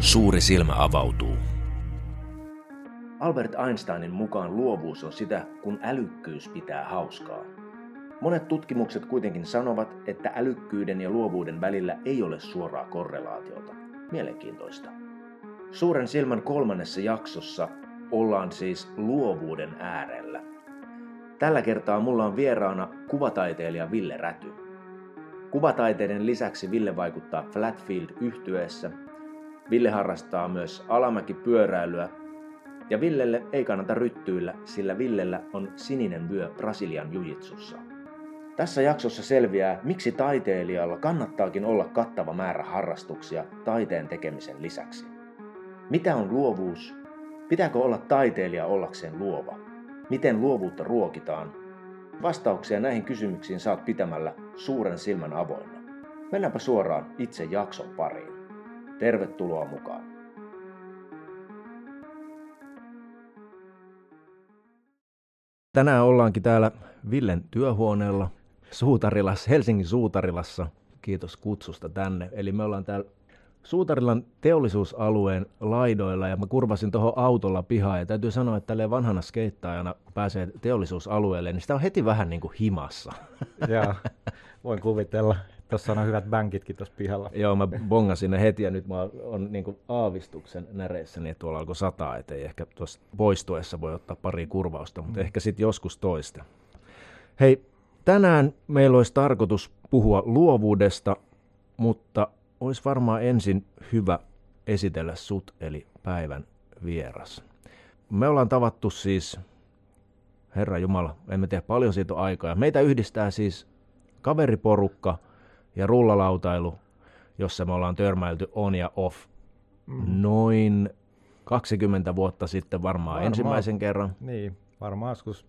Suuri silmä avautuu. Albert Einsteinin mukaan luovuus on sitä, kun älykkyys pitää hauskaa. Monet tutkimukset kuitenkin sanovat, että älykkyyden ja luovuuden välillä ei ole suoraa korrelaatiota. Mielenkiintoista. Suuren silmän kolmannessa jaksossa ollaan siis luovuuden äärellä. Tällä kertaa mulla on vieraana kuvataiteilija Ville Räty. Kuvataiteiden lisäksi Ville vaikuttaa Flatfield yhtyeessä. Ville harrastaa myös alamäkipyöräilyä. Ja Villelle ei kannata ryttyillä, sillä Villellä on sininen vyö Brasilian jujitsussa. Tässä jaksossa selviää, miksi taiteilijalla kannattaakin olla kattava määrä harrastuksia taiteen tekemisen lisäksi. Mitä on luovuus? Pitääkö olla taiteilija ollakseen luova? Miten luovuutta ruokitaan? Vastauksia näihin kysymyksiin saat pitämällä suuren silmän avoinna. Mennäänpä suoraan itse jakson pariin. Tervetuloa mukaan. Tänään ollaankin täällä Villen työhuoneella Suutarilassa, Helsingin Suutarilassa. Kiitos kutsusta tänne. Eli me ollaan täällä Suutarilan teollisuusalueen laidoilla ja mä kurvasin tuohon autolla pihaan ja täytyy sanoa, että tälleen vanhana skeittaajana pääsee teollisuusalueelle, niin sitä on heti vähän niin kuin himassa. Joo, voin kuvitella. Tuossa on hyvät bankitkin tuossa pihalla. Joo, mä bongasin ne heti ja nyt mä on niin kuin aavistuksen näreissä, niin tuolla alkoi sataa, ettei ehkä tuossa poistuessa voi ottaa pari kurvausta, mutta mm. ehkä sitten joskus toista. Hei, tänään meillä olisi tarkoitus puhua luovuudesta, mutta olisi varmaan ensin hyvä esitellä sut, eli päivän vieras. Me ollaan tavattu siis, Herra Jumala, emme tiedä paljon siitä aikaa. Meitä yhdistää siis kaveriporukka ja rullalautailu, jossa me ollaan törmäilty on ja off mm. noin 20 vuotta sitten varmaan, varmaan ensimmäisen kerran. Niin, varmaan joskus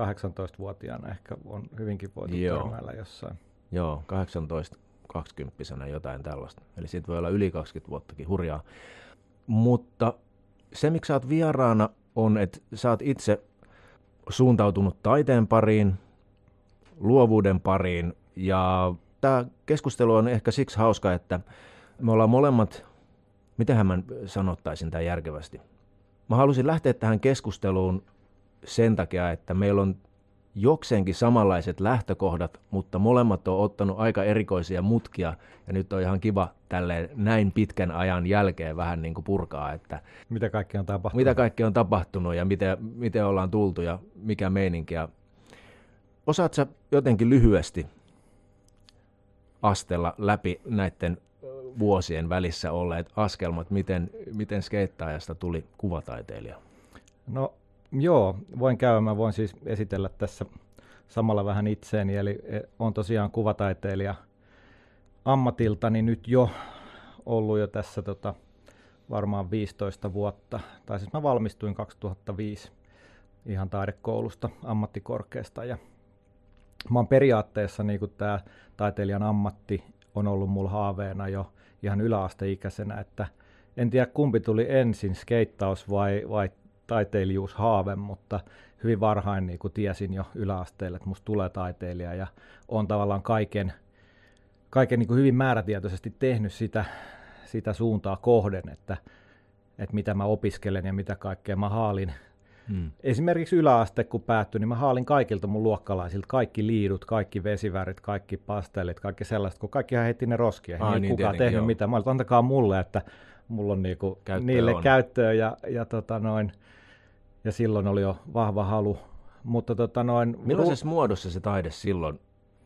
18-vuotiaana ehkä on hyvinkin voitu Joo. törmäillä jossain. Joo, 18 20 jotain tällaista. Eli siitä voi olla yli 20 vuottakin hurjaa. Mutta se, miksi sä oot vieraana, on, että sä oot itse suuntautunut taiteen pariin, luovuuden pariin. Ja tämä keskustelu on ehkä siksi hauska, että me ollaan molemmat, miten mä sanottaisin tämän järkevästi. Mä halusin lähteä tähän keskusteluun sen takia, että meillä on jokseenkin samanlaiset lähtökohdat, mutta molemmat on ottanut aika erikoisia mutkia ja nyt on ihan kiva tälle näin pitkän ajan jälkeen vähän niin kuin purkaa, että mitä kaikki on tapahtunut, mitä kaikki on tapahtunut ja miten, miten ollaan tultu ja mikä meininki. Ja osaat sä jotenkin lyhyesti astella läpi näiden vuosien välissä olleet askelmat, miten, miten skeittaajasta tuli kuvataiteilija? No Joo, voin käydä. Mä voin siis esitellä tässä samalla vähän itseeni. Eli e, on tosiaan kuvataiteilija ammatiltani nyt jo ollut jo tässä tota, varmaan 15 vuotta. Tai siis mä valmistuin 2005 ihan taidekoulusta ammattikorkeasta ja mä oon periaatteessa niin tämä taiteilijan ammatti on ollut mulla haaveena jo ihan yläasteikäisenä, että en tiedä kumpi tuli ensin, skeittaus vai, vai taiteilijuushaave, mutta hyvin varhain niin kuin tiesin jo yläasteelle, että musta tulee taiteilija ja on tavallaan kaiken, kaiken niin kuin hyvin määrätietoisesti tehnyt sitä, sitä suuntaa kohden, että, että mitä mä opiskelen ja mitä kaikkea mä haalin. Hmm. Esimerkiksi yläaste, kun päättyi, niin mä haalin kaikilta mun luokkalaisilta kaikki liidut, kaikki vesivärit, kaikki pastellit, kaikki sellaiset, kun kaikki heitti ne roskia. Ei niin, kukaan tehnyt joo. mitään. Mä olin, antakaa mulle, että mulla on niinku niille on. käyttöä ja, ja tota noin, ja silloin oli jo vahva halu. Mutta tota noin, Millaisessa ru- muodossa se taide silloin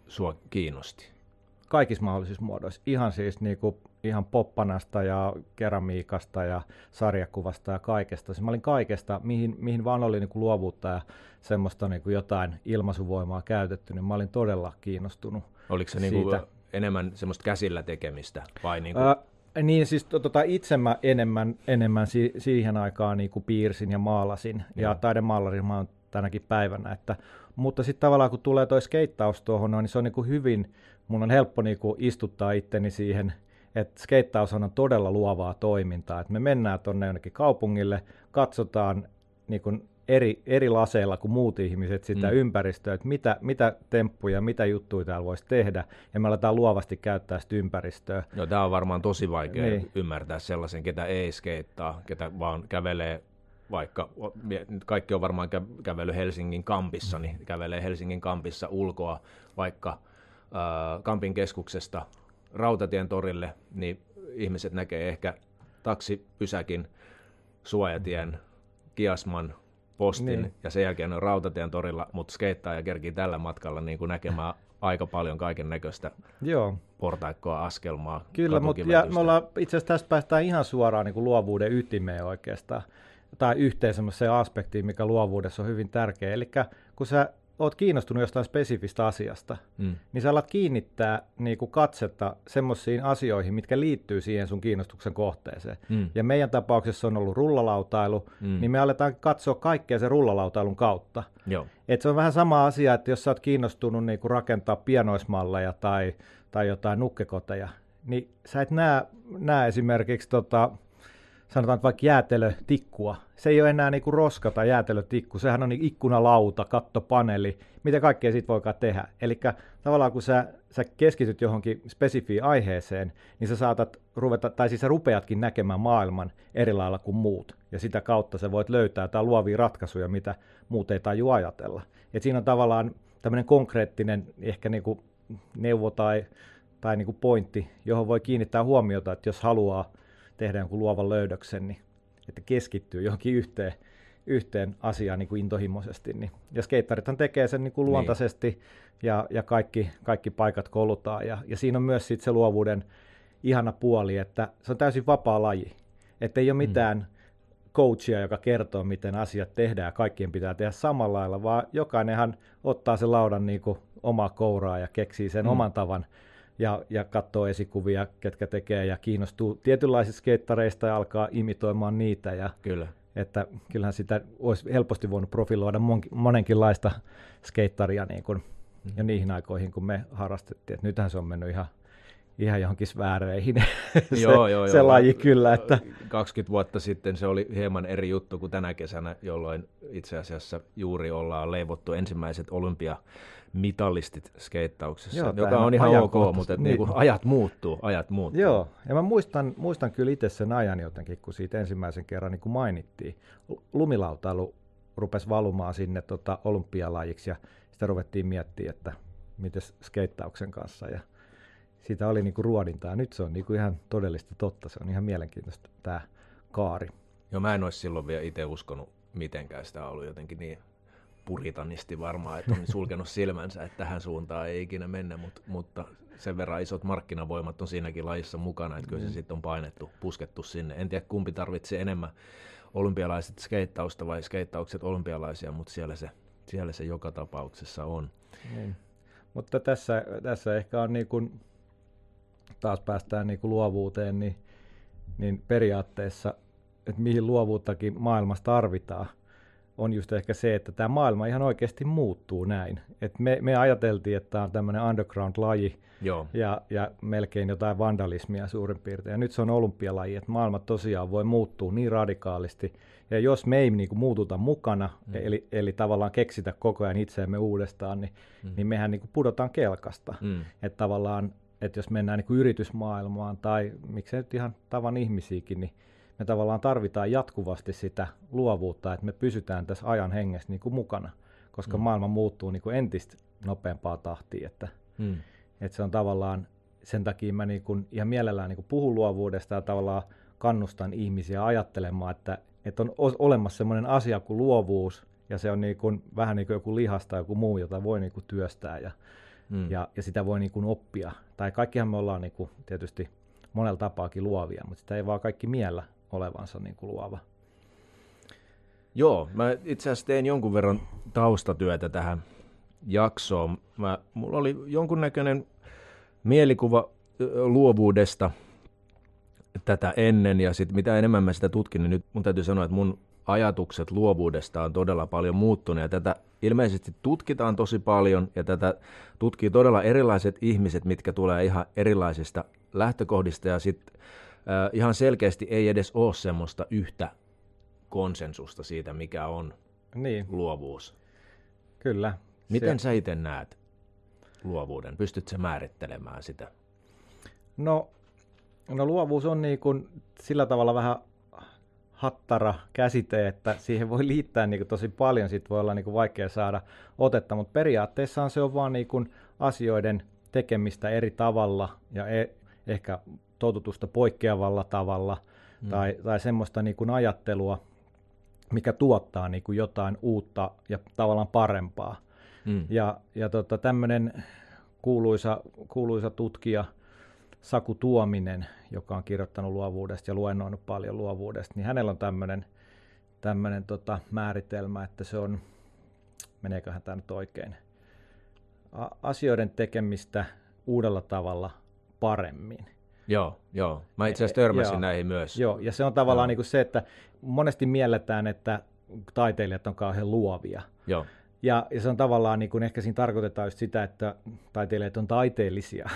sua kiinnosti? Kaikissa mahdollisissa muodoissa. Ihan siis niinku, ihan poppanasta ja keramiikasta ja sarjakuvasta ja kaikesta. Siis mä olin kaikesta, mihin, mihin vaan oli niinku luovuutta ja semmoista niinku jotain ilmaisuvoimaa käytetty, niin mä olin todella kiinnostunut Oliko se niinku enemmän semmoista käsillä tekemistä vai niinku... Ää, niin siis tota, itse mä enemmän, enemmän si- siihen aikaan niin kuin piirsin ja maalasin, ja, ja taidemaalari mä oon tänäkin päivänä, että, mutta sitten tavallaan kun tulee toi skeittaus tuohon, niin se on niin kuin hyvin, mun on helppo niin kuin istuttaa itteni siihen, että skeittaus on todella luovaa toimintaa, että me mennään tuonne jonnekin kaupungille, katsotaan niin kuin eri, eri laseilla kuin muut ihmiset sitä mm. ympäristöä, että mitä, mitä temppuja, mitä juttuja täällä voisi tehdä, ja me aletaan luovasti käyttää sitä ympäristöä. No, tämä on varmaan tosi vaikea niin. ymmärtää sellaisen, ketä ei skeittaa, ketä vaan kävelee vaikka kaikki on varmaan kävellyt Helsingin kampissa, niin kävelee Helsingin kampissa ulkoa vaikka äh, Kampin keskuksesta Rautatien torille, niin ihmiset näkee ehkä taksipysäkin, suojatien, kiasman, postin niin. ja sen jälkeen on Rautatien torilla, mutta skeittaa ja kerkii tällä matkalla niin kuin näkemään aika paljon kaiken näköistä portaikkoa, askelmaa, Kyllä, mutta ja me ollaan, itse asiassa tästä päästään ihan suoraan niin kuin luovuuden ytimeen oikeastaan, tai yhteen semmoiseen aspektiin, mikä luovuudessa on hyvin tärkeä. Eli kun sä oot kiinnostunut jostain spesifistä asiasta, mm. niin sä alat kiinnittää niin kuin katsetta semmoisiin asioihin, mitkä liittyy siihen sun kiinnostuksen kohteeseen. Mm. Ja meidän tapauksessa on ollut rullalautailu, mm. niin me aletaan katsoa kaikkea sen rullalautailun kautta. Joo. Et se on vähän sama asia, että jos sä oot kiinnostunut niin kuin rakentaa pianoismalleja tai, tai jotain nukkekoteja, niin sä et näe, näe esimerkiksi tota, sanotaan vaikka jäätelötikkua. Se ei ole enää niinku roska tai jäätelötikku, sehän on niinku ikkunalauta, kattopaneeli, mitä kaikkea siitä voikaan tehdä. Eli tavallaan kun sä, sä keskityt johonkin spesifiin aiheeseen, niin sä saatat ruveta, tai siis sä rupeatkin näkemään maailman eri lailla kuin muut. Ja sitä kautta sä voit löytää jotain luovia ratkaisuja, mitä muut ei taju ajatella. Et siinä on tavallaan tämmöinen konkreettinen ehkä niinku neuvo tai, tai niinku pointti, johon voi kiinnittää huomiota, että jos haluaa tehdä jonkun luovan löydöksen, niin että keskittyy johonkin yhteen, yhteen asiaan niin kuin intohimoisesti. Niin. Ja skeittarithan tekee sen niin kuin niin. luontaisesti niin. ja, ja kaikki, kaikki paikat koulutaan. Ja, ja siinä on myös sit se luovuuden ihana puoli, että se on täysin vapaa laji. Että ei ole mm. mitään mm. coachia, joka kertoo, miten asiat tehdään ja kaikkien pitää tehdä samalla lailla, vaan jokainenhan ottaa sen laudan niin kuin omaa kouraa ja keksii sen mm. oman tavan ja, ja katsoo esikuvia, ketkä tekee ja kiinnostuu tietynlaisista skeittareista ja alkaa imitoimaan niitä. Ja, Kyllä. Että kyllähän sitä olisi helposti voinut profiloida monenkinlaista skeittaria niin kuin mm-hmm. jo niihin aikoihin, kun me harrastettiin. Että nythän se on mennyt ihan, ihan johonkin sfääreihin se, joo, joo, se joo. laji kyllä. Että... 20 vuotta sitten se oli hieman eri juttu kuin tänä kesänä, jolloin itse asiassa juuri ollaan leivottu ensimmäiset olympia mitallistit skeittauksessa, Joo, joka on ihan ok, mutta niin. Niin kuin ajat muuttuu, ajat muuttuu. Joo, ja mä muistan, muistan kyllä itse sen ajan jotenkin, kun siitä ensimmäisen kerran niin kuin mainittiin. Lumilautailu rupesi valumaan sinne tota, olympialajiksi ja sitä ruvettiin miettimään, että miten skeittauksen kanssa ja siitä oli niin kuin ruodintaa. Nyt se on niin kuin ihan todellista totta, se on ihan mielenkiintoista tämä kaari. Joo, mä en olisi silloin vielä itse uskonut mitenkään sitä ollut jotenkin niin puritanisti varmaan, että on sulkenut silmänsä, että tähän suuntaan ei ikinä mennä, mutta, mutta sen verran isot markkinavoimat on siinäkin lajissa mukana, että kyllä se mm. sitten on painettu, puskettu sinne. En tiedä kumpi tarvitsee enemmän olympialaiset skeittausta vai skeittaukset olympialaisia, mutta siellä se, siellä se joka tapauksessa on. Niin. Mutta tässä, tässä ehkä on niin kuin, taas päästään niin kuin luovuuteen, niin, niin periaatteessa, että mihin luovuuttakin maailmassa tarvitaan – on just ehkä se, että tämä maailma ihan oikeasti muuttuu näin. Et me, me ajateltiin, että tämä on tämmöinen underground-laji Joo. Ja, ja melkein jotain vandalismia suurin piirtein. Ja nyt se on olympialaji, että maailma tosiaan voi muuttua niin radikaalisti. Ja jos me ei niin kuin, muututa mukana, mm. eli, eli tavallaan keksitä koko ajan itseämme uudestaan, niin, mm. niin mehän niin kuin, pudotaan kelkasta. Mm. Että tavallaan, että jos mennään niin kuin, yritysmaailmaan tai miksei nyt ihan tavan ihmisiäkin, niin me tavallaan tarvitaan jatkuvasti sitä luovuutta, että me pysytään tässä ajan hengessä niin kuin mukana, koska mm. maailma muuttuu niin kuin entistä nopeampaa tahtia, että, mm. että se on tavallaan, sen takia mä niin kuin ihan mielellään niin kuin puhun luovuudesta ja tavallaan kannustan ihmisiä ajattelemaan, että, että on olemassa sellainen asia kuin luovuus, ja se on niin kuin, vähän niin kuin joku lihasta tai joku muu, jota voi niin kuin työstää ja, mm. ja, ja sitä voi niin kuin oppia. Tai kaikkihan me ollaan niin kuin tietysti monella tapaakin luovia, mutta sitä ei vaan kaikki miellä olevansa niin kuin luova. Joo, mä itse asiassa tein jonkun verran taustatyötä tähän jaksoon. Mä, mulla oli jonkunnäköinen mielikuva luovuudesta tätä ennen, ja sitten mitä enemmän mä sitä tutkin, niin nyt mun täytyy sanoa, että mun ajatukset luovuudesta on todella paljon muuttunut, ja tätä ilmeisesti tutkitaan tosi paljon, ja tätä tutkii todella erilaiset ihmiset, mitkä tulee ihan erilaisista lähtökohdista, ja sitten ihan selkeästi ei edes ole semmoista yhtä konsensusta siitä, mikä on niin. luovuus. Kyllä. Miten se... sä itse näet luovuuden? Pystytkö sä määrittelemään sitä? No, no luovuus on niin kuin sillä tavalla vähän hattara käsite, että siihen voi liittää niin kuin tosi paljon, siitä voi olla niin kuin vaikea saada otetta, mutta periaatteessa se on vaan niin kuin asioiden tekemistä eri tavalla ja e- ehkä totutusta poikkeavalla tavalla mm. tai, tai semmoista niin kuin ajattelua, mikä tuottaa niin kuin jotain uutta ja tavallaan parempaa. Mm. Ja, ja tota, tämmöinen kuuluisa, kuuluisa tutkija Saku Tuominen, joka on kirjoittanut luovuudesta ja luennoinut paljon luovuudesta, niin hänellä on tämmöinen tämmöinen tota, määritelmä, että se on, meneeköhän tämä nyt oikein, asioiden tekemistä uudella tavalla paremmin. Joo, joo. Mä itse asiassa törmäsin joo, näihin myös. Joo, ja se on tavallaan niin kuin se, että monesti mielletään, että taiteilijat on kauhean luovia. Joo. Ja, ja se on tavallaan, niin kuin ehkä siinä tarkoitetaan just sitä, että taiteilijat on taiteellisia.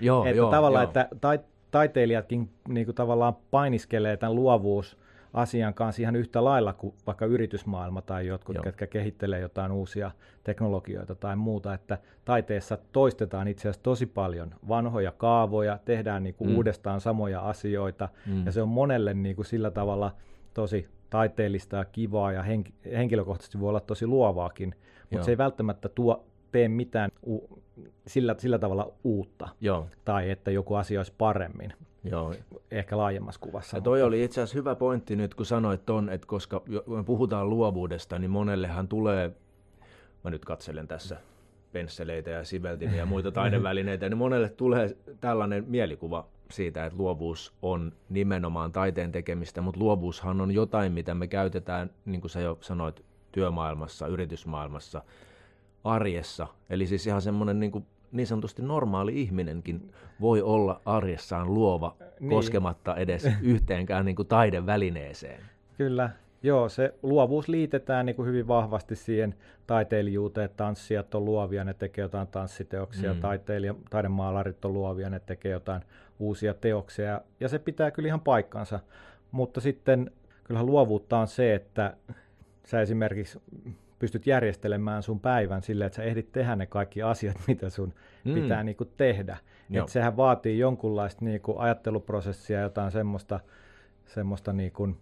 Joo, että joo, tavallaan, joo. että ta, taiteilijatkin niin kuin tavallaan painiskelee tämän luovuus asian kanssa ihan yhtä lailla kuin vaikka yritysmaailma tai jotkut, Joo. ketkä kehittelee jotain uusia teknologioita tai muuta, että taiteessa toistetaan itse asiassa tosi paljon vanhoja kaavoja, tehdään niin kuin mm. uudestaan samoja asioita, mm. ja se on monelle niin kuin sillä tavalla tosi taiteellista ja kivaa, ja henk- henkilökohtaisesti voi olla tosi luovaakin, mutta se ei välttämättä tuo, tee mitään u- sillä, sillä tavalla uutta, Joo. tai että joku asia olisi paremmin. Joo. Ehkä laajemmassa kuvassa. Ja toi mutta... oli itse asiassa hyvä pointti nyt, kun sanoit ton, että koska me puhutaan luovuudesta, niin monellehan tulee, mä nyt katselen tässä pensseleitä ja siveltimiä ja muita taidevälineitä, niin monelle tulee tällainen mielikuva siitä, että luovuus on nimenomaan taiteen tekemistä, mutta luovuushan on jotain, mitä me käytetään, niin kuin sä jo sanoit, työmaailmassa, yritysmaailmassa, arjessa. Eli siis ihan semmoinen niin kuin niin sanotusti normaali ihminenkin voi olla arjessaan luova niin. koskematta edes yhteenkään niin kuin taidevälineeseen. Kyllä, joo, se luovuus liitetään niin kuin hyvin vahvasti siihen taiteilijuuteen, että tanssijat on luovia, ne tekee jotain tanssiteoksia, mm. taiteilija, taidemaalarit on luovia, ne tekee jotain uusia teoksia, ja se pitää kyllä ihan paikkansa, mutta sitten kyllähän luovuutta on se, että sä esimerkiksi pystyt järjestelemään sun päivän sille, että sä ehdit tehdä ne kaikki asiat, mitä sun mm. pitää niin kuin tehdä. Et sehän vaatii jonkunlaista niin kuin ajatteluprosessia, jotain semmoista, semmoista niin kuin,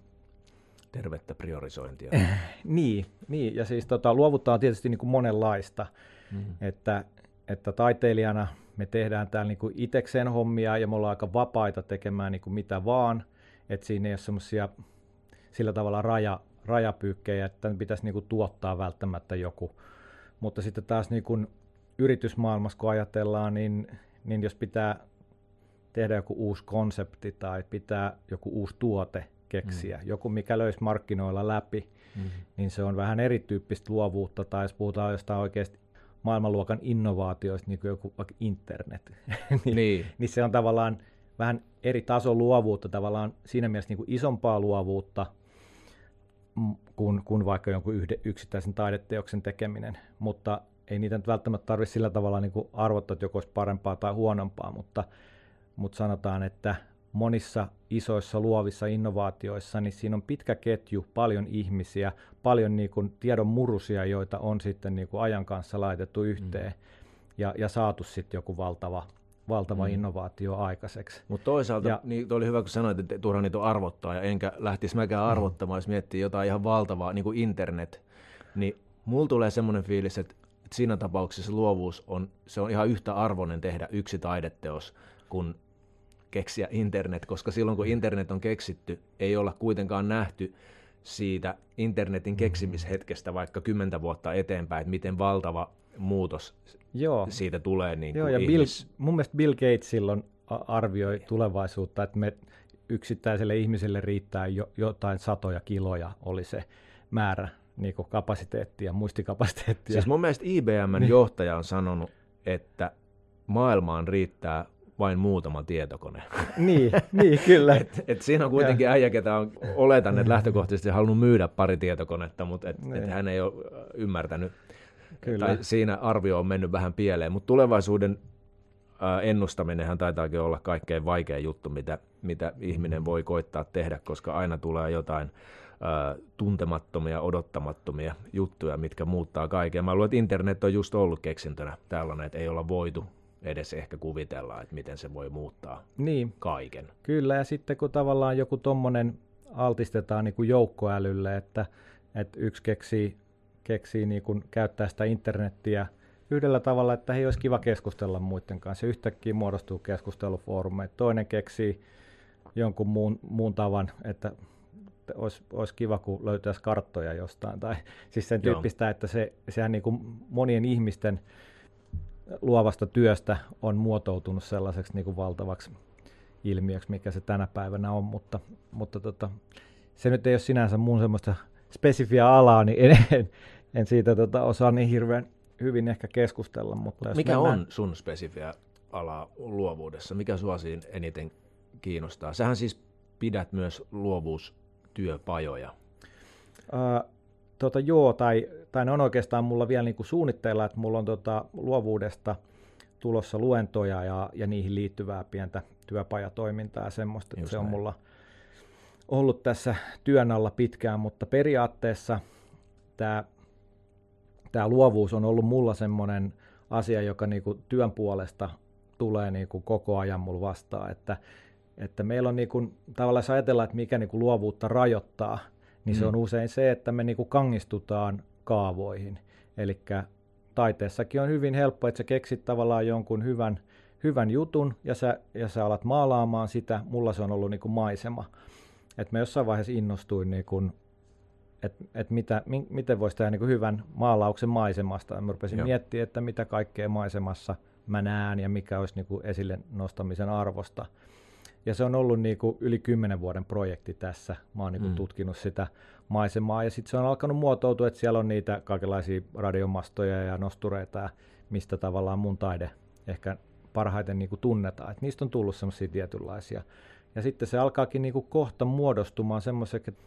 tervettä priorisointia. niin, niin, ja siis tota, luovuttaa on tietysti niin kuin monenlaista, mm. että, että taiteilijana me tehdään täällä niin kuin itekseen hommia ja me ollaan aika vapaita tekemään niin kuin mitä vaan, että siinä ei ole semmoisia sillä tavalla raja, rajapyykkejä, että pitäisi niin kuin tuottaa välttämättä joku. Mutta sitten taas niin kuin yritysmaailmassa, kun ajatellaan, niin, niin jos pitää tehdä joku uusi konsepti tai pitää joku uusi tuote keksiä, mm. joku mikä löysi markkinoilla läpi, mm. niin se on vähän erityyppistä luovuutta, tai jos puhutaan jostain oikeasti maailmanluokan innovaatioista, niin kuin joku vaikka internet, niin, niin. niin se on tavallaan vähän eri tason luovuutta, tavallaan siinä mielessä niin kuin isompaa luovuutta, kuin, kuin vaikka jonkun yhden, yksittäisen taideteoksen tekeminen, mutta ei niitä nyt välttämättä tarvitse sillä tavalla niin kuin arvottaa, että joko olisi parempaa tai huonompaa, mutta, mutta sanotaan, että monissa isoissa luovissa innovaatioissa, niin siinä on pitkä ketju, paljon ihmisiä, paljon niin kuin tiedon murusia, joita on sitten niin kuin ajan kanssa laitettu yhteen mm. ja, ja saatu sitten joku valtava valtava mm. innovaatio aikaiseksi. Mutta toisaalta, ja, niin oli hyvä kun sanoit, että turha niitä arvottaa, ja enkä lähtisi mäkään mm. arvottamaan, jos miettii jotain ihan valtavaa, niin kuin internet, niin mulla tulee semmoinen fiilis, että, että siinä tapauksessa luovuus on, se on ihan yhtä arvoinen tehdä yksi taideteos kuin keksiä internet, koska silloin kun internet on keksitty, ei olla kuitenkaan nähty siitä internetin mm. keksimishetkestä vaikka kymmentä vuotta eteenpäin, että miten valtava muutos Joo. siitä tulee. Niin Joo, ja Bill, mun mielestä Bill Gates silloin arvioi tulevaisuutta, että me yksittäiselle ihmiselle riittää jo, jotain satoja kiloja, oli se määrä niin kapasiteettia, muistikapasiteettia. Siis mun mielestä IBMn niin. johtaja on sanonut, että maailmaan riittää vain muutama tietokone. niin, niin, kyllä. et, et siinä on kuitenkin ja. äijä, ketä on, oletan, että lähtökohtaisesti halunnut myydä pari tietokonetta, mutta et, et niin. hän ei ole ymmärtänyt Kyllä. Siinä arvio on mennyt vähän pieleen, mutta tulevaisuuden ennustaminenhan taitaakin olla kaikkein vaikein juttu, mitä, mitä ihminen voi koittaa tehdä, koska aina tulee jotain tuntemattomia, odottamattomia juttuja, mitkä muuttaa kaiken. Mä luulen, että internet on just ollut keksintönä tällainen, että ei olla voitu edes ehkä kuvitella, että miten se voi muuttaa niin. kaiken. Kyllä, ja sitten kun tavallaan joku tommonen altistetaan niin kuin joukkoälylle, että, että yksi keksii, keksii niin kuin käyttää sitä internettiä yhdellä tavalla, että ei olisi kiva keskustella muiden kanssa. Yhtäkkiä muodostuu keskustelufoorumeita. Toinen keksii jonkun muun, muun tavan, että olisi, olisi kiva, kun löytäisi karttoja jostain. Tai siis sen tyyppistä, Joo. että se, sehän niin kuin monien ihmisten luovasta työstä on muotoutunut sellaiseksi niin kuin valtavaksi ilmiöksi, mikä se tänä päivänä on, mutta, mutta tota, se nyt ei ole sinänsä mun semmoista spesifiä alaa, niin en, en, en siitä tota, osaa niin hirveän hyvin ehkä keskustella. Mutta Mikä mennään... on sun spesifiä alaa luovuudessa? Mikä sua siinä eniten kiinnostaa? Sähän siis pidät myös luovuustyöpajoja. Uh, tota, joo, tai, tai ne on oikeastaan mulla vielä niinku suunnitteilla, että mulla on tota, luovuudesta tulossa luentoja ja, ja niihin liittyvää pientä työpajatoimintaa ja semmoista, että se on mulla ollut tässä työn alla pitkään, mutta periaatteessa tämä tämä luovuus on ollut mulla semmoinen asia, joka niinku työn puolesta tulee niinku koko ajan mulla vastaan, että, että meillä on niinku, tavallaan jos ajatellaan, että mikä niinku luovuutta rajoittaa, niin mm. se on usein se, että me niinku kangistutaan kaavoihin. Eli taiteessakin on hyvin helppo, että sä keksit tavallaan jonkun hyvän, hyvän jutun ja sä, ja sä alat maalaamaan sitä. Mulla se on ollut niinku maisema. Et mä jossain vaiheessa innostuin niinku että et mitä, mi, miten voisi tehdä niin hyvän maalauksen maisemasta. Mä rupesin miettimään, että mitä kaikkea maisemassa mä näen ja mikä olisi niin kuin esille nostamisen arvosta. Ja se on ollut niin kuin yli kymmenen vuoden projekti tässä. Mä oon niin kuin mm. tutkinut sitä maisemaa ja sitten se on alkanut muotoutua, että siellä on niitä kaikenlaisia radiomastoja ja nostureita, mistä tavallaan mun taide ehkä parhaiten niin kuin tunnetaan. Et niistä on tullut semmoisia tietynlaisia. Ja sitten se alkaakin niin kuin kohta muodostumaan semmoiseksi, että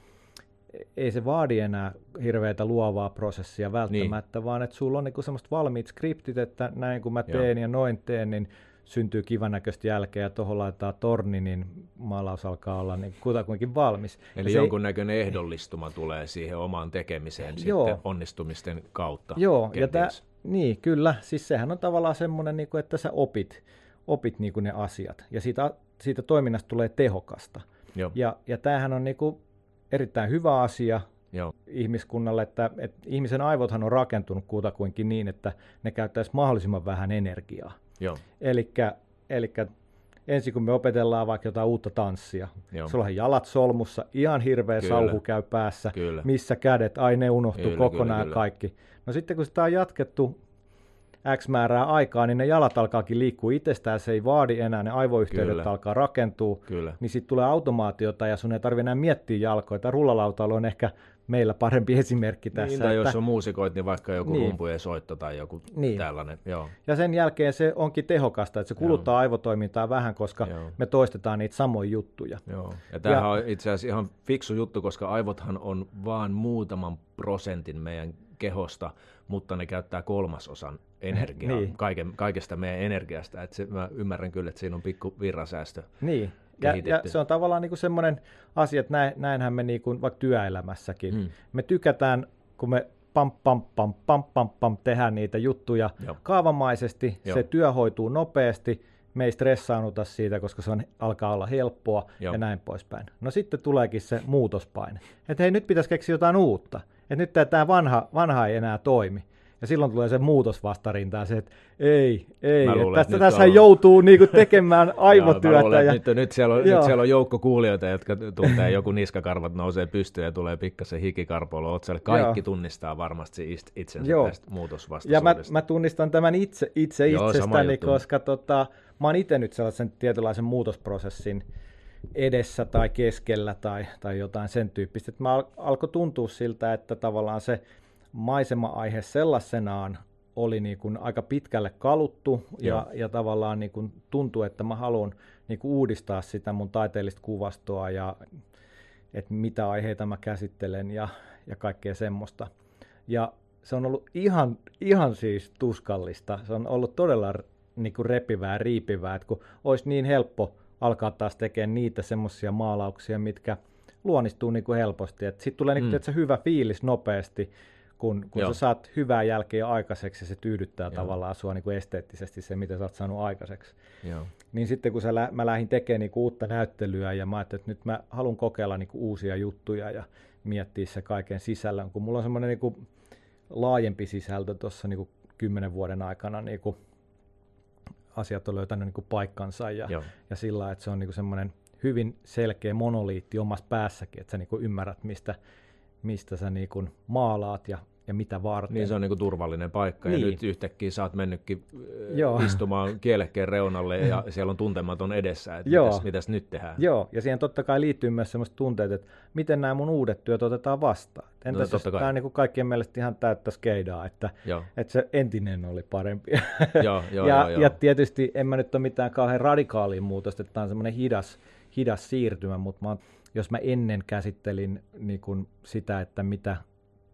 ei se vaadi enää hirveätä luovaa prosessia välttämättä, niin. vaan että sulla on niinku semmoista valmiit skriptit, että näin kun mä teen Joo. ja noin teen, niin syntyy kivan näköistä jälkeä ja tuohon laitetaan torni, niin maalaus alkaa olla niin kutakuinkin valmis. Eli jonkunnäköinen ei... ehdollistuma tulee siihen omaan tekemiseen Joo. sitten onnistumisten kautta. Joo, ja tää, niin kyllä, siis sehän on tavallaan semmoinen, niin kuin, että sä opit, opit niin kuin ne asiat ja siitä, siitä toiminnasta tulee tehokasta. Joo. Ja, ja tämähän on niin kuin erittäin hyvä asia Joo. ihmiskunnalle, että, että ihmisen aivothan on rakentunut kutakuinkin niin, että ne käyttäisi mahdollisimman vähän energiaa. Eli ensin kun me opetellaan vaikka jotain uutta tanssia, Joo. sulla on jalat solmussa, ihan hirveä kyllä. sauhu käy päässä, kyllä. missä kädet, ai ne unohtuu kyllä, kokonaan kyllä, kyllä. kaikki. No sitten kun sitä on jatkettu X määrää aikaa, niin ne jalat alkaakin liikkua itsestään, se ei vaadi enää, ne aivoyhteydet Kyllä. alkaa rakentua, Kyllä. niin sitten tulee automaatiota ja sun ei tarvitse enää miettiä jalkoja. Tämä rullalautailu on ehkä meillä parempi esimerkki tässä. Niin, tai että... jos on muusikoit, niin vaikka joku niin. rumpujen soitto tai joku niin. tällainen. Joo. Ja sen jälkeen se onkin tehokasta, että se kuluttaa Joo. aivotoimintaa vähän, koska Joo. me toistetaan niitä samoja juttuja. Joo. Ja tämähän ja... on itse asiassa ihan fiksu juttu, koska aivothan on vaan muutaman prosentin meidän kehosta, mutta ne käyttää kolmasosan energiaa, niin. kaiken, kaikesta meidän energiasta. Et se, mä ymmärrän kyllä, että siinä on pikku virrasäästö niin. Ja, ja se on tavallaan niin semmoinen asia, että näin, näinhän me niin kuin, vaikka työelämässäkin, mm. me tykätään, kun me pam, pam, pam, pam, pam, pam, tehdään niitä juttuja Joo. kaavamaisesti, Joo. se työ hoituu nopeasti, me ei stressaannuta siitä, koska se on, alkaa olla helppoa Joo. ja näin poispäin. No sitten tuleekin se muutospaine, että hei nyt pitäisi keksiä jotain uutta, että nyt tämä vanha, vanha ei enää toimi. Ja silloin tulee se muutos vastarintaan, se, että ei, ei, luulen, että tässä on... joutuu niinku tekemään aivotyötä. luulen, ja... nyt, nyt, siellä on, nyt siellä on joukko kuulijoita, jotka tuntee joku niskakarvat nousee pystyyn ja tulee pikkasen hikikarpolo otsalle. Kaikki Joo. tunnistaa varmasti itsensä Joo. tästä muutosvastaisuudesta. Ja mä, mä tunnistan tämän itse, itse Joo, itsestäni, koska tota, mä oon itse nyt sellaisen tietynlaisen muutosprosessin edessä tai keskellä tai, tai jotain sen tyyppistä. Että mä al- alkoi tuntua siltä, että tavallaan se maisema-aihe sellaisenaan oli niin kuin aika pitkälle kaluttu ja, ja tavallaan niin kuin tuntui, että mä haluan niin kuin uudistaa sitä mun taiteellista kuvastoa ja että mitä aiheita mä käsittelen ja, ja kaikkea semmoista. Ja se on ollut ihan, ihan siis tuskallista. Se on ollut todella niin kuin repivää, riipivää, että kun olisi niin helppo alkaa taas tekemään niitä semmoisia maalauksia, mitkä luonnistuu niin kuin helposti. Sitten tulee niin kuin, mm. hyvä fiilis nopeasti, kun, kun sä saat hyvää jälkeä aikaiseksi ja se tyydyttää Joo. tavallaan sua niin kuin esteettisesti se, mitä sä oot saanut aikaiseksi. Joo. Niin sitten kun sä lä- mä lähdin tekemään niin kuin uutta näyttelyä ja mä ajattelin, että nyt mä haluan kokeilla niin kuin uusia juttuja ja miettiä se kaiken sisällön, kun mulla on semmoinen niin kuin laajempi sisältö tuossa niin kuin kymmenen vuoden aikana niin kuin asiat on löytänyt niin kuin paikkansa ja, ja sillä että se on niin kuin semmoinen hyvin selkeä monoliitti omassa päässäkin, että sä niin kuin ymmärrät, mistä, mistä sä niin kuin maalaat ja ja mitä varten. Niin se on niin kuin turvallinen paikka niin. ja nyt yhtäkkiä sä oot mennytkin Joo. istumaan kielekkeen reunalle ja siellä on tuntematon edessä, että Joo. Mitäs, mitäs nyt tehdään. Joo, ja siihen totta kai liittyy myös sellaiset tunteet, että miten nämä mun uudet työt otetaan vastaan. Entäs no, jos tämä on niin kuin kaikkien mielestä ihan täyttä skeidaa, että, että se entinen oli parempi. Joo, jo, ja, jo, jo. ja tietysti en mä nyt ole mitään kauhean radikaalia muutosta, että tämä on semmoinen hidas, hidas siirtymä, mutta mä, jos mä ennen käsittelin niin sitä, että mitä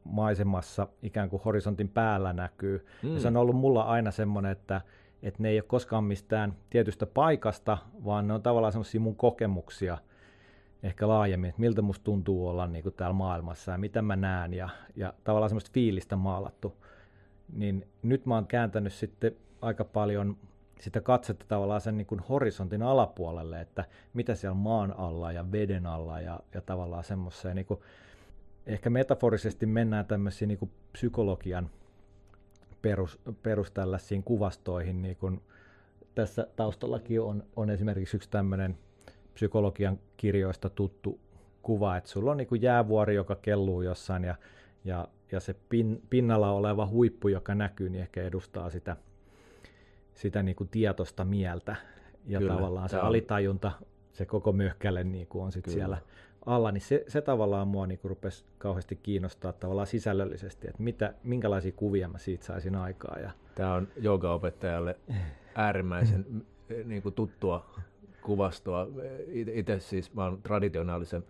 maisemassa ikään kuin horisontin päällä näkyy. Mm. Ja se on ollut mulla aina semmoinen, että, että ne ei ole koskaan mistään tietystä paikasta, vaan ne on tavallaan semmoisia mun kokemuksia ehkä laajemmin, että miltä musta tuntuu olla niin kuin täällä maailmassa ja mitä mä näen ja, ja tavallaan semmoista fiilistä maalattu. Niin nyt mä oon kääntänyt sitten aika paljon sitä katsetta tavallaan sen niin kuin horisontin alapuolelle, että mitä siellä maan alla ja veden alla ja, ja tavallaan semmoiseen niin kuin ehkä metaforisesti mennään tämmöisiin niin psykologian perus, perus tällaisiin kuvastoihin, niin kuin tässä taustallakin on, on esimerkiksi yksi tämmöinen psykologian kirjoista tuttu kuva, että sulla on niin kuin jäävuori, joka kelluu jossain ja, ja, ja se pin, pinnalla oleva huippu, joka näkyy, niin ehkä edustaa sitä, sitä niin kuin tietoista mieltä. Ja Kyllä, tavallaan se on... alitajunta, se koko möhkäle niin kuin on sitten siellä alla, niin se, se tavallaan mua niin rupesi kauheasti kiinnostaa tavallaan sisällöllisesti, että mitä, minkälaisia kuvia mä siitä saisin aikaa. Ja... Tämä on joogaopettajalle äärimmäisen niin kuin tuttua kuvastoa. Itse siis mä olen traditionaalisen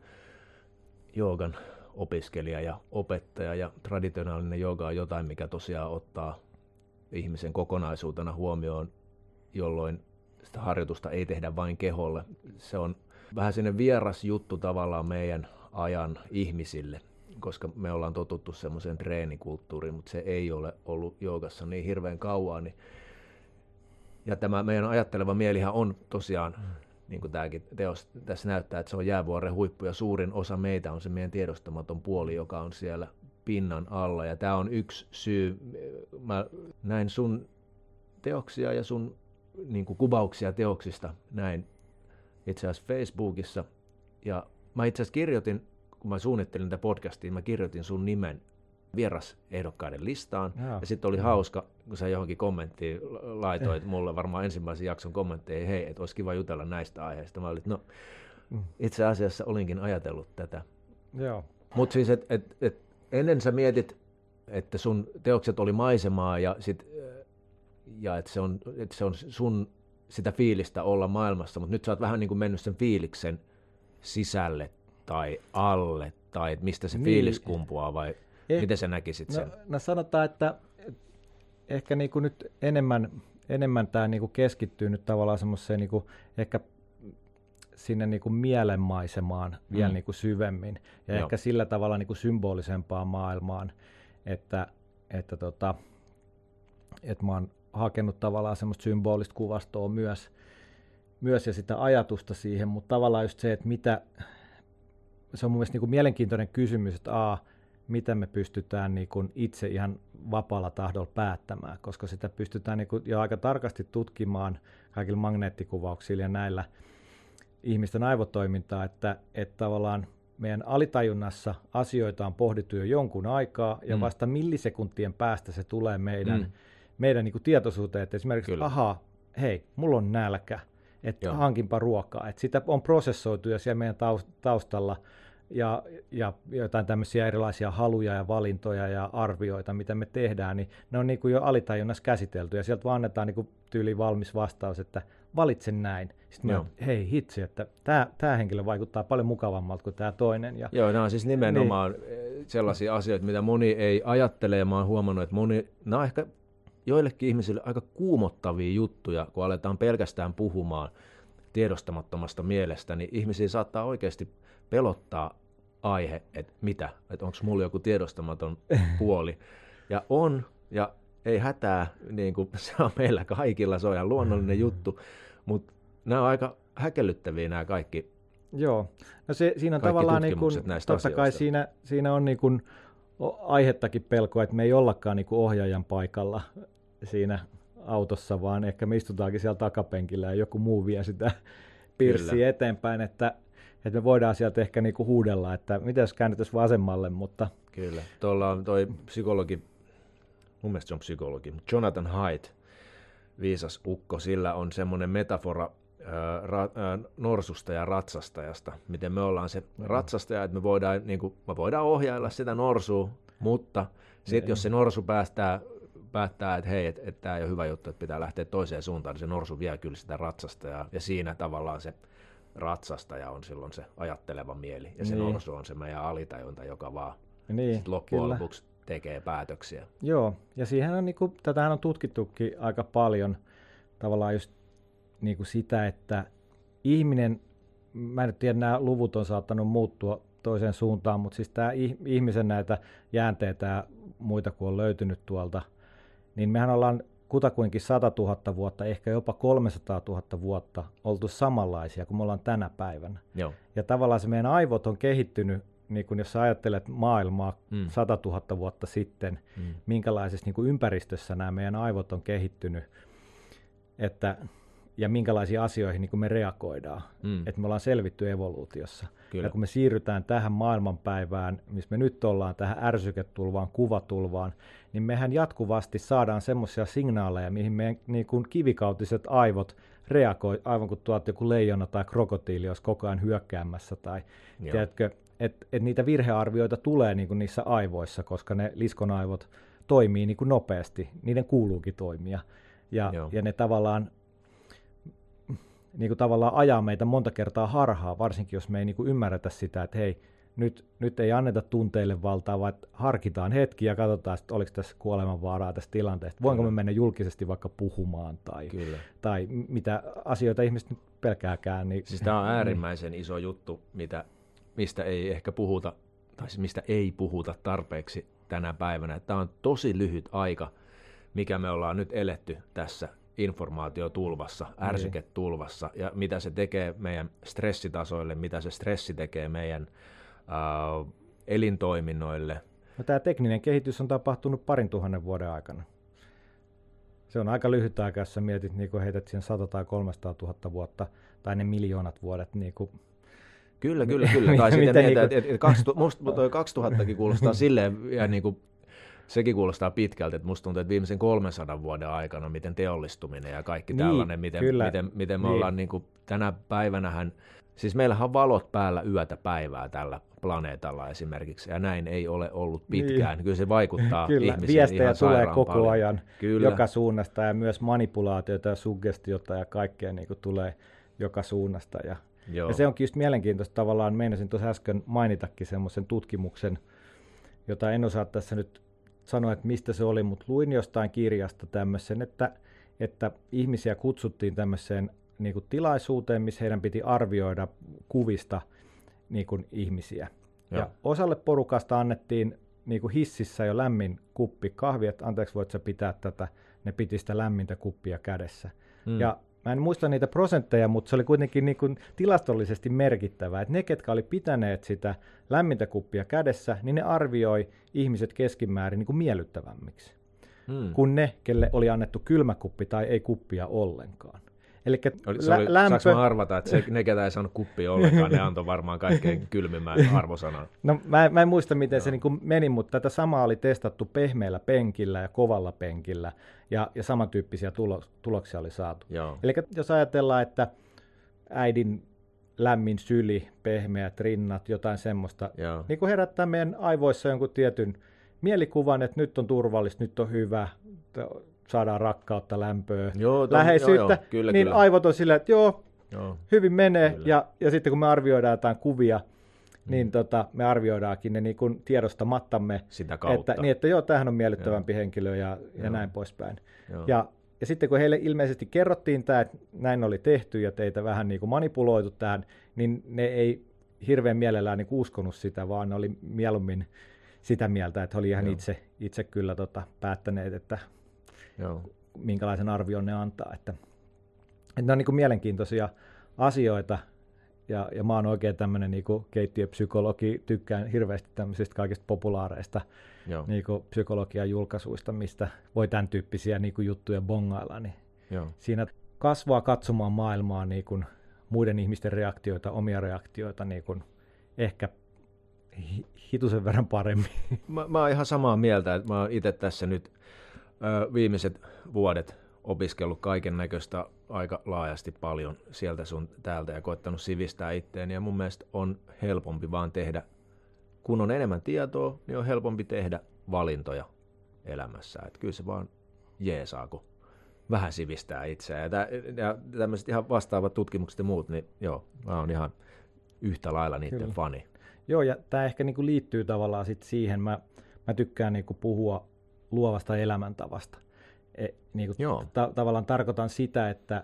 joogan opiskelija ja opettaja, ja traditionaalinen jooga on jotain, mikä tosiaan ottaa ihmisen kokonaisuutena huomioon, jolloin sitä harjoitusta ei tehdä vain keholle. Se on vähän sinne vieras juttu tavallaan meidän ajan ihmisille, koska me ollaan totuttu semmoiseen treenikulttuuriin, mutta se ei ole ollut joogassa niin hirveän kauan. Niin ja tämä meidän ajatteleva mielihän on tosiaan, niin kuin tämäkin teos tässä näyttää, että se on jäävuoren huippu ja suurin osa meitä on se meidän tiedostamaton puoli, joka on siellä pinnan alla. Ja tämä on yksi syy. Mä näin sun teoksia ja sun niin kuin kuvauksia teoksista näin itse asiassa Facebookissa. Ja mä itse asiassa kirjoitin, kun mä suunnittelin tätä podcastia, mä kirjoitin sun nimen vierasehdokkaiden listaan. Jaa. Ja sitten oli hauska, kun sä johonkin kommenttiin laitoit eh. mulle varmaan ensimmäisen jakson kommentteja, hei, että olisi kiva jutella näistä aiheista. Mä olin, no mm. itse asiassa olinkin ajatellut tätä. Mutta siis, että et, et, ennen sä mietit, että sun teokset oli maisemaa ja, sit, ja että se, on, et se on sun sitä fiilistä olla maailmassa, mutta nyt sä oot vähän niin kuin mennyt sen fiiliksen sisälle tai alle, tai että mistä se niin. fiilis kumpuaa, vai eh, miten sä näkisit sen? No, no sanotaan, että ehkä niin kuin nyt enemmän, enemmän tämä niin kuin keskittyy nyt tavallaan semmoiseen niin kuin ehkä sinne niin kuin mielenmaisemaan vielä mm. niin kuin syvemmin, ja Joo. ehkä sillä tavalla niin kuin symbolisempaan maailmaan, että, että, tota, että mä oon hakenut tavallaan semmoista symbolista kuvastoa myös, myös ja sitä ajatusta siihen, mutta tavallaan just se, että mitä, se on mun mielestä niin kuin mielenkiintoinen kysymys, että a, mitä me pystytään niin kuin itse ihan vapaalla tahdolla päättämään, koska sitä pystytään niin kuin jo aika tarkasti tutkimaan kaikilla magneettikuvauksilla ja näillä ihmisten aivotoimintaa, että, että tavallaan meidän alitajunnassa asioita on pohdittu jo jonkun aikaa, ja mm. vasta millisekuntien päästä se tulee meidän mm meidän niin kuin tietoisuuteen, että esimerkiksi, Kyllä. ahaa, hei, mulla on nälkä, että Joo. hankinpa ruokaa. Että sitä on prosessoitu jo siellä meidän taustalla ja, ja jotain tämmöisiä erilaisia haluja ja valintoja ja arvioita, mitä me tehdään, niin ne on niin kuin jo alitajunnassa käsitelty ja sieltä vaan annetaan niin kuin tyyli valmis vastaus, että valitse näin. Sitten Joo. mä, hei hitsi, että tämä, tämä henkilö vaikuttaa paljon mukavammalta kuin tämä toinen. Ja, Joo, nämä on siis nimenomaan niin. sellaisia asioita, mitä moni ei ajattele ja mä oon huomannut, että moni, nämä on ehkä joillekin ihmisille aika kuumottavia juttuja, kun aletaan pelkästään puhumaan tiedostamattomasta mielestä, niin ihmisiä saattaa oikeasti pelottaa aihe, että mitä, että onko mulla joku tiedostamaton puoli. Ja on, ja ei hätää, niin kuin se on meillä kaikilla, se on ihan luonnollinen juttu, mutta nämä on aika häkellyttäviä nämä kaikki Joo, no se, siinä on tavallaan niin kuin, totta asioista. kai siinä, siinä on niin kuin aihettakin pelkoa, että me ei ollakaan niin ohjaajan paikalla siinä autossa, vaan ehkä me istutaankin siellä takapenkillä ja joku muu vie sitä pirssiä eteenpäin, että, että me voidaan sieltä ehkä niin kuin huudella, että mitä jos käännettäisiin vasemmalle, mutta... Kyllä, tuolla on toi psykologi, mun mielestä se on psykologi, Jonathan Haidt, viisas ukko, sillä on semmoinen metafora ra, norsusta ja ratsastajasta, miten me ollaan se ratsastaja, että me voidaan, niin kuin, me voidaan ohjailla sitä norsua, mutta sitten jos se norsu päästää, päättää, että hei, että et, tämä ei ole hyvä juttu, että pitää lähteä toiseen suuntaan, niin se norsu vie kyllä sitä ratsastajaa, ja siinä tavallaan se ratsastaja on silloin se ajatteleva mieli, ja se niin. norsu on se meidän alitajunta, joka vaan niin, loppujen kyllä. lopuksi tekee päätöksiä. Joo, ja siihen on, niin kuin, tätähän on tutkittukin aika paljon, tavallaan just niin kuin sitä, että ihminen, mä en tiedä, nämä luvut on saattanut muuttua toiseen suuntaan, mutta siis tämä ihmisen näitä jäänteitä ja muita, kun on löytynyt tuolta, niin mehän ollaan kutakuinkin 100 000 vuotta, ehkä jopa 300 000 vuotta oltu samanlaisia kuin me ollaan tänä päivänä. Joo. Ja tavallaan se meidän aivot on kehittynyt, niin kun jos sä ajattelet maailmaa mm. 100 000 vuotta sitten, mm. minkälaisessa niin kuin ympäristössä nämä meidän aivot on kehittynyt, että ja minkälaisiin asioihin niin kuin me reagoidaan. Mm. Että me ollaan selvitty evoluutiossa. Kyllä. Ja kun me siirrytään tähän maailmanpäivään, missä me nyt ollaan, tähän ärsyketulvaan, kuvatulvaan, niin mehän jatkuvasti saadaan semmoisia signaaleja, mihin meidän niin kuin kivikautiset aivot reagoi, aivan kuin tuolta joku leijona tai krokotiili olisi koko ajan hyökkäämässä. Tai, tiedätkö, että et niitä virhearvioita tulee niin kuin niissä aivoissa, koska ne liskonaivot toimii niin kuin nopeasti, niiden kuuluukin toimia. Ja, ja ne tavallaan niin kuin tavallaan ajaa meitä monta kertaa harhaa, varsinkin jos me ei niin kuin ymmärretä sitä, että hei, nyt, nyt ei anneta tunteille valtaa, vaan harkitaan hetki ja katsotaan, että oliko tässä kuolemanvaaraa tässä tilanteesta. Voinko me mennä julkisesti vaikka puhumaan tai, Kyllä. tai mitä asioita ihmiset nyt pelkääkään. Niin, siis tämä on äärimmäisen iso juttu, mitä, mistä ei ehkä puhuta, tai siis mistä ei puhuta tarpeeksi tänä päivänä. Tämä on tosi lyhyt aika, mikä me ollaan nyt eletty tässä informaatiotulvassa, niin. ärsyketulvassa ja mitä se tekee meidän stressitasoille, mitä se stressi tekee meidän äh, elintoiminnoille. No, tämä tekninen kehitys on tapahtunut parin tuhannen vuoden aikana. Se on aika lyhyt aika, jos sä mietit, niin kun heität siihen 100 tai 300 000 vuotta tai ne miljoonat vuodet. Niin kuin Kyllä, kyllä, kyllä. Tai sitten mietit, niin että et, et, musta 2000kin kuulostaa silleen ja niin kuin sekin kuulostaa pitkältä, että musta tuntuu, että viimeisen 300 vuoden aikana, miten teollistuminen ja kaikki niin, tällainen, miten, kyllä. miten, miten me niin. ollaan niin kuin, tänä päivänähän, siis meillähän on valot päällä yötä päivää tällä planeetalla esimerkiksi, ja näin ei ole ollut niin. pitkään. Niin. Kyllä se vaikuttaa Kyllä, ihmisiin viestejä ihan tulee koko paljon. ajan Kyllä. joka suunnasta, ja myös manipulaatiota ja suggestiota ja kaikkea niin kuin tulee joka suunnasta. Ja, Joo. ja se onkin just mielenkiintoista tavallaan, meinasin tuossa äsken mainitakin semmoisen tutkimuksen, jota en osaa tässä nyt sanoa, että mistä se oli, mutta luin jostain kirjasta tämmöisen, että, että ihmisiä kutsuttiin tämmöiseen niin kuin tilaisuuteen, missä heidän piti arvioida kuvista niin kuin ihmisiä. Ja. ja osalle porukasta annettiin niin kuin hississä jo lämmin kuppi kahvia, että anteeksi voit sä pitää tätä, ne piti sitä lämmintä kuppia kädessä. Mm. Ja mä en muista niitä prosentteja, mutta se oli kuitenkin niin kuin tilastollisesti merkittävää, että ne, ketkä oli pitäneet sitä lämmintä kuppia kädessä, niin ne arvioi ihmiset keskimäärin niin kuin miellyttävämmiksi, hmm. kuin ne, kelle oli annettu kylmä kuppi tai ei kuppia ollenkaan. Eli lä- oli, lämpö... Saanko arvata, että se, ne, ketä ei saanut kuppia ollenkaan, ne antoi varmaan kaikkein kylmimmän arvosanan? No mä, mä en muista, miten no. se niin kuin meni, mutta tätä samaa oli testattu pehmeällä penkillä ja kovalla penkillä, ja, ja samantyyppisiä tulo, tuloksia oli saatu. Eli jos ajatellaan, että äidin lämmin syli, pehmeät rinnat, jotain semmoista, Joo. niin kuin herättää meidän aivoissa jonkun tietyn mielikuvan, että nyt on turvallista, nyt on hyvä, saadaan rakkautta, lämpöä, joo, ton, läheisyyttä, joo, joo, kyllä, niin kyllä. aivot on silleen, että joo, joo hyvin menee, ja, ja sitten kun me arvioidaan jotain kuvia, niin tota, me arvioidaankin ne niin kuin tiedostamattamme, Sitä kautta. että, niin, että joo, tämähän on miellyttävämpi joo. henkilö ja, ja näin poispäin. Joo. Ja, ja sitten kun heille ilmeisesti kerrottiin tämä, että näin oli tehty ja teitä vähän niin kuin manipuloitu tähän, niin ne ei hirveän mielellään niin uskonut sitä, vaan ne oli mieluummin sitä mieltä, että he oli ihan Joo. itse, itse kyllä tota, päättäneet, että Joo. minkälaisen arvion ne antaa. Että, että ne on niin kuin mielenkiintoisia asioita, ja, ja mä oon oikein tämmöinen niin keittiöpsykologi, tykkään hirveästi tämmöisistä kaikista populaareista Joo. niin kuin psykologian julkaisuista, mistä voi tämän tyyppisiä niin kuin juttuja bongailla, niin Joo. siinä kasvaa katsomaan maailmaa niin kuin muiden ihmisten reaktioita, omia reaktioita niin kuin ehkä hi- hitusen verran paremmin. Mä, mä oon ihan samaa mieltä, että mä oon itse tässä nyt viimeiset vuodet opiskellut kaiken näköistä aika laajasti paljon sieltä sun täältä ja koettanut sivistää itteeni ja mun mielestä on helpompi vaan tehdä, kun on enemmän tietoa, niin on helpompi tehdä valintoja elämässä. Että kyllä se vaan jeesaa, kun vähän sivistää itseään. Ja, tä, ja tämmöiset ihan vastaavat tutkimukset ja muut, niin joo, mä oon ihan yhtä lailla niiden Kyllä. fani. Joo, ja tämä ehkä niin kuin liittyy tavallaan sit siihen, mä, mä tykkään niin kuin puhua luovasta elämäntavasta. E, niin kuin Joo. ta- tavallaan tarkoitan sitä, että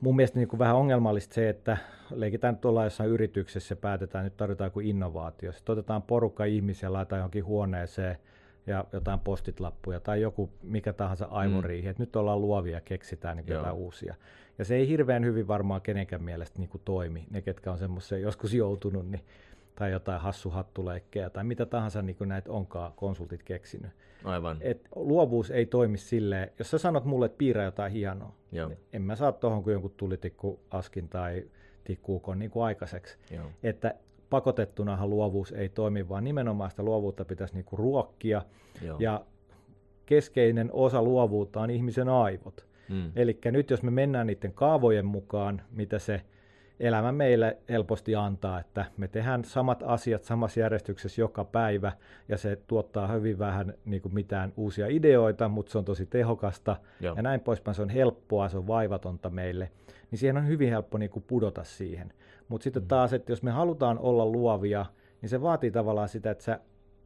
mun mielestä niin kuin vähän ongelmallista se, että leikitään nyt ollaan jossain yrityksessä ja päätetään, nyt tarvitaan joku innovaatio. Sitten otetaan porukka ihmisiä, laitetaan johonkin huoneeseen ja jotain postitlappuja tai joku mikä tahansa aivoriihi, mm. että nyt ollaan luovia ja keksitään niin jotain uusia. Ja se ei hirveän hyvin varmaan kenenkään mielestä niin kuin toimi. Ne, ketkä on semmoiseen joskus joutunut, niin, tai jotain hassuhattuleikkejä tai mitä tahansa niin kuin näitä onkaan konsultit keksinyt. Aivan. Et luovuus ei toimi silleen, jos sä sanot mulle, että piirrä jotain hienoa, Joo. niin en mä saa tuohon kuin jonkun tulitikku askin tai tikkuukon niin kuin aikaiseksi. Joo. Että pakotettunahan luovuus ei toimi, vaan nimenomaan sitä luovuutta pitäisi niin kuin ruokkia. Joo. Ja keskeinen osa luovuutta on ihmisen aivot. Mm. Eli nyt jos me mennään niiden kaavojen mukaan, mitä se elämä meille helposti antaa, että me tehdään samat asiat samassa järjestyksessä joka päivä, ja se tuottaa hyvin vähän niin kuin mitään uusia ideoita, mutta se on tosi tehokasta, Joo. ja näin poispäin, se on helppoa, se on vaivatonta meille, niin siihen on hyvin helppo niin kuin pudota siihen. Mutta sitten Mm. taas, että jos me halutaan olla luovia, niin se vaatii tavallaan sitä, että sä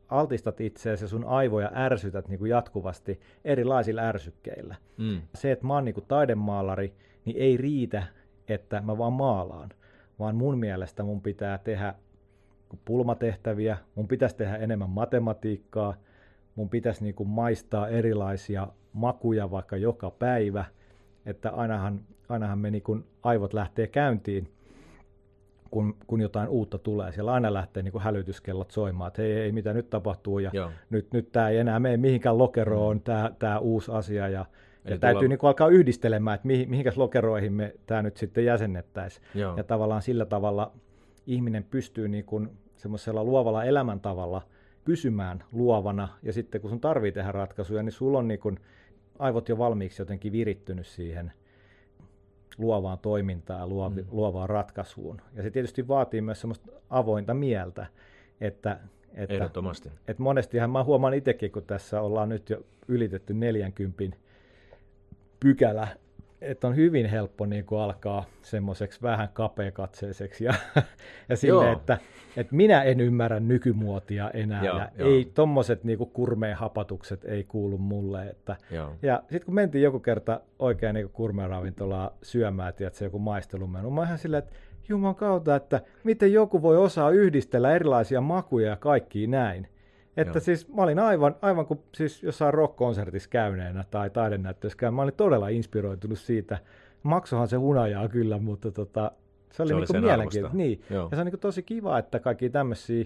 altistat itseäsi ja sun aivoja ärsytät niin kuin jatkuvasti erilaisilla ärsykkeillä. Mm. Se, että mä oon niin kuin taidemaalari, niin ei riitä, että mä vaan maalaan, vaan mun mielestä mun pitää tehdä pulmatehtäviä, mun pitäisi tehdä enemmän matematiikkaa, mun pitäisi niin kuin maistaa erilaisia makuja vaikka joka päivä, että ainahan, ainahan me niin kuin aivot lähtee käyntiin, kun, kun jotain uutta tulee. Siellä aina lähtee niin kuin hälytyskellot soimaan, että hei, ei mitä nyt tapahtuu ja Joo. nyt, nyt tämä ei enää mene mihinkään lokeroon, tämä, tämä uusi asia ja, Eli ja täytyy tulla- niin kuin alkaa yhdistelemään, että mihin, mihinkäs lokeroihin me tämä nyt sitten jäsennettäisiin. Ja tavallaan sillä tavalla ihminen pystyy niin kuin semmoisella luovalla elämäntavalla pysymään luovana, ja sitten kun sun tarvii tehdä ratkaisuja, niin sulla on niin kuin aivot jo valmiiksi jotenkin virittynyt siihen luovaan toimintaan ja luovi, Mm. luovaan ratkaisuun. Ja se tietysti vaatii myös semmoista avointa mieltä, että, että, Ehdottomasti. että monestihan mä huomaan itsekin, kun tässä ollaan nyt jo ylitetty 40 pykälä, että on hyvin helppo niin kuin alkaa semmoiseksi vähän kapeakatseiseksi ja, ja sille, Joo. että, että minä en ymmärrä nykymuotia enää Joo, ja joo. ei tommoset niin kurmeen hapatukset ei kuulu mulle. Että, Joo. ja sitten kun mentiin joku kerta oikein niin kurmeen ravintolaa syömään, tiedätkö, joku maistelumenu, mä ihan silleen, että juman kautta, että miten joku voi osaa yhdistellä erilaisia makuja ja kaikki näin. Että Joo. siis mä olin aivan, aivan kuin siis jossain rock-konsertissa käyneenä tai taidenäyttössä käyn. Mä olin todella inspiroitunut siitä. Maksohan se hunajaa kyllä, mutta tota, se oli, Se oli niinku sen mielenkiintoista. Niin. Joo. Ja se on niinku tosi kiva, että kaikki tämmöisiä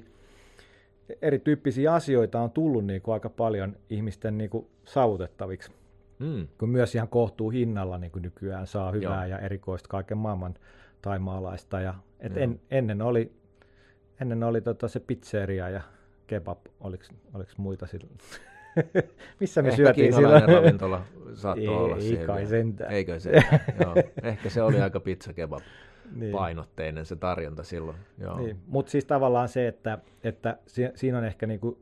erityyppisiä asioita on tullut niinku aika paljon ihmisten niinku saavutettaviksi. Mm. Kun myös ihan kohtuu hinnalla niin kuin nykyään saa hyvää Joo. ja erikoista kaiken maailman taimaalaista. Ja, et Joo. en, ennen oli, ennen oli tota se pizzeria ja kebab, oliko, oliko muita silloin? Missä me Ehkä syötiin silloin? ravintola saattoi Ei olla siellä. kai sentään. Eikö se? Joo. Ehkä se oli aika pizza kebab niin. painotteinen se tarjonta silloin. Niin. Mutta siis tavallaan se, että, että si- siinä on ehkä niinku,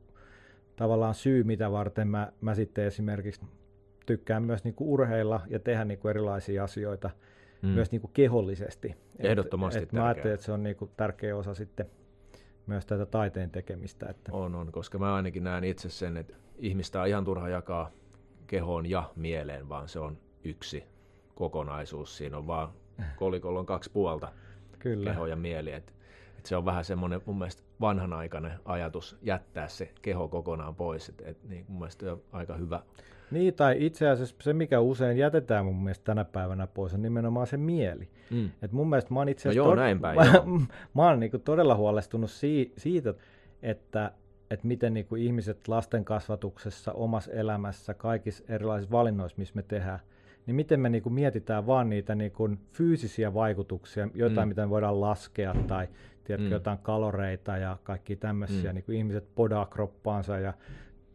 tavallaan syy, mitä varten mä, mä sitten esimerkiksi tykkään myös niinku urheilla ja tehdä niinku erilaisia asioita Mm. myös niinku kehollisesti. Et- Ehdottomasti et Mä tärkeää. ajattelen, että se on niinku tärkeä osa sitten myös tätä taiteen tekemistä. Että. On, on, koska mä ainakin näen itse sen, että ihmistä on ihan turha jakaa kehoon ja mieleen, vaan se on yksi kokonaisuus. Siinä on vaan kolikolla on kaksi puolta, Kyllä. keho ja mieli. Et, et se on vähän semmoinen mun mielestä vanhanaikainen ajatus jättää se keho kokonaan pois. Et, et, niin mun mielestä on aika hyvä. Niin, tai itse asiassa se, mikä usein jätetään mun mielestä tänä päivänä pois, on nimenomaan se mieli. Mm. Et mun mielestä mä oon itse no joo, tod- näin päin, mä, joo. mä oon niinku todella huolestunut si- siitä, että että miten niin kuin ihmiset lasten kasvatuksessa, omassa elämässä, kaikissa erilaisissa valinnoissa, missä me tehdään, niin miten me niin kuin mietitään vaan niitä niin kuin fyysisiä vaikutuksia, jotain, mm. mitä me voidaan laskea, tai tiedätkö, mm. jotain kaloreita ja kaikki tämmöisiä, mm. niin kuin ihmiset podaa kroppaansa ja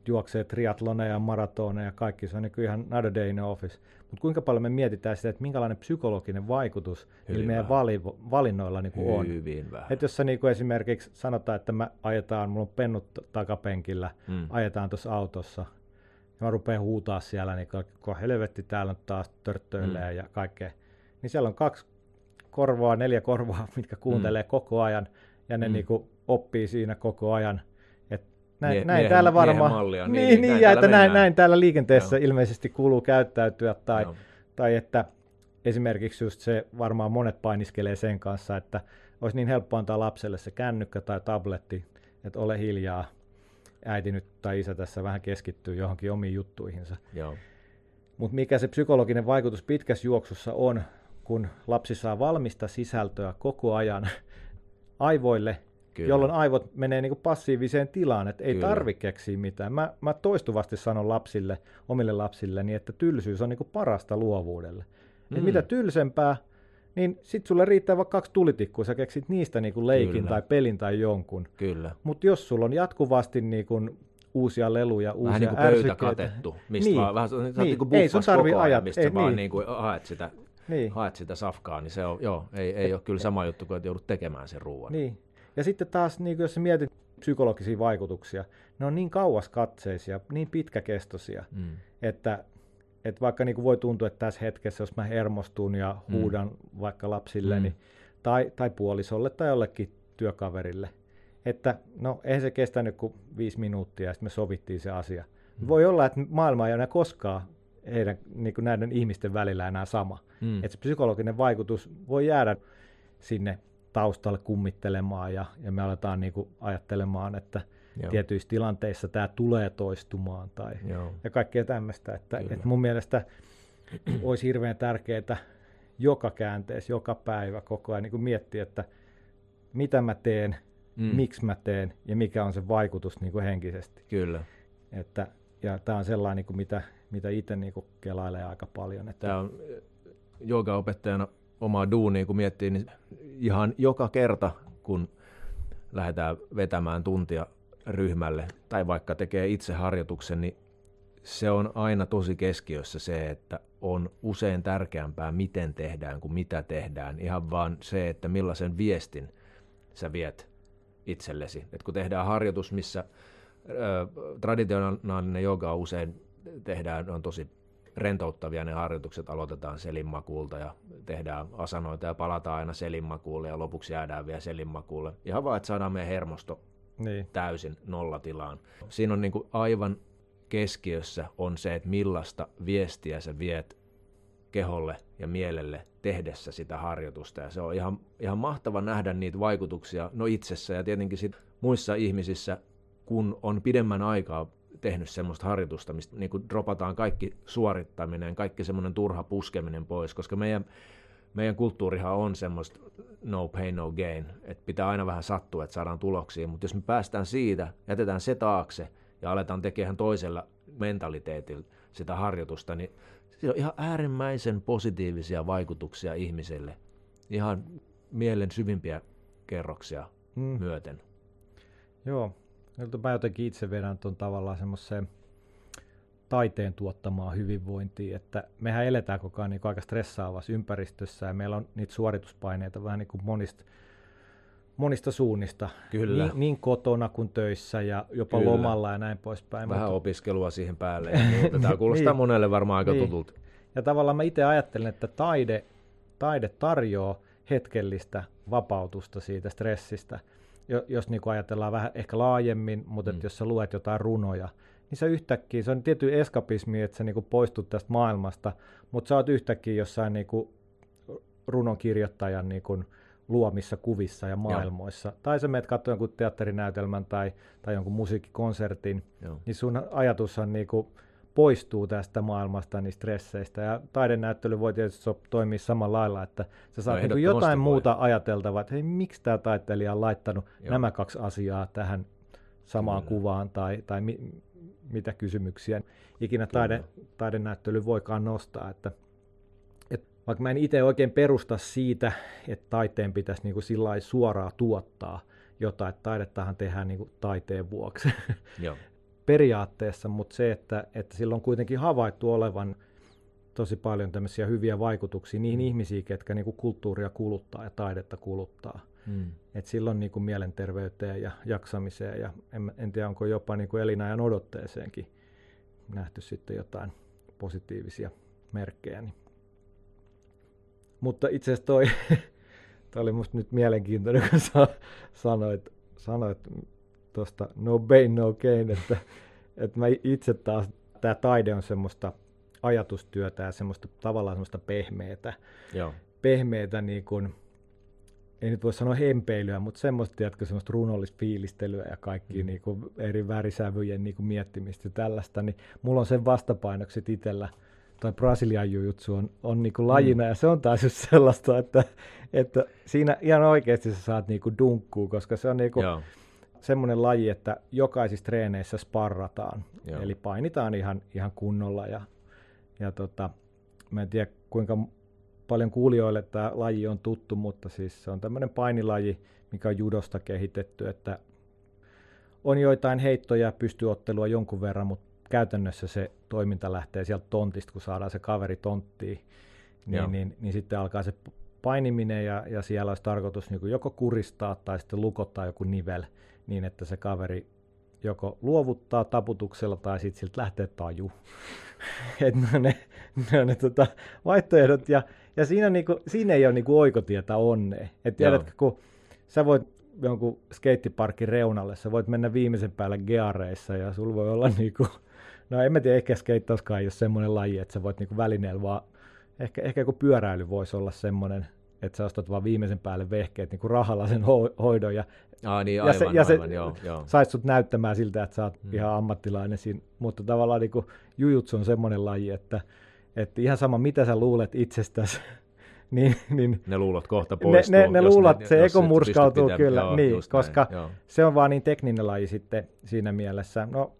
juoksee triatloneja ja maratoneja ja kaikki, se on niin kuin ihan another day in office. Mutta kuinka paljon me mietitään sitä, että minkälainen psykologinen vaikutus Hyvin meidän vali, valinnoilla niin kuin on. Hyvin vähän. Et jos sä niin kuin esimerkiksi sanotaan, että me ajetaan, mulla on pennut takapenkillä, mm. ajetaan tuossa autossa, ja mä rupean huutaa siellä, niin kun helvetti täällä taas törttöilee mm. ja kaikkea, niin siellä on kaksi korvaa, neljä korvaa, mitkä kuuntelee mm. koko ajan, ja ne mm. niin kuin oppii siinä koko ajan. Et näin, Mie- näin miehen, täällä varmaan, mallia, niin, niin, niin, näin, ja että näin, näin täällä liikenteessä Joo. ilmeisesti kuuluu käyttäytyä, tai, tai että esimerkiksi just se, varmaan monet painiskelee sen kanssa, että olisi niin helppo antaa lapselle se kännykkä tai tabletti, että ole hiljaa, äiti nyt tai isä tässä vähän keskittyy johonkin omiin juttuihinsa. Mutta mikä se psykologinen vaikutus pitkässä juoksussa on, kun lapsi saa valmista sisältöä koko ajan aivoille, Kyllä. jolloin aivot menee niin kuin passiiviseen tilaan, että ei tarvitse keksiä mitään. Mä, mä toistuvasti sanon lapsille, omille lapsille, niin että tylsyys on niin kuin parasta luovuudelle. Mm. Et mitä tylsempää, niin sit sulle riittää vaikka kaksi tulitikkua, sä keksit niistä niinku leikin Kyllä. tai pelin tai jonkun. Kyllä. Mutta jos sulla on jatkuvasti niinku uusia leluja, uusia vähän niin kuin pöytä katettu, mistä niin. vaan, vähän niin, niin. niin ei sun tarvii ajat, mistä ei, vaan niin. niin kuin haet sitä, niin. haet sitä safkaa, niin se on, joo, ei, ei ole kyllä sama juttu kuin, että joudut tekemään sen ruoan. Niin. Ja sitten taas, niin jos mietit psykologisia vaikutuksia, ne on niin kauas katseisia, niin pitkäkestoisia, mm. että et vaikka niin kuin voi tuntua, että tässä hetkessä, jos mä hermostun ja mm. huudan mm. vaikka lapsilleni mm. tai, tai puolisolle tai jollekin työkaverille, että no eihän se kestänyt kuin viisi minuuttia ja sitten me sovittiin se asia. Mm. Voi olla, että maailma ei enää koskaan heidän, niin kuin näiden ihmisten välillä enää sama. Mm. Että se psykologinen vaikutus voi jäädä sinne taustalle kummittelemaan ja, ja me aletaan niin kuin ajattelemaan, että – Joo. tietyissä tilanteissa tämä tulee toistumaan tai, Joo. ja kaikkea tämmöistä. Että, että mun mielestä olisi hirveän tärkeää joka käänteessä, joka päivä koko ajan niin kuin miettiä, että mitä mä teen, mm. miksi mä teen ja mikä on se vaikutus niin kuin henkisesti. Kyllä. Että, ja tämä on sellainen, niin kuin mitä, mitä itse niin kuin kelailee aika paljon. Että... Tämä on joogaopettajana omaa duunia, kun miettii, niin ihan joka kerta, kun lähdetään vetämään tuntia ryhmälle tai vaikka tekee itse harjoituksen, niin se on aina tosi keskiössä se, että on usein tärkeämpää, miten tehdään kuin mitä tehdään. Ihan vaan se, että millaisen viestin sä viet itsellesi. Et kun tehdään harjoitus, missä traditionaalinen joga usein tehdään, on tosi rentouttavia ne harjoitukset, aloitetaan selinmakuulta ja tehdään asanoita ja palataan aina selinmakuulle ja lopuksi jäädään vielä selinmakuulle. Ihan vaan, että saadaan meidän hermosto niin. täysin nollatilaan. Siinä on niin kuin aivan keskiössä on se, että millaista viestiä sä viet keholle ja mielelle tehdessä sitä harjoitusta. Ja se on ihan, ihan mahtava nähdä niitä vaikutuksia no itsessä ja tietenkin sit muissa ihmisissä, kun on pidemmän aikaa tehnyt semmoista harjoitusta, mistä niin kuin dropataan kaikki suorittaminen, kaikki semmoinen turha puskeminen pois, koska meidän meidän kulttuurihan on semmoista no pain, no gain, että pitää aina vähän sattua, että saadaan tuloksia, mutta jos me päästään siitä, jätetään se taakse ja aletaan tekemään toisella mentaliteetillä sitä harjoitusta, niin sillä on ihan äärimmäisen positiivisia vaikutuksia ihmiselle, ihan mielen syvimpiä kerroksia mm. myöten. Joo, mä jotenkin itse vedän tuon tavallaan semmoiseen taiteen tuottamaa hyvinvointia, että mehän eletään koko ajan niin aika stressaavassa ympäristössä ja meillä on niitä suorituspaineita vähän niin kuin monista, monista suunnista, Kyllä. Niin, niin kotona kuin töissä ja jopa Kyllä. lomalla ja näin poispäin. Vähän mutta... opiskelua siihen päälle. Tämä kuulostaa niin. monelle varmaan aika niin. tutulta. Ja tavallaan mä itse ajattelen, että taide, taide tarjoaa hetkellistä vapautusta siitä stressistä. Jos niin kuin ajatellaan vähän ehkä laajemmin, mutta mm. jos sä luet jotain runoja, niin se yhtäkkiä, se on tietty eskapismi, että sä niin kuin poistut tästä maailmasta, mutta sä oot yhtäkkiä jossain niin kuin runonkirjoittajan niin kuin luomissa kuvissa ja maailmoissa. Joo. Tai sä menet katsoa jonkun teatterinäytelmän tai, tai jonkun musiikkikonsertin, Joo. niin sun ajatus on niin kuin, poistuu tästä maailmasta niistä stresseistä. Ja taidenäyttely voi tietysti so, toimia samalla lailla, että sä saat no, niin jotain voi. muuta ajateltavaa, että hei, miksi tämä taiteilija on laittanut Joo. nämä kaksi asiaa tähän samaan Kyllä. kuvaan tai, tai mi, mitä kysymyksiä ikinä taide, taidenäyttely voikaan nostaa. Että, et, vaikka mä en itse oikein perusta siitä, että taiteen pitäisi niin kuin sillä suoraan tuottaa jotain, että taidettahan tehdään niin kuin taiteen vuoksi. Joo. periaatteessa, mutta se, että, että sillä on kuitenkin havaittu olevan tosi paljon tämmöisiä hyviä vaikutuksia niihin mm. ihmisiin, ketkä niin kuin kulttuuria kuluttaa ja taidetta kuluttaa. Mm. Et silloin niin kuin mielenterveyteen ja jaksamiseen ja en, en tiedä, onko jopa niin kuin elinajan odotteeseenkin nähty sitten jotain positiivisia merkkejä. Niin. Mutta itse asiassa toi, toi oli musta nyt mielenkiintoinen, kun sä sanoit, sanoit tuosta no pain, no gain, että, että mä itse taas, tämä taide on semmoista ajatustyötä ja semmoista tavallaan semmoista pehmeätä, Joo. pehmeätä niin kuin, ei nyt voi sanoa hempeilyä, mutta semmoista, tiedätkö, semmoista runollista fiilistelyä ja kaikki mm. niin kuin eri värisävyjen niin kuin miettimistä ja tällaista, niin mulla on sen vastapainokset itsellä, tai Brasilian jujutsu on, on niin kuin lajina, mm. ja se on taas just sellaista, että, että siinä ihan oikeasti sä saat niin kuin dunkkuu, koska se on niin kuin, semmoinen laji, että jokaisissa treeneissä sparrataan, Joo. eli painitaan ihan, ihan kunnolla, ja, ja tota, mä en tiedä kuinka paljon kuulijoille tämä laji on tuttu, mutta siis se on tämmöinen painilaji, mikä on judosta kehitetty, että on joitain heittoja, pystyottelua jonkun verran, mutta käytännössä se toiminta lähtee sieltä tontista, kun saadaan se kaveri tonttiin, niin, niin, niin, niin sitten alkaa se painiminen ja, ja siellä olisi tarkoitus niin joko kuristaa tai sitten lukottaa joku nivel niin, että se kaveri joko luovuttaa taputuksella tai sitten siltä lähtee taju. Et ne on ne, ne, on ne tota, vaihtoehdot ja, ja siinä, niinku, siinä ei ole niinku oikotietä onnea. Et tiedätkö, kun sä voit jonkun skeittiparkin reunalle, sä voit mennä viimeisen päälle geareissa ja sulla voi olla niinku, no en mä tiedä, ehkä skeittauskaan ei ole semmoinen laji, että sä voit niinku välineellä vaan, ehkä, ehkä joku pyöräily voisi olla semmoinen, että sä ostat vaan viimeisen päälle vehkeet niin kuin rahalla sen ho- hoidon ja, Aa, niin, aivan, ja se, ja se aivan, joo, joo. sais sut näyttämään siltä, että sä oot hmm. ihan ammattilainen siinä. Mutta tavallaan niin kuin jujutsu on semmoinen laji, että, että ihan sama mitä sä luulet itsestäsi, niin, niin ne luulot kohta poistuu. Ne, ne, ne luulot, ne, se eko murskautuu pitää, kyllä, joo, niin, koska näin, se on vaan niin tekninen laji sitten siinä mielessä. No,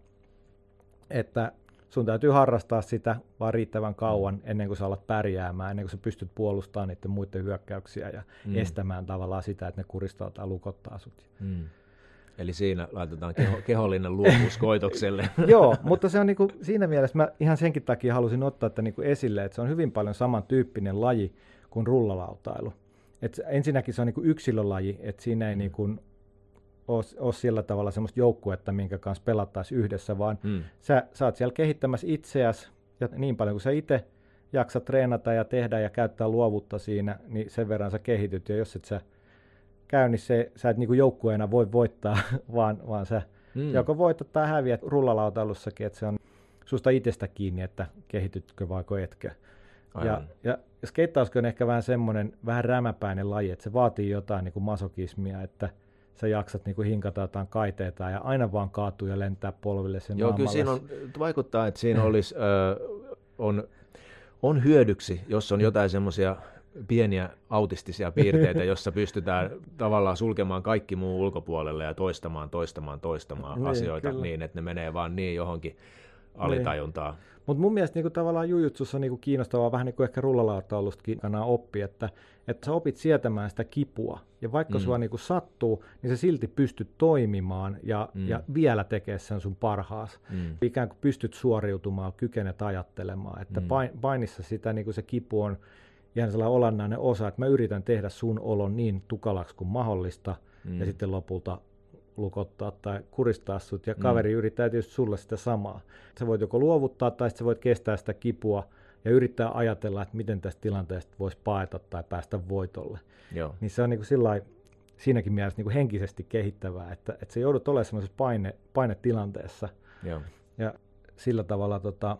että sun täytyy harrastaa sitä vaan riittävän kauan ennen kuin sä alat pärjäämään, ennen kuin sä pystyt puolustamaan niiden muiden hyökkäyksiä ja mm. estämään tavallaan sitä, että ne kuristaa tai lukottaa sut. Mm. Eli siinä laitetaan keho, kehollinen luovuus koitokselle. Joo, mutta se on niinku, siinä mielessä mä ihan senkin takia halusin ottaa että niinku esille, että se on hyvin paljon samantyyppinen laji kuin rullalautailu. Et ensinnäkin se on niinku yksilölaji, että siinä ei mm. niinku ole, ole sillä tavalla semmoista joukkuetta, minkä kanssa pelattaisiin yhdessä, vaan mm. sä, sä oot siellä kehittämässä itseäsi ja niin paljon kuin sä itse jaksat treenata ja tehdä ja käyttää luovuutta siinä, niin sen verran sä kehityt. Ja jos et sä käy, niin se, sä et niinku joukkueena voi voittaa, vaan, vaan sä mm. joko voitat tai häviät rullalautailussakin, että se on susta itsestä kiinni, että kehitytkö vai etkö. Ja, ja skeittauskin on ehkä vähän semmoinen vähän rämäpäinen laji, että se vaatii jotain niin kuin masokismia, että – sä jaksat niin kuin hinkata jotain kaiteita ja aina vaan kaatuu ja lentää polville sen Joo, kyllä siinä on, vaikuttaa, että siinä olisi, ö, on, on hyödyksi, jos on jotain semmoisia pieniä autistisia piirteitä, jossa pystytään tavallaan sulkemaan kaikki muu ulkopuolelle ja toistamaan, toistamaan, toistamaan niin, asioita kyllä. niin, että ne menee vaan niin johonkin alitajuntaan. Niin. Mutta mun mielestä niinku, tavallaan jujutsussa niinku, kiinnostavaa vähän niin kuin ehkä rullalautaulustakin kannaa oppi, että, että sä opit sietämään sitä kipua. Ja vaikka mm. sua niinku, sattuu, niin sä silti pystyt toimimaan ja, mm. ja vielä tekee sen sun parhaas. Mm. Ikään kuin pystyt suoriutumaan, kykenet ajattelemaan. Että mm. painissa sitä niinku, se kipu on ihan sellainen olennainen osa, että mä yritän tehdä sun olon niin tukalaksi kuin mahdollista, mm. ja sitten lopulta lukottaa tai kuristaa sut, ja mm. kaveri mm. yrittää tietysti sulle sitä samaa. Sä voit joko luovuttaa tai sä voit kestää sitä kipua ja yrittää ajatella, että miten tästä tilanteesta voisi paeta tai päästä voitolle. Joo. Niin se on niin kuin siinäkin mielessä niin kuin henkisesti kehittävää, että, että se joudut olemaan semmoisessa paine, painetilanteessa. Joo. Ja sillä tavalla tota,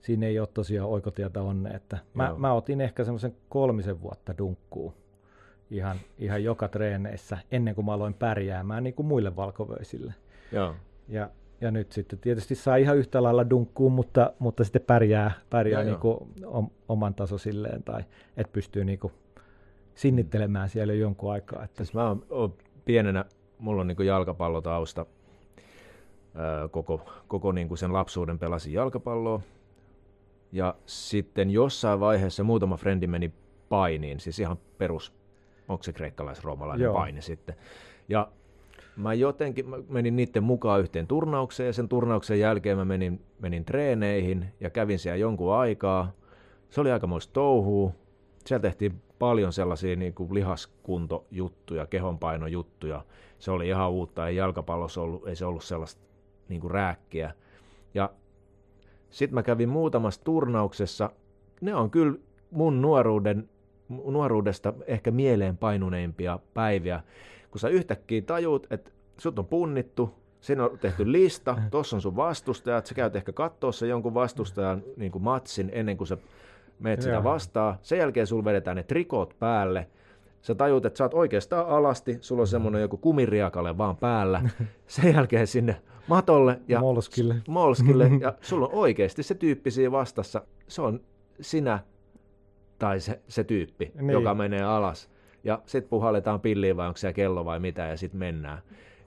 siinä ei ole tosiaan oikotietä onne. Että mä, mä, otin ehkä semmoisen kolmisen vuotta dunkkuun ihan, ihan joka treeneissä ennen kuin mä aloin pärjäämään niin kuin muille valkovöisille. Joo. Ja, ja nyt sitten tietysti saa ihan yhtä lailla dunkkuun, mutta, mutta sitten pärjää, pärjää niin kuin oman tasoisilleen tai että pystyy niin kuin sinnittelemään siellä jonkun aikaa. Että... Siis mä oon, oon pienenä, mulla on niin jalkapallotausta, öö, koko, koko niin kuin sen lapsuuden pelasin jalkapalloa. Ja sitten jossain vaiheessa muutama frendi meni painiin, siis ihan perus, onko se kreikkalais-roomalainen Joo. paini sitten. Ja mä jotenkin mä menin niiden mukaan yhteen turnaukseen ja sen turnauksen jälkeen mä menin, menin treeneihin ja kävin siellä jonkun aikaa. Se oli aikamoista touhua. Siellä tehtiin paljon sellaisia niin kuin lihaskuntojuttuja, kehonpainojuttuja. Se oli ihan uutta, ei jalkapallossa ollut, ei se ollut sellaista niin kuin rääkkiä. Ja sitten mä kävin muutamassa turnauksessa. Ne on kyllä mun nuoruuden, nuoruudesta ehkä mieleen painuneimpia päiviä, kun sä yhtäkkiä tajuut, että sut on punnittu, siinä on tehty lista, tuossa on sun vastustajat, sä käyt ehkä katsoa se jonkun vastustajan niin kuin matsin ennen kuin sä meet sitä vastaan. Sen jälkeen sulla vedetään ne trikot päälle. Sä tajuut, että sä oot oikeastaan alasti, sulla on semmoinen joku kumiriakale vaan päällä. Sen jälkeen sinne matolle ja molskille. molskille ja sulla on oikeasti se tyyppi siinä vastassa. Se on sinä tai se, se tyyppi, niin. joka menee alas. Ja sitten puhalletaan pilliin vai onko se kello vai mitä ja sitten mennään.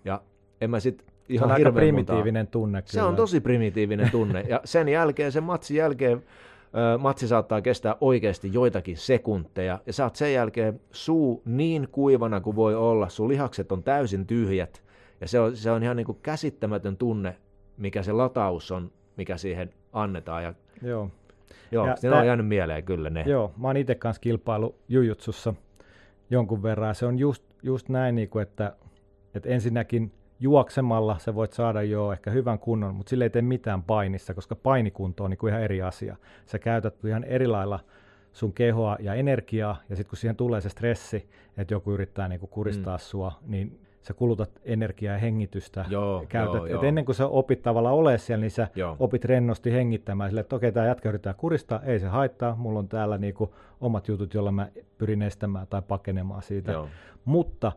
Ja en mä sit ihan se on aika primitiivinen monta... tunne. Kyllä. Se on tosi primitiivinen tunne. Ja sen jälkeen, sen matsin jälkeen, matsi saattaa kestää oikeasti joitakin sekunteja, ja sä oot sen jälkeen suu niin kuivana kuin voi olla, sun lihakset on täysin tyhjät, ja se on, se on ihan niin kuin käsittämätön tunne, mikä se lataus on, mikä siihen annetaan. Ja, joo. Joo, ja tää, on jäänyt mieleen kyllä ne. Joo, mä oon itse kanssa kilpailu jujutsussa jonkun verran. Se on just, just näin, niin kuin, että, että ensinnäkin juoksemalla sä voit saada jo ehkä hyvän kunnon, mutta sille ei tee mitään painissa, koska painikunto on niin kuin ihan eri asia. Sä käytät ihan eri lailla sun kehoa ja energiaa, ja sitten kun siihen tulee se stressi, että joku yrittää niin kuin kuristaa mm. sua, niin sä kulutat energiaa ja hengitystä. Joo, käytät, joo, et joo. ennen kuin sä opit tavallaan ole siellä, niin sä joo. opit rennosti hengittämään sille, että okei, tämä jätkä yrittää kuristaa, ei se haittaa, mulla on täällä niinku omat jutut, joilla mä pyrin estämään tai pakenemaan siitä. Joo. Mutta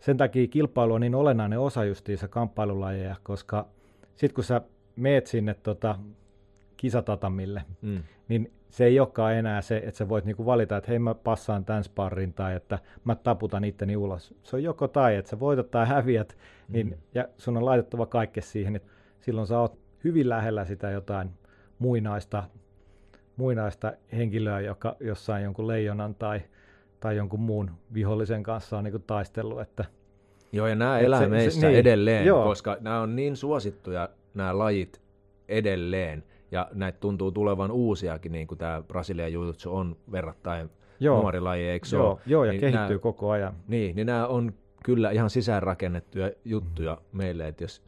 sen takia kilpailu on niin olennainen osa justiinsa kamppailulajeja, koska sitten kun sä meet sinne tota, kisatatamille, mm. niin se ei olekaan enää se, että sä voit niinku valita, että hei mä passaan tämän sparrin tai että mä taputan itteni ulos. Se on joko tai, että sä voitat tai häviät, niin, mm. ja sun on laitettava kaikke siihen, että silloin sä oot hyvin lähellä sitä jotain muinaista, muinaista henkilöä, joka jossain jonkun leijonan tai, tai jonkun muun vihollisen kanssa on niinku taistellut. Että, Joo, ja nämä elää se, meissä se, niin, edelleen, joo. koska nämä on niin suosittuja, nämä lajit edelleen, ja näitä tuntuu tulevan uusiakin, niin kuin tämä Brasilian Jiu-Jitsu on verrattain joo. nuori laji, eikö joo, ole? Joo, ja niin kehittyy nämä, koko ajan. Niin, niin nämä on kyllä ihan sisäänrakennettuja juttuja mm. meille, että jos,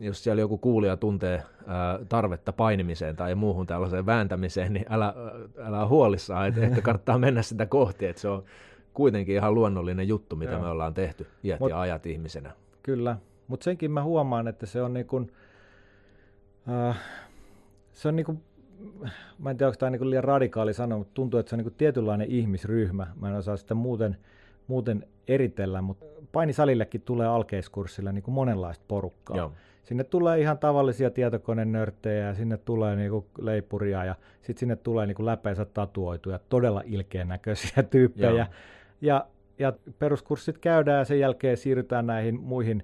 jos siellä joku kuulija tuntee ää, tarvetta painimiseen tai muuhun tällaiseen vääntämiseen, niin älä, älä huolissaan, että, että kannattaa mennä sitä kohti, että se on kuitenkin ihan luonnollinen juttu, mitä Joo. me ollaan tehty iät Mut, ja ajat ihmisenä. Kyllä, mutta senkin mä huomaan, että se on niin kuin, äh, se on niin kuin, mä en tiedä, onko tämä niin liian radikaali sanoa, mutta tuntuu, että se on niin tietynlainen ihmisryhmä. Mä en osaa sitä muuten, muuten eritellä, mutta painisalillekin tulee alkeiskurssilla niin kuin monenlaista porukkaa. Joo. Sinne tulee ihan tavallisia tietokonenörttejä ja sinne tulee niinku leipuria ja sitten sinne tulee niinku läpeensä tatuoituja, todella ilkeän näköisiä tyyppejä. Joo. Ja, ja peruskurssit käydään ja sen jälkeen siirrytään näihin muihin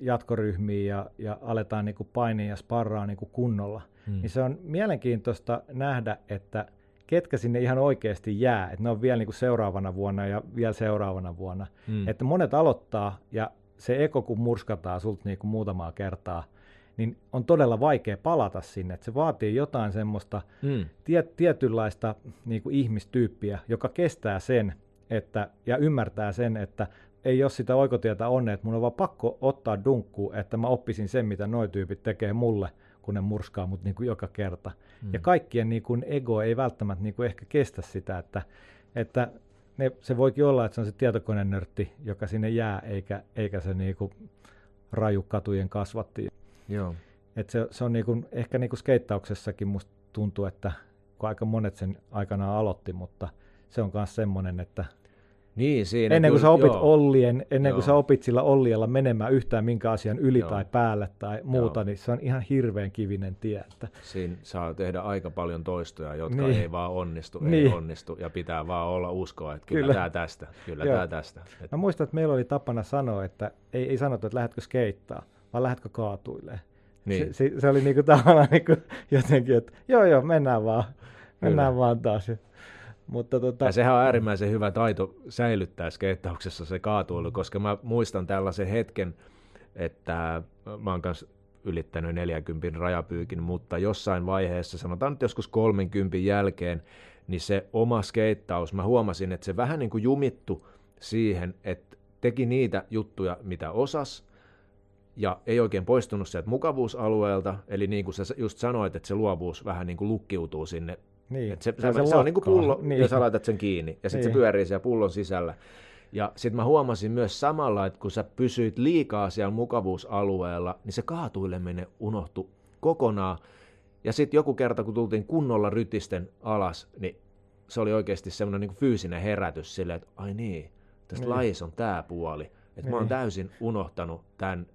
jatkoryhmiin ja, ja aletaan niinku painia ja sparraa niinku kunnolla. Hmm. Niin se on mielenkiintoista nähdä, että ketkä sinne ihan oikeasti jää, että ne on vielä niinku seuraavana vuonna ja vielä seuraavana vuonna. Hmm. Että monet aloittaa ja se eko kun murskataan sulta niinku muutamaa kertaa, niin on todella vaikea palata sinne. että se vaatii jotain semmoista hmm. tie, tietynlaista niinku ihmistyyppiä, joka kestää sen, että, ja ymmärtää sen, että ei ole sitä oikotietä onne, että mun on vaan pakko ottaa dunkku, että mä oppisin sen, mitä noi tyypit tekee mulle, kun ne murskaa mut niin kuin joka kerta. Mm. Ja kaikkien niin kuin ego ei välttämättä niin kuin ehkä kestä sitä, että, että ne, se voikin olla, että se on se tietokonenörtti, joka sinne jää, eikä, eikä se niinku raju katujen kasvatti. Joo. Et se, se on niinku, ehkä niinku skeittauksessakin musta tuntuu, että kun aika monet sen aikanaan aloitti, mutta se on myös semmoinen, että Niin, siinä ennen kuin kyllä- sä opit joo. Ollien, ennen Joo. kuin sä opit sillä Olliella menemään yhtään minkä asian yli Joo. tai päälle tai muuta, Joo. niin se on ihan hirveän kivinen tie. Että, Siinä saa tehdä aika paljon toistoja, jotka Niin. ei vaan onnistu, ei Niin. onnistu, ja pitää vaan olla uskoa, että kyllä, Kyllä. tämä tästä, kyllä Joo. tämä tästä. Et, mä muistan, että meillä oli tapana sanoa, että ei, ei sanottu, että lähdetkö skeittaa, vaan lähdetkö kaatuilee. niin. Se, se, se, oli niinku tavallaan niinku jotenkin, että joo joo, mennään vaan, mennään Kyllä. vaan taas. Mutta tota, Ja sehän on äärimmäisen hyvä taito säilyttää skeittauksessa se kaatuilu, koska mä muistan tällaisen hetken, että mä oon kanssa ylittänyt 40 rajapyykin, mutta jossain vaiheessa, sanotaan nyt joskus 30 jälkeen, niin se oma skeittaus, mä huomasin, että se vähän niin kuin jumittu siihen, että teki niitä juttuja, mitä osas, ja ei oikein poistunut sieltä mukavuusalueelta, eli niin kuin sä just sanoit, että se luovuus vähän niin kuin lukkiutuu sinne niin, et se, on se, se, on niin kuin pullo, niin. ja sä laitat sen kiinni, ja sitten Niin. se pyörii siellä pullon sisällä. Ja sitten mä huomasin myös samalla, että kun sä pysyit liikaa siellä mukavuusalueella, niin se kaatuileminen unohtui kokonaan. Ja sitten joku kerta, kun tultiin kunnolla rytisten alas, niin se oli oikeasti semmoinen niin fyysinen herätys silleen, että ai niin, tästä Niin. lajissa on tämä puoli. Että mä oon Niin. täysin unohtanut tämän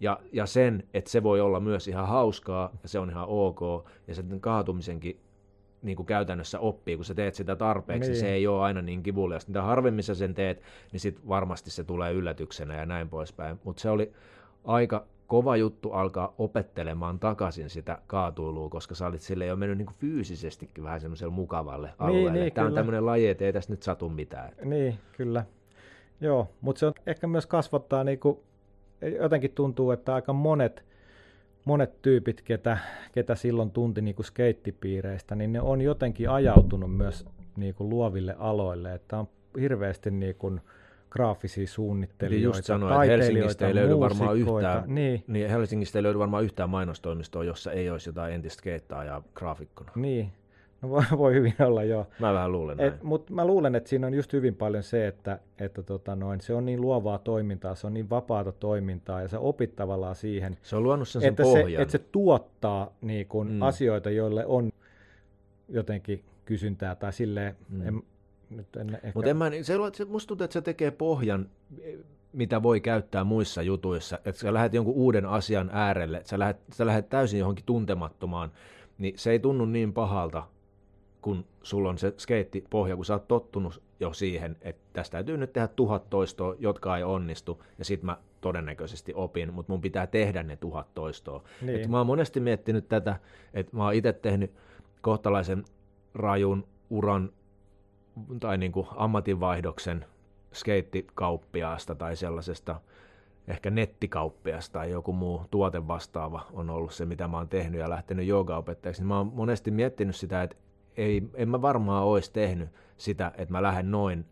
ja, ja sen, että se voi olla myös ihan hauskaa ja se on ihan ok. Ja sen kaatumisenkin niin kuin käytännössä oppii, kun sä teet sitä tarpeeksi, niin. Niin. se ei ole aina niin kivuliasta. Mitä harvemmin sä sen teet, niin sit varmasti se tulee yllätyksenä ja näin poispäin. Mutta se oli aika kova juttu alkaa opettelemaan takaisin sitä kaatuilua, koska sä olit sille jo mennyt niin kuin fyysisestikin vähän semmoiselle mukavalle alueelle. niin, Tämä on tämmöinen laji, että ei tässä nyt satu mitään. Niin, kyllä. Joo, mutta se on ehkä myös kasvattaa, niinku, jotenkin tuntuu, että aika monet, monet tyypit, ketä, ketä silloin tunti niinku skeittipiireistä, niin ne on jotenkin ajautunut myös niinku luoville aloille, että on hirveästi niinku graafisia suunnittelijoita, Eli just sanoin, että Helsingistä ei löydy varmaan yhtään, Niin, niin Helsingistä ei löydy varmaan yhtään mainostoimistoa, jossa ei olisi jotain entistä skeittaajaa graafikkona. niin. No voi, voi hyvin olla, joo. Mä vähän luulen näin. Mutta mä luulen, että siinä on just hyvin paljon se, että, että tota noin, se on niin luovaa toimintaa, se on niin vapaata toimintaa ja sä opit tavallaan siihen, Se on luonut sen, sen että, se, pohjan. että se tuottaa niin kun Mm. asioita, joille on jotenkin kysyntää tai silleen, Mm. en, nyt en ehkä, Mutta mä, se, se, musta tuntuu, että se tekee pohjan, mitä voi käyttää muissa jutuissa. Että sä lähdet jonkun uuden asian äärelle, että sä lähdet, sä lähdet täysin johonkin tuntemattomaan, niin se ei tunnu niin pahalta, kun sulla on se skeittipohja, kun sä oot tottunut jo siihen, että tästä täytyy nyt tehdä tuhat toistoa, jotka ei onnistu, ja sit mä todennäköisesti opin, mutta mun pitää tehdä ne tuhat toistoa. Niin. Et mä oon monesti miettinyt tätä, että mä oon itse tehnyt kohtalaisen rajun uran tai niin kuin ammatinvaihdoksen skeittikauppiaasta tai sellaisesta ehkä nettikauppiasta tai joku muu tuote vastaava on ollut se, mitä mä oon tehnyt ja lähtenyt joogaopettajaksi. Niin Mä oon monesti miettinyt sitä, että ei, en mä varmaan olisi tehnyt sitä, että mä lähden noin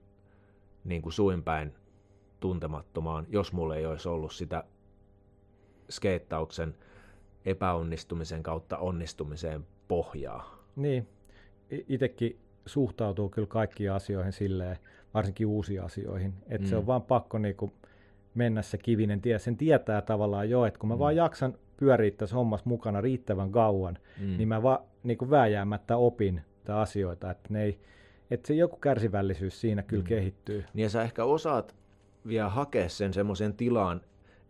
niin kuin suinpäin tuntemattomaan, jos mulla ei olisi ollut sitä skeittauksen epäonnistumisen kautta onnistumiseen pohjaa. Niin, itsekin suhtautuu kyllä kaikkiin asioihin silleen, varsinkin uusiin asioihin, että mm. se Mm. on vaan pakko niinku mennä se kivinen tie. Sen tietää tavallaan jo, että kun mä Mm. mm. vaan jaksan pyöriä tässä hommassa mukana riittävän kauan, Mm. mm. niin mä vaan niinku vääjäämättä opin niitä asioita, että, ne ei, että se joku kärsivällisyys siinä kyllä Mm. kehittyy. Niin ja sä ehkä osaat vielä hakea sen semmoisen tilaan,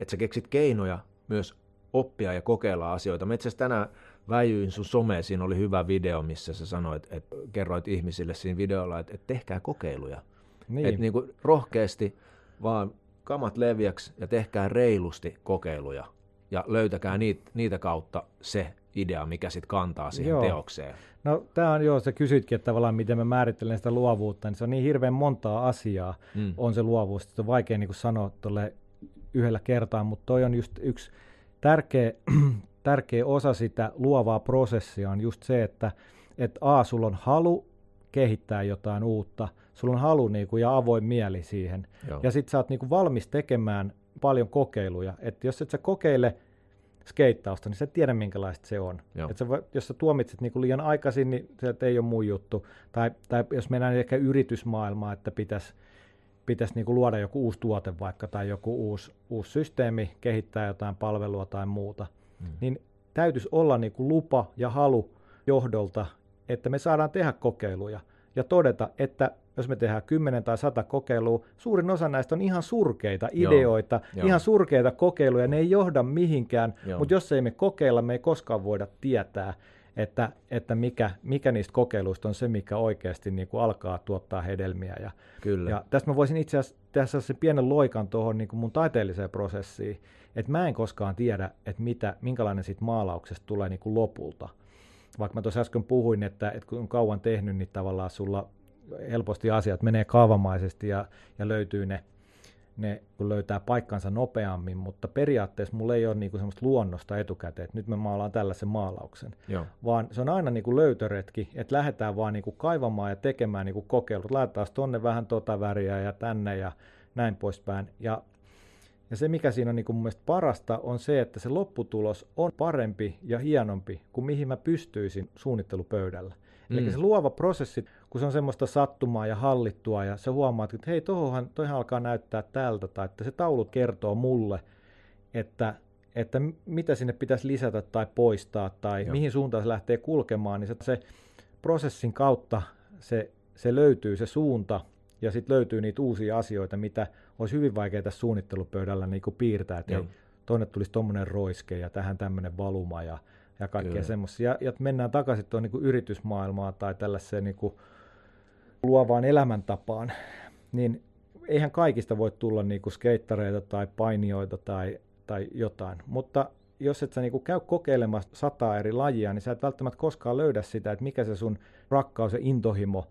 että sä keksit keinoja myös oppia ja kokeilla asioita. Mä itse tänään väijyin sun someen, siinä oli hyvä video, missä sä sanoit, että kerroit ihmisille siinä videolla, että, että tehkää kokeiluja. Niin. Että niin kuin rohkeasti vaan kamat leviäksi ja tehkää reilusti kokeiluja ja löytäkää niitä, niitä kautta se idea, mikä sitten kantaa siihen Joo. teokseen. No tämä on joo, sä kysyitkin, että tavallaan miten mä määrittelen sitä luovuutta, niin se on niin hirveän montaa asiaa Mm. on se luovuus, että on vaikea niin sanoa tuolle yhdellä kertaa, mutta toi on just yksi tärkeä, tärkeä osa sitä luovaa prosessia on just se, että et A, sulla on halu kehittää jotain uutta, sulla on halu niin kuin, ja avoin mieli siihen, Joo. ja sitten sä oot niin kuin valmis tekemään paljon kokeiluja, että jos et sä kokeile skeittausta, niin sä et tiedä minkälaista se on. Joo. Et sä voi, jos sä tuomitset niin liian aikaisin, niin se ei ole mun juttu. Tai, tai jos mennään ehkä yritysmaailmaan, että pitäisi pitäisi niin luoda joku uusi tuote vaikka tai joku uusi, uusi systeemi, kehittää jotain palvelua tai muuta, mm. niin täytyisi olla niin kuin lupa ja halu johdolta, että me saadaan tehdä kokeiluja ja todeta, että jos me tehdään 10 tai 100 kokeilua, suurin osa näistä on ihan surkeita ideoita, Joo. ihan surkeita kokeiluja, ne ei johda mihinkään, Joo. mutta jos ei me kokeilla, me ei koskaan voida tietää, että, että mikä, mikä niistä kokeiluista on se, mikä oikeasti niin kuin alkaa tuottaa hedelmiä. Ja, Kyllä. ja tästä mä voisin itse asiassa tehdä sen pienen loikan tuohon niin mun taiteelliseen prosessiin, että mä en koskaan tiedä, että mitä, minkälainen siitä maalauksesta tulee niin kuin lopulta. Vaikka mä tuossa äsken puhuin, että, että kun on kauan tehnyt, niin tavallaan sulla helposti asiat menee kaavamaisesti ja, ja löytyy ne ne kun löytää paikkansa nopeammin, mutta periaatteessa mulla ei ole niinku semmoista luonnosta etukäteen, että nyt me maalaan tällaisen maalauksen, Joo. vaan se on aina niinku löytöretki, että lähdetään vaan niinku kaivamaan ja tekemään niinku kokeilut, laitetaan tonne vähän tota väriä ja tänne ja näin poispäin. Ja, ja se, mikä siinä on niinku mun mielestä parasta, on se, että se lopputulos on parempi ja hienompi kuin mihin mä pystyisin suunnittelupöydällä. Mm. Eli se luova prosessi, kun se on semmoista sattumaa ja hallittua ja se huomaat, että hei, tohonhan, toihan alkaa näyttää tältä, tai että se taulut kertoo mulle, että, että mitä sinne pitäisi lisätä tai poistaa tai Joo. mihin suuntaan se lähtee kulkemaan, niin se, se prosessin kautta se, se löytyy se suunta ja sitten löytyy niitä uusia asioita, mitä olisi hyvin vaikea tässä suunnittelupöydällä niin kuin piirtää, että tuonne tulisi tuommoinen roiske ja tähän tämmöinen valuma ja ja kaikkea semmoisia. Ja, ja mennään takaisin tuon niin yritysmaailmaan tai tällaiseen niin kuin luovaan elämäntapaan, niin eihän kaikista voi tulla niin kuin skeittareita tai painijoita tai, tai jotain, mutta jos et sä niin kuin käy kokeilemassa sataa eri lajia, niin sä et välttämättä koskaan löydä sitä, että mikä se sun rakkaus ja intohimo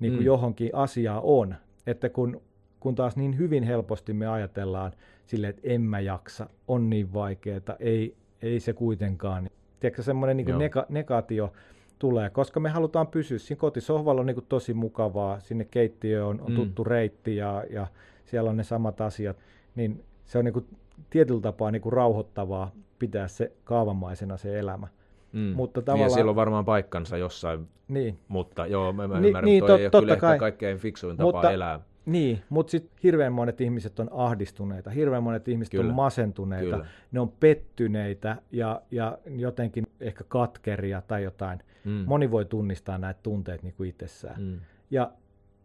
niin kuin mm. johonkin asiaan on. Että kun, kun taas niin hyvin helposti me ajatellaan sille, että en mä jaksa, on niin vaikeaa, ei, ei se kuitenkaan tiedätkö, semmoinen niin nega, negaatio tulee, koska me halutaan pysyä siinä kotisohvalla on niin kuin tosi mukavaa, sinne keittiö on, on mm. tuttu reitti ja, ja siellä on ne samat asiat, niin se on niin kuin tietyllä tapaa niin kuin rauhoittavaa pitää se kaavamaisena se elämä. Mm. Mutta tavallaan... Niin ja sillä on varmaan paikkansa jossain, niin. mutta joo, mä, mä niin, ymmärrän, niin, toi to, ei ole kyllä kai. kaikkein fiksuin tapa mutta, elää. Niin, mutta sitten hirveän monet ihmiset on ahdistuneita, hirveän monet ihmiset Kyllä. on masentuneita, Kyllä. ne on pettyneitä ja, ja jotenkin ehkä katkeria tai jotain. Mm. Moni voi tunnistaa näitä tunteet niin kuin itsessään. Mm. Ja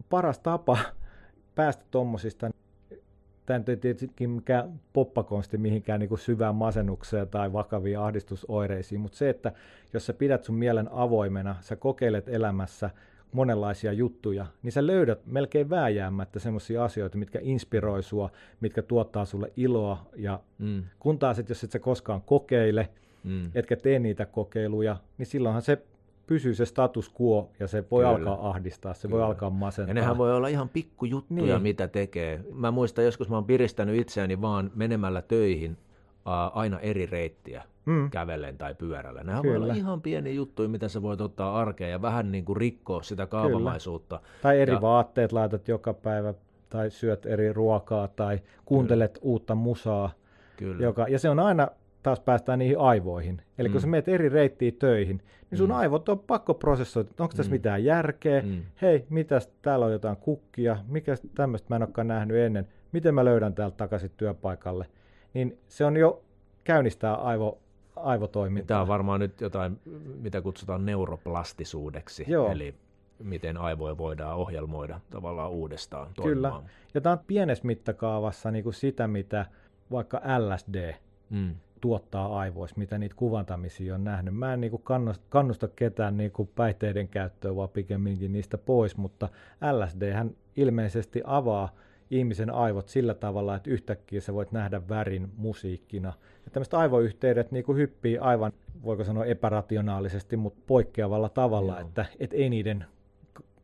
paras tapa päästä tuommoisista, tämä ei tietenkin mikään poppakonsti mihinkään niin kuin syvään masennukseen tai vakaviin ahdistusoireisiin, mutta se, että jos sä pidät sun mielen avoimena, sä kokeilet elämässä – monenlaisia juttuja, niin sä löydät melkein vääjäämättä semmoisia asioita, mitkä inspiroi sua, mitkä tuottaa sulle iloa. Ja mm. kun taas, että jos et sä koskaan kokeile, mm. etkä tee niitä kokeiluja, niin silloinhan se pysyy se status quo ja se voi Kyllä. alkaa ahdistaa, se Kyllä. voi alkaa masentaa. Ja nehän voi olla ihan pikkujuttuja, niin. mitä tekee. Mä muistan joskus mä oon piristänyt itseäni vaan menemällä töihin aina eri reittiä mm. kävellen tai pyörällä. Nämä voi olla ihan pieni juttu, mitä sä voit ottaa arkeen ja vähän niin kuin rikkoa sitä kaavamaisuutta. Kyllä. Tai eri ja... vaatteet laitat joka päivä tai syöt eri ruokaa tai kuuntelet Kyllä. uutta musaa. Kyllä. Joka, ja se on aina, taas päästään niihin aivoihin. Eli mm. kun sä menet eri reittiin töihin, niin sun mm. aivot on pakko prosessoida, onko tässä mm. mitään järkeä, mm. hei, mitäs täällä on jotain kukkia, mikä tämmöistä mä en olekaan nähnyt ennen, miten mä löydän täältä takaisin työpaikalle. Niin se on jo käynnistää aivo, aivotoimintaa. Tämä on varmaan nyt jotain, mitä kutsutaan neuroplastisuudeksi, Joo. eli miten aivoja voidaan ohjelmoida tavallaan uudestaan toimimaan. Kyllä, ja tämä on pienessä mittakaavassa niin kuin sitä, mitä vaikka LSD mm. tuottaa aivoissa, mitä niitä kuvantamisia on nähnyt. Mä en niin kuin kannusta ketään niin kuin päihteiden käyttöön, vaan pikemminkin niistä pois, mutta LSD hän ilmeisesti avaa ihmisen aivot sillä tavalla, että yhtäkkiä sä voit nähdä värin musiikkina. Ja tämmöiset aivoyhteydet niin kuin hyppii aivan, voiko sanoa epärationaalisesti, mutta poikkeavalla tavalla, Joo. että et ei niiden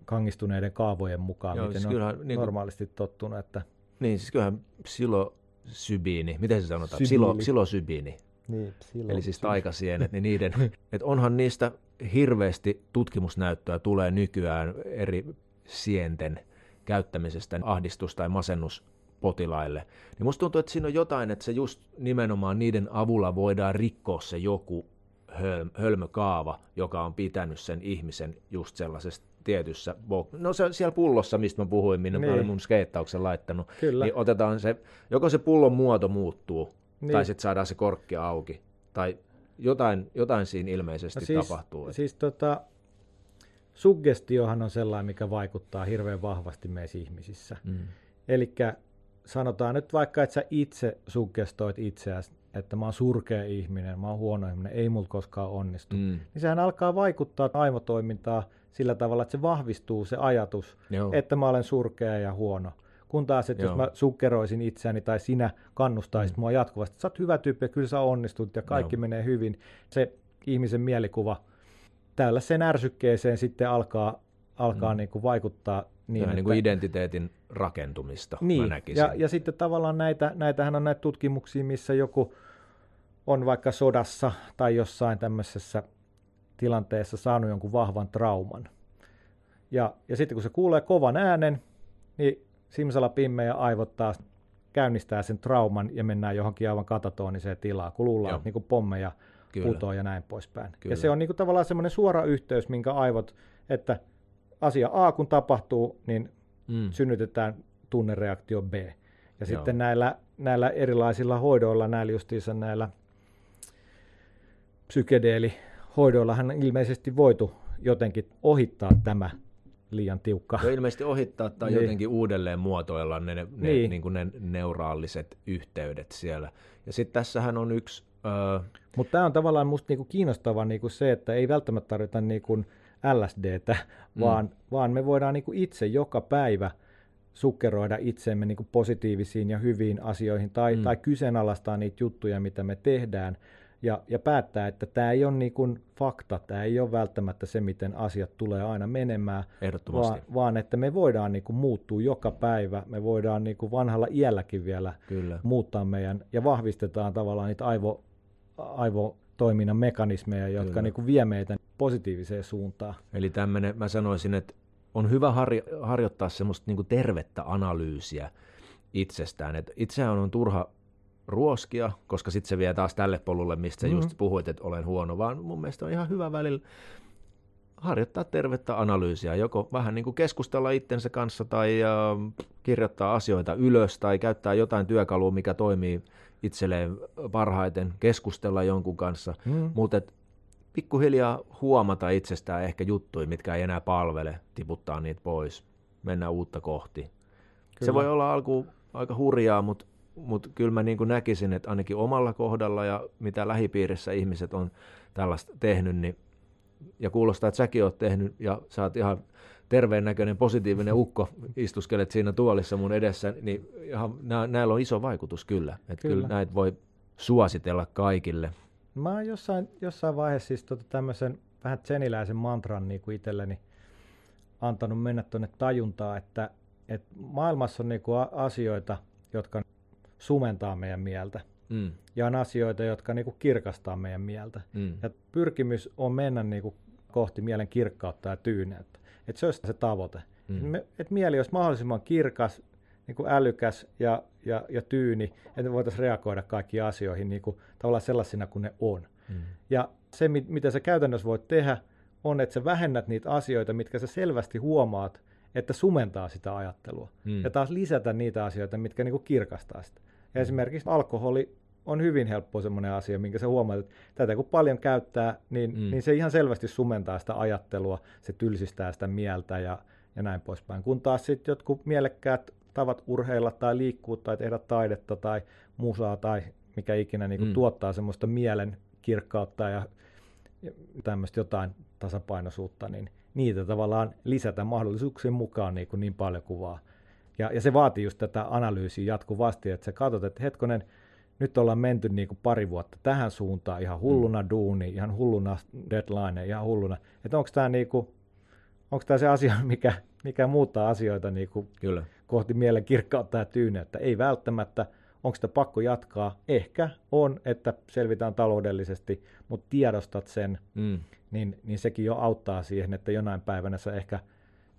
kangistuneiden kaavojen mukaan, Joo, miten siis on niin normaalisti tottunut. Että... Niin, siis kyllähän psilosybiini, miten se sanotaan? Silo, psilosybiini. Niin, psilo, Eli siis taikasienet, niin niiden, että onhan niistä hirveästi tutkimusnäyttöä tulee nykyään eri sienten käyttämisestä ahdistus- tai masennus potilaille. Niin musta tuntuu, että siinä on jotain, että se just nimenomaan niiden avulla voidaan rikkoa se joku höl, hölmökaava, joka on pitänyt sen ihmisen just sellaisessa tietyssä, no se, siellä pullossa, mistä mä puhuin, minne niin. mä olen mun skeittauksen laittanut, Kyllä. niin otetaan se, joko se pullon muoto muuttuu, niin. tai sitten saadaan se korkki auki, tai jotain, jotain siinä ilmeisesti no siis, tapahtuu. Siis tota, suggestiohan on sellainen, mikä vaikuttaa hirveän vahvasti meissä ihmisissä. Mm. Eli sanotaan nyt vaikka, että sä itse suggestoit itseäsi, että mä oon surkea ihminen, mä oon huono ihminen, ei mulla koskaan onnistu, mm. niin sehän alkaa vaikuttaa aivotoimintaa sillä tavalla, että se vahvistuu se ajatus, Joo. että mä olen surkea ja huono. Kun taas, että Joo. jos mä sukkeroisin itseäni tai sinä kannustaisit mm. mua jatkuvasti, että sä oot hyvä tyyppi ja kyllä sä onnistut ja kaikki Joo. menee hyvin, se ihmisen mielikuva tällaiseen ärsykkeeseen sitten alkaa, alkaa mm. niin kuin vaikuttaa niin, että, niin kuin identiteetin rakentumista, niin, mä näkisin. Ja, ja sitten tavallaan näitä, näitähän on näitä tutkimuksia, missä joku on vaikka sodassa tai jossain tämmöisessä tilanteessa saanut jonkun vahvan trauman. Ja, ja sitten kun se kuulee kovan äänen, niin simsalapimmeä aivot taas käynnistää sen trauman ja mennään johonkin aivan katatoniseen tilaan, kun luullaan, että niin pommeja Kyllä. ja näin poispäin. Kyllä. Ja se on niin kuin tavallaan semmoinen suora yhteys, minkä aivot, että asia A kun tapahtuu, niin mm. synnytetään tunnereaktio B. Ja Joo. sitten näillä, näillä erilaisilla hoidoilla, näillä justiinsa näillä psykedeelihoidoillahan on ilmeisesti voitu jotenkin ohittaa tämä liian tiukka. Ja ilmeisesti ohittaa tai niin. jotenkin uudelleen muotoilla ne, ne, niin. niin kuin ne neuraaliset yhteydet siellä. Ja sitten tässähän on yksi... Öö... Mutta tämä on tavallaan musta niinku kiinnostava niinku se, että ei välttämättä tarvita niinku LSDtä, mm. vaan, vaan me voidaan niinku itse joka päivä sukkeroida itseemme niinku positiivisiin ja hyviin asioihin tai, mm. tai kyseenalaistaa niitä juttuja, mitä me tehdään ja, ja päättää, että tämä ei ole niin kuin fakta, tämä ei ole välttämättä se, miten asiat tulee aina menemään, vaan, vaan että me voidaan niin kuin muuttua joka päivä, me voidaan niin kuin vanhalla iälläkin vielä Kyllä. muuttaa meidän, ja vahvistetaan tavallaan niitä aivo, aivotoiminnan mekanismeja, jotka Kyllä. niin kuin vie meitä positiiviseen suuntaan. Eli tämmöinen, mä sanoisin, että on hyvä harjo- harjoittaa semmoista niin kuin tervettä analyysiä itsestään. Et itseään on turha ruoskia, koska sitten se vie taas tälle polulle, mistä mm-hmm. just puhuit, että olen huono, vaan mun mielestä on ihan hyvä välillä harjoittaa tervettä analyysiä, joko vähän niin kuin keskustella itsensä kanssa tai äh, kirjoittaa asioita ylös tai käyttää jotain työkalua, mikä toimii itselleen parhaiten, keskustella jonkun kanssa, mm. mutta pikkuhiljaa huomata itsestään ehkä juttuja, mitkä ei enää palvele, tiputtaa niitä pois, mennä uutta kohti. Kyllä. Se voi olla alku aika hurjaa, mutta mutta kyllä mä niin näkisin, että ainakin omalla kohdalla ja mitä lähipiirissä ihmiset on tällaista tehnyt, niin, ja kuulostaa, että säkin oot tehnyt ja sä oot ihan terveen näköinen positiivinen ukko, istuskelet siinä tuolissa mun edessä, niin ihan, nä, näillä on iso vaikutus kyllä. Että kyllä. kyllä näitä voi suositella kaikille. Mä oon jossain, jossain vaiheessa siis tota tämmöisen vähän tseniläisen mantran niin kuin itselleni antanut mennä tuonne tajuntaa, että, että maailmassa on niin kuin asioita, jotka sumentaa meidän mieltä. Mm. Ja on asioita, jotka niin kuin kirkastaa meidän mieltä. Mm. Ja pyrkimys on mennä niin kuin kohti mielen kirkkautta ja tyyneyttä. Että se olisi se tavoite. Mm. Että mieli olisi mahdollisimman kirkas, niin kuin älykäs ja, ja, ja tyyni, että me voitaisiin reagoida kaikkiin asioihin niin kuin, tavallaan sellaisina kuin ne on. Mm. Ja se, mit, mitä sä käytännössä voit tehdä, on, että sä vähennät niitä asioita, mitkä sä selvästi huomaat, että sumentaa sitä ajattelua. Mm. Ja taas lisätä niitä asioita, mitkä niin kuin kirkastaa sitä. Ja esimerkiksi alkoholi on hyvin helppo semmoinen asia, minkä sä huomaat, että tätä kun paljon käyttää, niin, mm. niin se ihan selvästi sumentaa sitä ajattelua, se tylsistää sitä mieltä ja, ja näin poispäin. Kun taas sitten jotkut mielekkäät tavat urheilla tai liikkua tai tehdä taidetta tai musaa tai mikä ikinä niin mm. tuottaa semmoista mielen kirkkautta ja, ja tämmöistä jotain tasapainoisuutta, niin niitä tavallaan lisätä mahdollisuuksien mukaan niin, kuin niin paljon kuin vaan ja, ja se vaatii just tätä analyysiä jatkuvasti, että sä katsot, että hetkonen, nyt ollaan menty niin kuin pari vuotta tähän suuntaan, ihan hulluna mm. duuni, ihan hulluna deadline, ihan hulluna. Että onko tämä niin kuin, onko tämä se asia, mikä, mikä muuttaa asioita niin kuin Kyllä. kohti mielen kirkkautta ja tyyneyttä? Ei välttämättä. Onko sitä pakko jatkaa? Ehkä on, että selvitään taloudellisesti, mutta tiedostat sen, mm. niin, niin sekin jo auttaa siihen, että jonain päivänä sä ehkä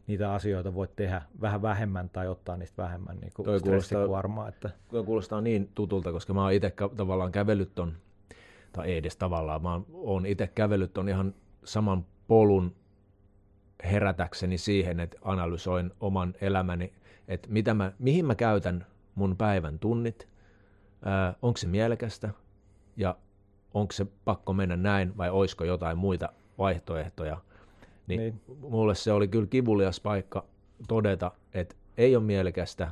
niitä asioita voit tehdä vähän vähemmän tai ottaa niistä vähemmän niin Toi stressikuormaa. Että... Tuo kuulostaa niin tutulta, koska mä oon itse tavallaan kävellyt ton, tai ei edes tavallaan, mä oon itse kävellyt ton ihan saman polun herätäkseni siihen, että analysoin oman elämäni, että mitä mä, mihin mä käytän mun päivän tunnit, onko se mielekästä ja onko se pakko mennä näin vai olisiko jotain muita vaihtoehtoja. Niin, niin. mulle se oli kyllä kivulias paikka todeta, että ei ole mielekästä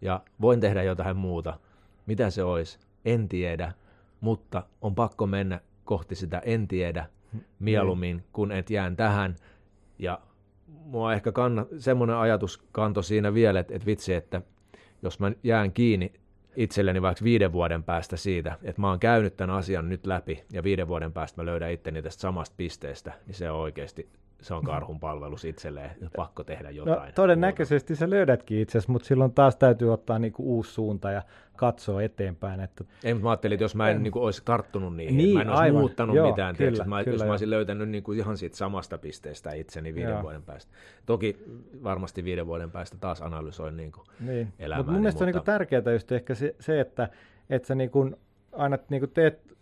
ja voin tehdä jotain muuta. Mitä se olisi? En tiedä, mutta on pakko mennä kohti sitä en tiedä mieluummin, niin. kun et jään tähän. Ja mua ehkä kanna, semmoinen ajatus kanto siinä vielä, että, että vitsi, että jos mä jään kiinni itselleni vaikka viiden vuoden päästä siitä, että mä oon käynyt tämän asian nyt läpi ja viiden vuoden päästä mä löydän itteni tästä samasta pisteestä, niin se on oikeasti se on karhun palvelus itselleen, pakko tehdä no, jotain. No, todennäköisesti sä löydätkin itse mutta silloin taas täytyy ottaa niinku uusi suunta ja katsoa eteenpäin. Että... Ei, mutta mä ajattelin, että jos mä en niinku olisi tarttunut niihin, niin, mä en olisi aivan. muuttanut Joo, mitään, kyllä, tiedätkö, mä, kyllä, jos mä olisin löytänyt niinku ihan siitä samasta pisteestä itseni viiden Joo. vuoden päästä. Toki varmasti viiden vuoden päästä taas analysoin niinku niin. elämää. Mut mun mielestä mutta... on niinku tärkeää just ehkä se, se että, että sä niinku aina niinku teet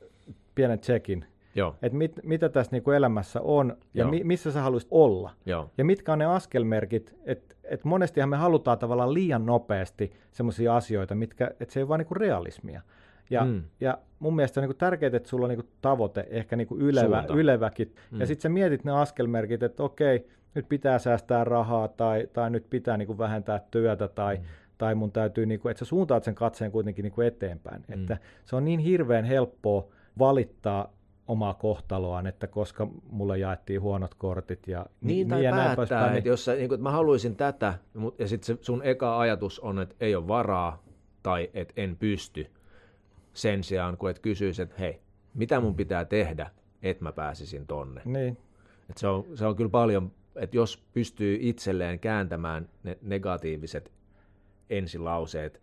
pienen checkin, Joo. että mit, mitä tässä niinku elämässä on ja mi, missä sä haluaisit olla. Joo. Ja mitkä on ne askelmerkit, että et monestihan me halutaan tavallaan liian nopeasti sellaisia asioita, mitkä, että se ei ole vain niinku realismia. Ja, mm. ja mun mielestä on niinku tärkeää, että sulla on niinku tavoite, ehkä niinku ylevä, yleväkin. Mm. Ja sitten sä mietit ne askelmerkit, että okei, nyt pitää säästää rahaa tai, tai nyt pitää niinku vähentää työtä tai, mm. tai mun täytyy, niinku, että sä suuntaat sen katseen kuitenkin niinku eteenpäin. Mm. Että se on niin hirveän helppoa valittaa omaa kohtaloaan, että koska mulle jaettiin huonot kortit ja niin, niin ja päättää, näin että jos sä, niin kuin, että mä haluaisin tätä, ja sitten sun eka ajatus on, että ei ole varaa tai että en pysty, sen sijaan kun et kysyisi, että hei, mitä mun pitää tehdä, että mä pääsisin tonne. Niin. Et se, on, se on kyllä paljon, että jos pystyy itselleen kääntämään ne negatiiviset ensilauseet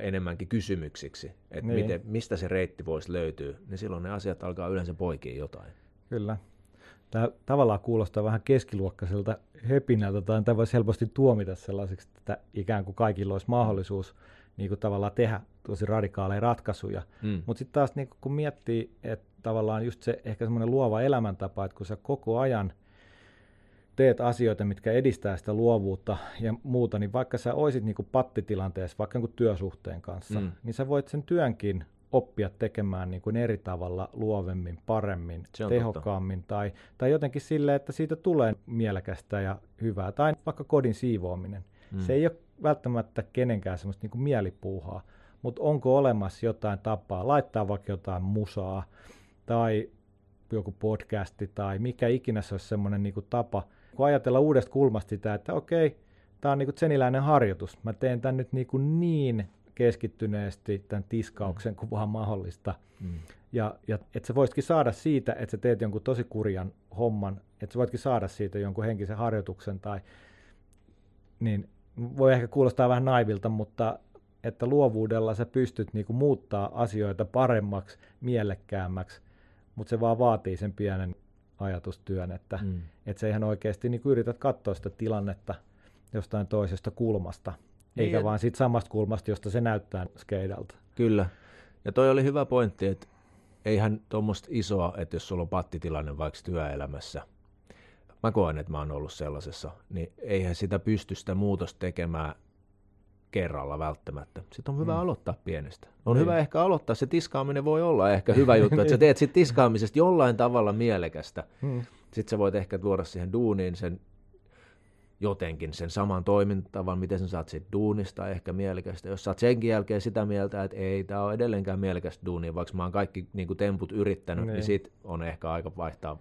enemmänkin kysymyksiksi, että niin. miten, mistä se reitti voisi löytyä, niin silloin ne asiat alkaa yleensä poikia jotain. Kyllä. Tämä tavallaan kuulostaa vähän keskiluokkaiselta höpinältä, tai tämä voisi helposti tuomita sellaiseksi, että ikään kuin kaikilla olisi mahdollisuus niin kuin tavallaan tehdä tosi radikaaleja ratkaisuja. Mm. Mutta sitten taas niin kun miettii, että tavallaan just se ehkä semmoinen luova elämäntapa, että kun sä koko ajan – teet asioita, mitkä edistää sitä luovuutta ja muuta, niin vaikka sä oisit niin kuin pattitilanteessa, vaikka niin kuin työsuhteen kanssa, mm. niin sä voit sen työnkin oppia tekemään niin kuin eri tavalla luovemmin, paremmin, tehokkaammin tai, tai jotenkin silleen, että siitä tulee mielekästä ja hyvää. Tai vaikka kodin siivoaminen. Mm. Se ei ole välttämättä kenenkään semmoista niin kuin mielipuuhaa, mutta onko olemassa jotain tapaa laittaa vaikka jotain musaa tai joku podcasti tai mikä ikinä se olisi semmoinen niin tapa – kun ajatella uudesta kulmasta sitä, että okei, tämä on niin seniläinen harjoitus. Mä teen tämän nyt niin, kuin niin keskittyneesti tämän tiskauksen kuin vaan mahdollista. Mm. Ja, ja että sä voisitkin saada siitä, että sä teet jonkun tosi kurjan homman, että sä voitkin saada siitä jonkun henkisen harjoituksen tai niin voi ehkä kuulostaa vähän naivilta, mutta että luovuudella sä pystyt niinku muuttaa asioita paremmaksi, mielekkäämmäksi, mutta se vaan vaatii sen pienen ajatustyön, että, mm. että se ihan oikeasti niin yrität katsoa sitä tilannetta jostain toisesta kulmasta, niin, eikä vaan siitä samasta kulmasta, josta se näyttää skeidalta. Kyllä. Ja toi oli hyvä pointti, että eihän tuommoista isoa, että jos sulla on pattitilanne vaikka työelämässä, mä koen, että mä oon ollut sellaisessa, niin eihän sitä pysty sitä muutosta tekemään kerralla välttämättä. Sitten on hyvä mm. aloittaa pienestä. On niin. hyvä ehkä aloittaa, se tiskaaminen voi olla ehkä hyvä juttu, että sä teet sit tiskaamisesta jollain tavalla mielekästä. Mm. Sitten sä voit ehkä tuoda siihen duuniin sen jotenkin sen saman toimintavan, miten sä saat siitä duunista ehkä mielekästä. Jos sä oot senkin jälkeen sitä mieltä, että ei, tämä on edelleenkään mielekästä duunia, vaikka mä oon kaikki niin temput yrittänyt, niin, niin sit on ehkä aika vaihtaa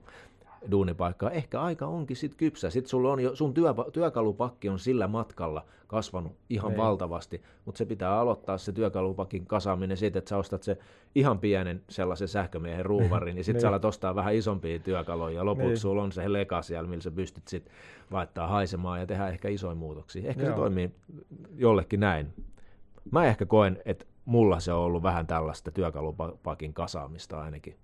duunipaikkaa. Ehkä aika onkin sitten kypsä. Sitten sulla on jo, sun työ, työkalupakki on sillä matkalla kasvanut ihan Ei. Niin. valtavasti, mutta se pitää aloittaa se työkalupakin kasaaminen siitä, että sä ostat se ihan pienen sellaisen sähkömiehen ruuvarin, niin sitten sä niin. alat ostaa vähän isompia työkaluja, ja lopuksi niin. sulla on se leka siellä, millä sä pystyt sitten laittaa haisemaan ja tehdä ehkä isoja muutoksia. Ehkä Joo. se toimii jollekin näin. Mä ehkä koen, että mulla se on ollut vähän tällaista työkalupakin kasaamista ainakin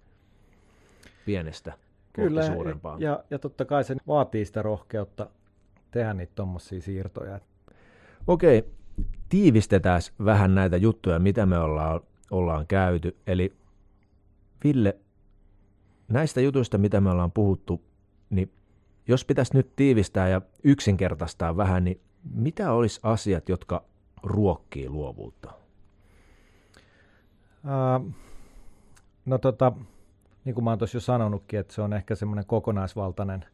pienestä Kyllä, suurempaa. Ja, ja totta kai se vaatii sitä rohkeutta tehdä niitä tuommoisia siirtoja. Okei, tiivistetään vähän näitä juttuja, mitä me ollaan, ollaan käyty. Eli Ville, näistä jutuista, mitä me ollaan puhuttu, niin jos pitäisi nyt tiivistää ja yksinkertaistaa vähän, niin mitä olisi asiat, jotka ruokkii luovuutta? Uh, no tota, niin kuin mä oon tuossa jo sanonutkin, että se on ehkä semmoinen kokonaisvaltainen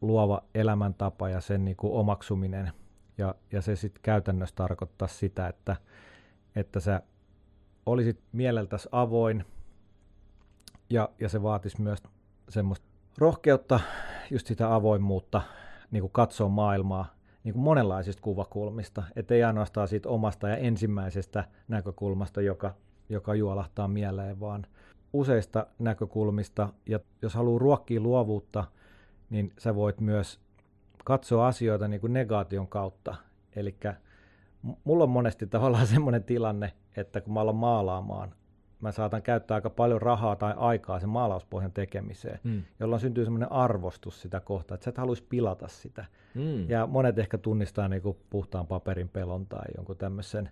luova elämäntapa ja sen niin kuin omaksuminen. Ja, ja se sitten käytännössä tarkoittaa sitä, että, että sä olisit mieleltäsi avoin ja, ja se vaatisi myös semmoista rohkeutta, just sitä avoimuutta, niin kuin katsoa maailmaa niin kuin monenlaisista kuvakulmista, ettei ainoastaan siitä omasta ja ensimmäisestä näkökulmasta, joka, joka juolahtaa mieleen, vaan useista näkökulmista. Ja jos haluaa ruokkia luovuutta, niin sä voit myös katsoa asioita niin kuin negaation kautta. Eli mulla on monesti tavallaan semmoinen tilanne, että kun mä aloin maalaamaan, mä saatan käyttää aika paljon rahaa tai aikaa sen maalauspohjan tekemiseen, mm. jolloin syntyy semmoinen arvostus sitä kohtaa, että sä et haluaisi pilata sitä. Mm. Ja monet ehkä tunnistaa niin kuin puhtaan paperin pelon tai jonkun tämmöisen.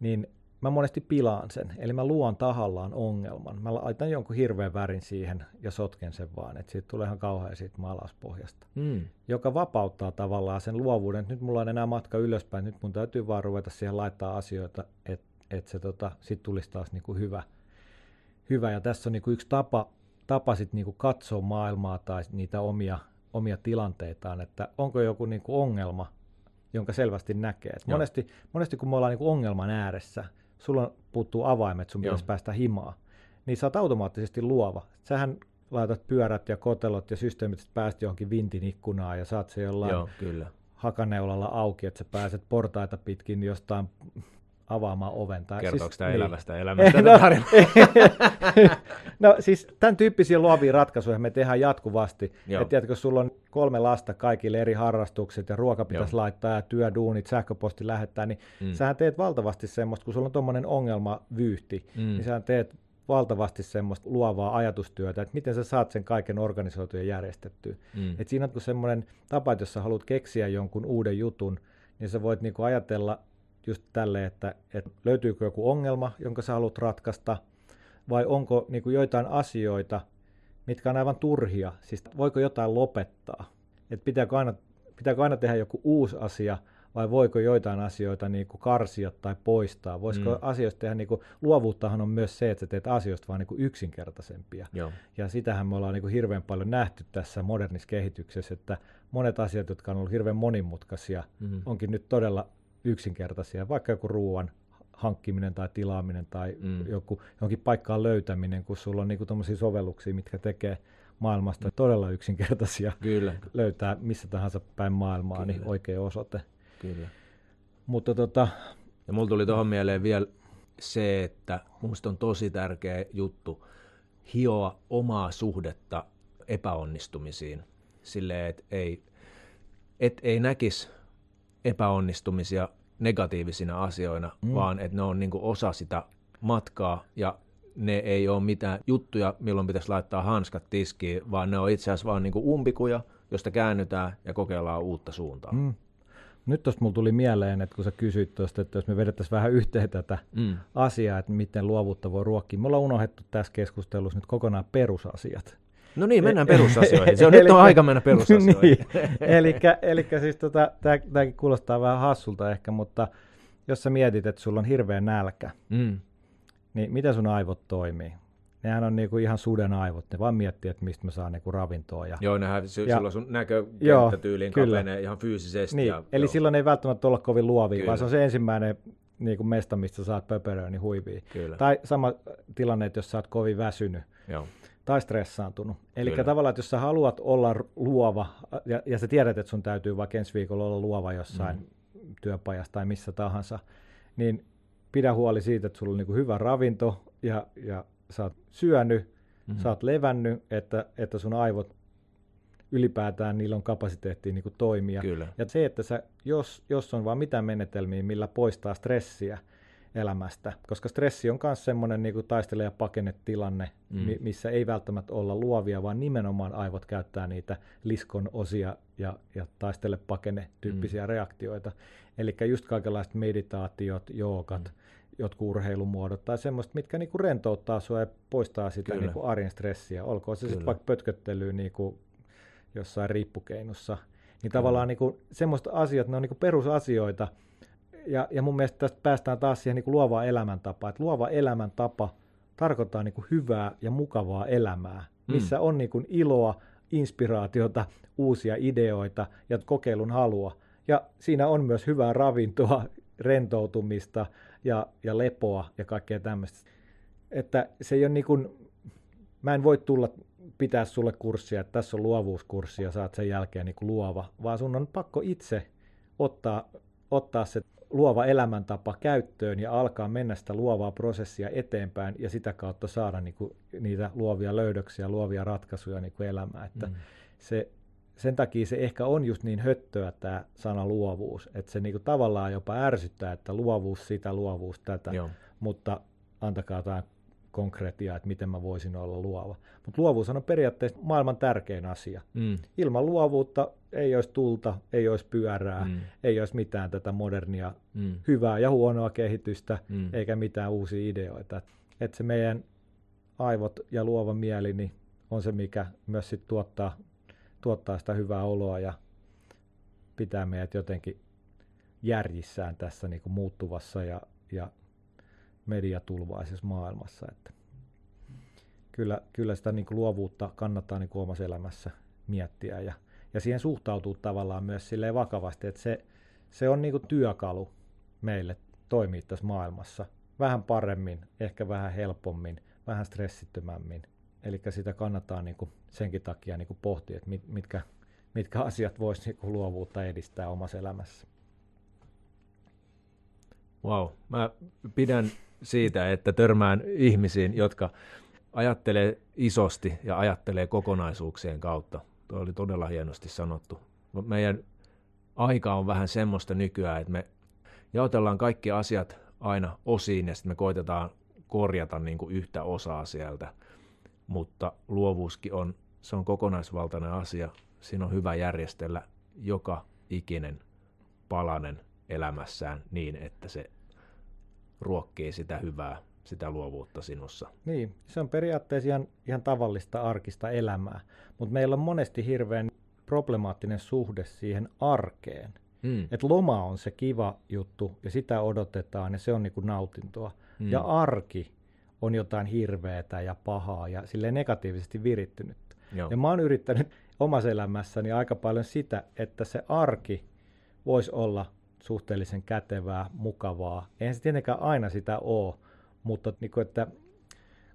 Niin mä monesti pilaan sen. Eli mä luon tahallaan ongelman. Mä laitan jonkun hirveän värin siihen ja sotken sen vaan, että siitä tulee ihan kauhean siitä maalauspohjasta. Mm. Joka vapauttaa tavallaan sen luovuuden, että nyt mulla on enää matka ylöspäin, nyt mun täytyy vaan ruveta siihen laittaa asioita, että että se tota, sitten tulisi taas niinku hyvä, hyvä. Ja tässä on niinku yksi tapa, tapa sit niinku katsoa maailmaa tai niitä omia, omia tilanteitaan, että onko joku niinku ongelma, jonka selvästi näkee. Et monesti, monesti kun me ollaan niinku ongelman ääressä, sulla puuttuu avaimet, sun pitäisi päästä himaa, niin sä oot automaattisesti luova. Sähän laitat pyörät ja kotelot ja systeemit, että pääst johonkin vintin ikkunaan ja saat se jollain Joo, kyllä. hakaneulalla auki, että sä pääset portaita pitkin jostain avaamaan oven. Tai Kertooko siis, tämä niin. elämästä elämästä no, no siis tämän tyyppisiä luovia ratkaisuja me tehdään jatkuvasti. Että tiedätkö, sulla on kolme lasta kaikille eri harrastukset ja ruoka pitäisi Joo. laittaa ja työduunit, sähköposti lähettää, niin mm. sähän teet valtavasti semmoista, kun sulla on tuommoinen ongelmavyyhti, mm. niin sähän teet valtavasti semmoista luovaa ajatustyötä, että miten sä saat sen kaiken organisoitua ja järjestettyä. Mm. Et siinä on semmoinen tapa, että jos sä haluat keksiä jonkun uuden jutun, niin sä voit niinku ajatella just tälle, että, että löytyykö joku ongelma, jonka sä haluat ratkaista, vai onko niin kuin joitain asioita, mitkä on aivan turhia, siis voiko jotain lopettaa, että pitääkö aina, pitääkö aina tehdä joku uusi asia, vai voiko joitain asioita niin kuin karsia tai poistaa? Voisiko mm. asioista tehdä, niin kuin, luovuuttahan on myös se, että sä teet asioista vaan niin kuin yksinkertaisempia. Joo. Ja sitähän me ollaan niin kuin hirveän paljon nähty tässä modernissa kehityksessä, että monet asiat, jotka on ollut hirveän monimutkaisia, mm. onkin nyt todella yksinkertaisia, vaikka joku ruoan hankkiminen tai tilaaminen tai mm. joku, jonkin paikkaan löytäminen, kun sulla on niinku sovelluksia, mitkä tekee maailmasta todella yksinkertaisia Kyllä. löytää missä tahansa päin maailmaa, niin Kyllä. niin oikea osoite. Kyllä. Mutta tota... Ja mulla tuli tuohon mieleen vielä se, että minusta on tosi tärkeä juttu hioa omaa suhdetta epäonnistumisiin. Silleen, että ei, et ei näkisi epäonnistumisia negatiivisina asioina, mm. vaan että ne on niin osa sitä matkaa ja ne ei ole mitään juttuja, milloin pitäisi laittaa hanskat tiskiin, vaan ne on itse asiassa vaan niin umpikuja, josta käännytään ja kokeillaan uutta suuntaa. Mm. Nyt tuosta mulla tuli mieleen, että kun sä kysyit tuosta, että jos me vedettäisiin vähän yhteen tätä mm. asiaa, että miten luovuutta voi ruokkia. Me ollaan unohdettu tässä keskustelussa nyt kokonaan perusasiat. No niin, mennään perusasioihin. Se on nyt on aika mennä perusasioihin. niin. eli, siis tota, tämäkin kuulostaa vähän hassulta ehkä, mutta jos sä mietit, että sulla on hirveä nälkä, mm. niin miten sun aivot toimii? Nehän on niinku ihan suden aivot, ne vaan miettii, että mistä mä saan niinku ravintoa. Ja, joo, nehän, ja, silloin sun näkökenttätyyliin kapenee ihan fyysisesti. Niin, ja, eli joo. silloin ei välttämättä olla kovin luovia, vaan se on se ensimmäinen niin kuin mesta, mistä saat pöperöä, niin huivia. Kyllä. Tai sama tilanne, että jos sä oot kovin väsynyt, Joo tai stressaantunut. Eli tavallaan, että jos sä haluat olla luova, ja, ja sä tiedät, että sun täytyy vaikka ensi viikolla olla luova jossain mm. työpajassa tai missä tahansa, niin pidä huoli siitä, että sulla on niin hyvä ravinto, ja, ja sä oot syönyt, mm-hmm. sä oot levännyt, että, että sun aivot ylipäätään niillä on kapasiteettia niin toimia. Kyllä. Ja se, että sä, jos, jos on vaan mitään menetelmiä, millä poistaa stressiä, elämästä, koska stressi on myös semmoinen niin taistele- ja pakennetilanne, mm. missä ei välttämättä olla luovia, vaan nimenomaan aivot käyttää niitä liskon osia ja, ja taistele pakene tyyppisiä mm. reaktioita. Eli just kaikenlaiset meditaatiot, joogat, mm. jotkut urheilumuodot tai semmoista, mitkä niinku rentouttaa sua ja poistaa sitä niinku arjen stressiä. Olkoon se sitten vaikka pötköttelyä niinku jossain riippukeinossa. Niin Kyllä. tavallaan niinku semmoista asiat, ne on niinku perusasioita, ja, ja mun mielestä tästä päästään taas siihen niin kuin luovaan elämäntapaan. Että luova elämäntapa tarkoittaa niin kuin hyvää ja mukavaa elämää, mm. missä mm. on niin kuin iloa, inspiraatiota, uusia ideoita ja kokeilun halua. Ja siinä on myös hyvää ravintoa, rentoutumista ja, ja lepoa ja kaikkea tämmöistä. Että se ei ole niin kuin, mä en voi tulla pitää sulle kurssia, että tässä on luovuuskurssi ja saat sen jälkeen niin kuin luova, vaan sun on pakko itse ottaa, ottaa se luova elämäntapa käyttöön ja alkaa mennä sitä luovaa prosessia eteenpäin ja sitä kautta saada niin kuin, niitä luovia löydöksiä, luovia ratkaisuja niin kuin elämään. Että mm. se, sen takia se ehkä on just niin höttöä tämä sana luovuus, että se niin kuin, tavallaan jopa ärsyttää, että luovuus sitä, luovuus tätä, Joo. mutta antakaa tämä konkretiaa, että miten mä voisin olla luova. Mutta luovuus on periaatteessa maailman tärkein asia. Mm. Ilman luovuutta ei olisi tulta, ei olisi pyörää, mm. ei olisi mitään tätä modernia mm. hyvää ja huonoa kehitystä, mm. eikä mitään uusia ideoita. Että se meidän aivot ja luova mieli niin on se, mikä myös sit tuottaa, tuottaa sitä hyvää oloa ja pitää meidät jotenkin järjissään tässä niin kuin muuttuvassa ja, ja mediatulvaisessa maailmassa. Että kyllä, kyllä sitä niin kuin luovuutta kannattaa niin kuin omassa elämässä miettiä ja, ja siihen suhtautuu tavallaan myös silleen vakavasti, että se, se on niin kuin työkalu meille toimia tässä maailmassa vähän paremmin, ehkä vähän helpommin, vähän stressittömämmin. Eli sitä kannattaa niin kuin senkin takia niin kuin pohtia, että mit, mitkä, mitkä asiat voisi niin luovuutta edistää omassa elämässä. Wow, mä pidän siitä, että törmään ihmisiin, jotka ajattelee isosti ja ajattelee kokonaisuuksien kautta. Tuo oli todella hienosti sanottu. Meidän aika on vähän semmoista nykyään, että me jaotellaan kaikki asiat aina osiin ja sitten me koitetaan korjata niin kuin yhtä osaa sieltä. Mutta luovuuskin on, se on kokonaisvaltainen asia. Siinä on hyvä järjestellä joka ikinen palanen elämässään niin, että se ruokkii sitä hyvää, sitä luovuutta sinussa. Niin, se on periaatteessa ihan, ihan tavallista arkista elämää, mutta meillä on monesti hirveän problemaattinen suhde siihen arkeen. Mm. Että loma on se kiva juttu ja sitä odotetaan ja se on niinku nautintoa. Mm. Ja arki on jotain hirveätä ja pahaa ja sille negatiivisesti virittynyt. Joo. Ja mä oon yrittänyt omassa elämässäni aika paljon sitä, että se arki voisi olla suhteellisen kätevää, mukavaa. Eihän se tietenkään aina sitä ole, mutta niin kuin, että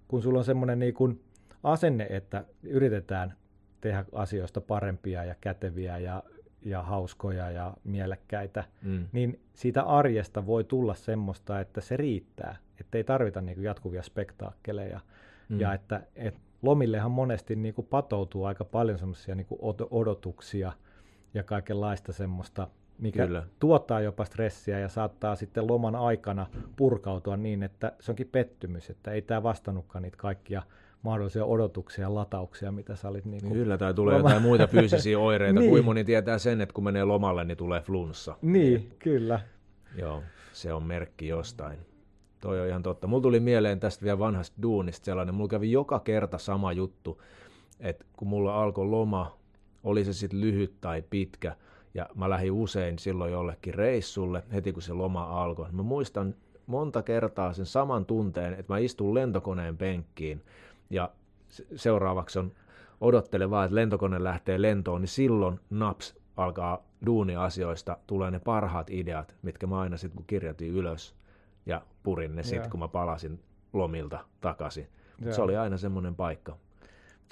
kun sulla on semmoinen niin kuin asenne, että yritetään tehdä asioista parempia ja käteviä ja, ja hauskoja ja mielekkäitä, mm. niin siitä arjesta voi tulla semmoista, että se riittää, että ei tarvita niin kuin jatkuvia spektaakkeleja. Mm. Ja että, että lomillehan monesti niin kuin patoutuu aika paljon semmoisia niin odotuksia ja kaikenlaista semmoista mikä Kyllä. tuottaa jopa stressiä ja saattaa sitten loman aikana purkautua niin, että se onkin pettymys, että ei tämä vastannutkaan niitä kaikkia mahdollisia odotuksia ja latauksia, mitä sä olit. Niin Kyllä, tai tulee loma... jotain muita fyysisiä oireita. niin. Kuin moni tietää sen, että kun menee lomalle, niin tulee flunssa. Niin, niin. kyllä. Joo, se on merkki jostain. Toi on ihan totta. Mulla tuli mieleen tästä vielä vanhasta duunista sellainen, mulla kävi joka kerta sama juttu, että kun mulla alkoi loma, oli se sitten lyhyt tai pitkä, ja mä lähdin usein silloin jollekin reissulle heti kun se loma alkoi. Mä muistan monta kertaa sen saman tunteen, että mä istun lentokoneen penkkiin ja seuraavaksi on odottele vaan, että lentokone lähtee lentoon, niin silloin naps alkaa duuniasioista, tulee ne parhaat ideat, mitkä mä aina sitten kun kirjoitin ylös ja purin ne sitten, kun mä palasin lomilta takaisin. Se oli aina semmoinen paikka.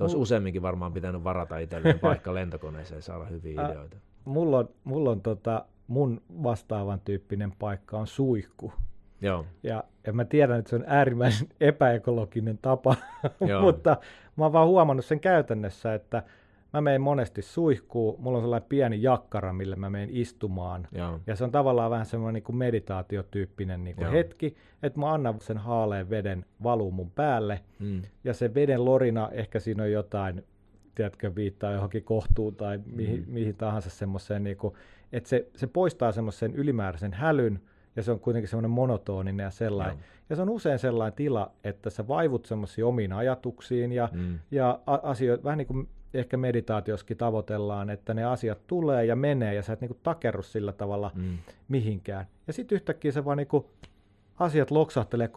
Olisi useamminkin varmaan pitänyt varata itselleen paikka lentokoneeseen ja saada hyviä ideoita mulla on, mulla on tota, mun vastaavan tyyppinen paikka on suihku. Joo. Ja, ja mä tiedän, että se on äärimmäisen epäekologinen tapa, mutta mä oon vaan huomannut sen käytännössä, että mä menen monesti suihkuun, mulla on sellainen pieni jakkara, millä mä menen istumaan. Joo. Ja se on tavallaan vähän semmoinen niin kuin meditaatiotyyppinen niin kuin Joo. hetki, että mä annan sen haaleen veden valuu mun päälle. Mm. Ja se veden lorina, ehkä siinä on jotain, tiedätkö, viittaa johonkin kohtuun tai mihin, Mm. mihin tahansa semmoiseen, niin kuin, että se, se poistaa semmoisen ylimääräisen hälyn, ja se on kuitenkin semmoinen monotoninen ja sellainen. Joo. Ja se on usein sellainen tila, että sä vaivut semmoisiin omiin ajatuksiin ja, Mm. ja asioita, vähän niin kuin ehkä meditaatioskin tavoitellaan, että ne asiat tulee ja menee ja sä et niin kuin takerru sillä tavalla Mm. mihinkään. Ja sitten yhtäkkiä se vaan niin kuin asiat loksahtelee,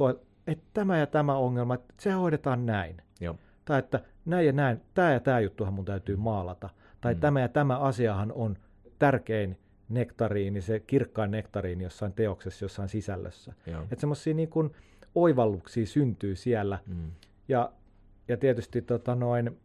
että tämä ja tämä ongelma, että se hoidetaan näin. Joo. Tai että näin ja näin, tämä ja tämä juttuhan mun täytyy maalata. Tai Mm. tämä ja tämä asiahan on tärkein nektariini, se kirkkain nektariini jossain teoksessa, jossain sisällössä. Että semmoisia niin kuin oivalluksia syntyy siellä. Mm. Ja, ja tietysti tota noin,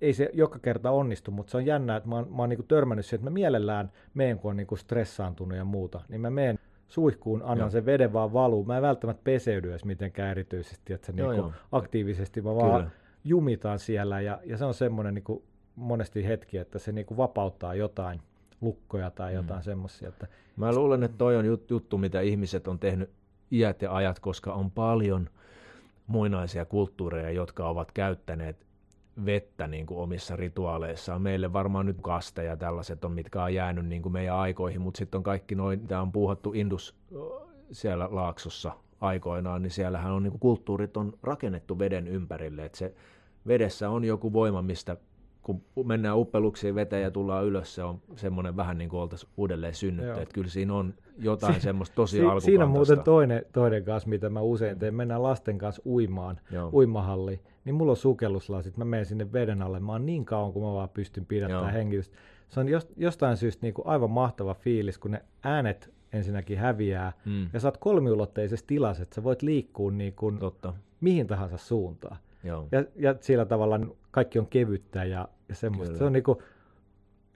ei se joka kerta onnistu, mutta se on jännä, että mä oon, mä oon niinku törmännyt siihen, että mä mielellään meen, kun on niinku stressaantunut ja muuta, niin mä meen suihkuun, annan Joo. sen veden vaan valuu. Mä en välttämättä peseydy edes mitenkään erityisesti, että se Joo, niinku joo. aktiivisesti, mä vaan Kyllä. jumitaan siellä ja, ja se on semmoinen niinku monesti hetki, että se niinku vapauttaa jotain lukkoja tai Mm. jotain semmoisia. Että, Mä luulen, että toi on jut- juttu, mitä ihmiset on tehnyt iät ja ajat, koska on paljon muinaisia kulttuureja, jotka ovat käyttäneet vettä niin kuin omissa rituaaleissaan. Meille varmaan nyt kaste ja tällaiset on, mitkä on jäänyt niin kuin meidän aikoihin, mutta sitten on kaikki noin, mitä on puuhattu Indus siellä laaksossa aikoinaan, niin siellähän on niin kuin kulttuurit on rakennettu veden ympärille, että se vedessä on joku voima, mistä kun mennään uppeluksiin veteen ja tullaan ylös, se on semmoinen vähän niin kuin oltaisiin uudelleen synnytty. Että kyllä siinä on jotain semmoista tosi si- alkukantaista. siinä on muuten toinen, toinen kanssa, mitä mä usein teen. Mennään lasten kanssa uimaan. Joo. uimahalli, niin mulla on sukelluslasit, mä menen sinne veden alle, mä oon niin kauan kuin mä vaan pystyn pidättämään hengitystä. Se on jos- jostain syystä niin kuin aivan mahtava fiilis, kun ne äänet ensinnäkin häviää, Mm. ja sä oot kolmiulotteisessa tilassa, että sä voit liikkua niin kuin Totta. mihin tahansa suuntaan. Joo. Ja, ja sillä tavalla kaikki on kevyttä ja, ja semmoista. Kyllä. Se on niin kuin,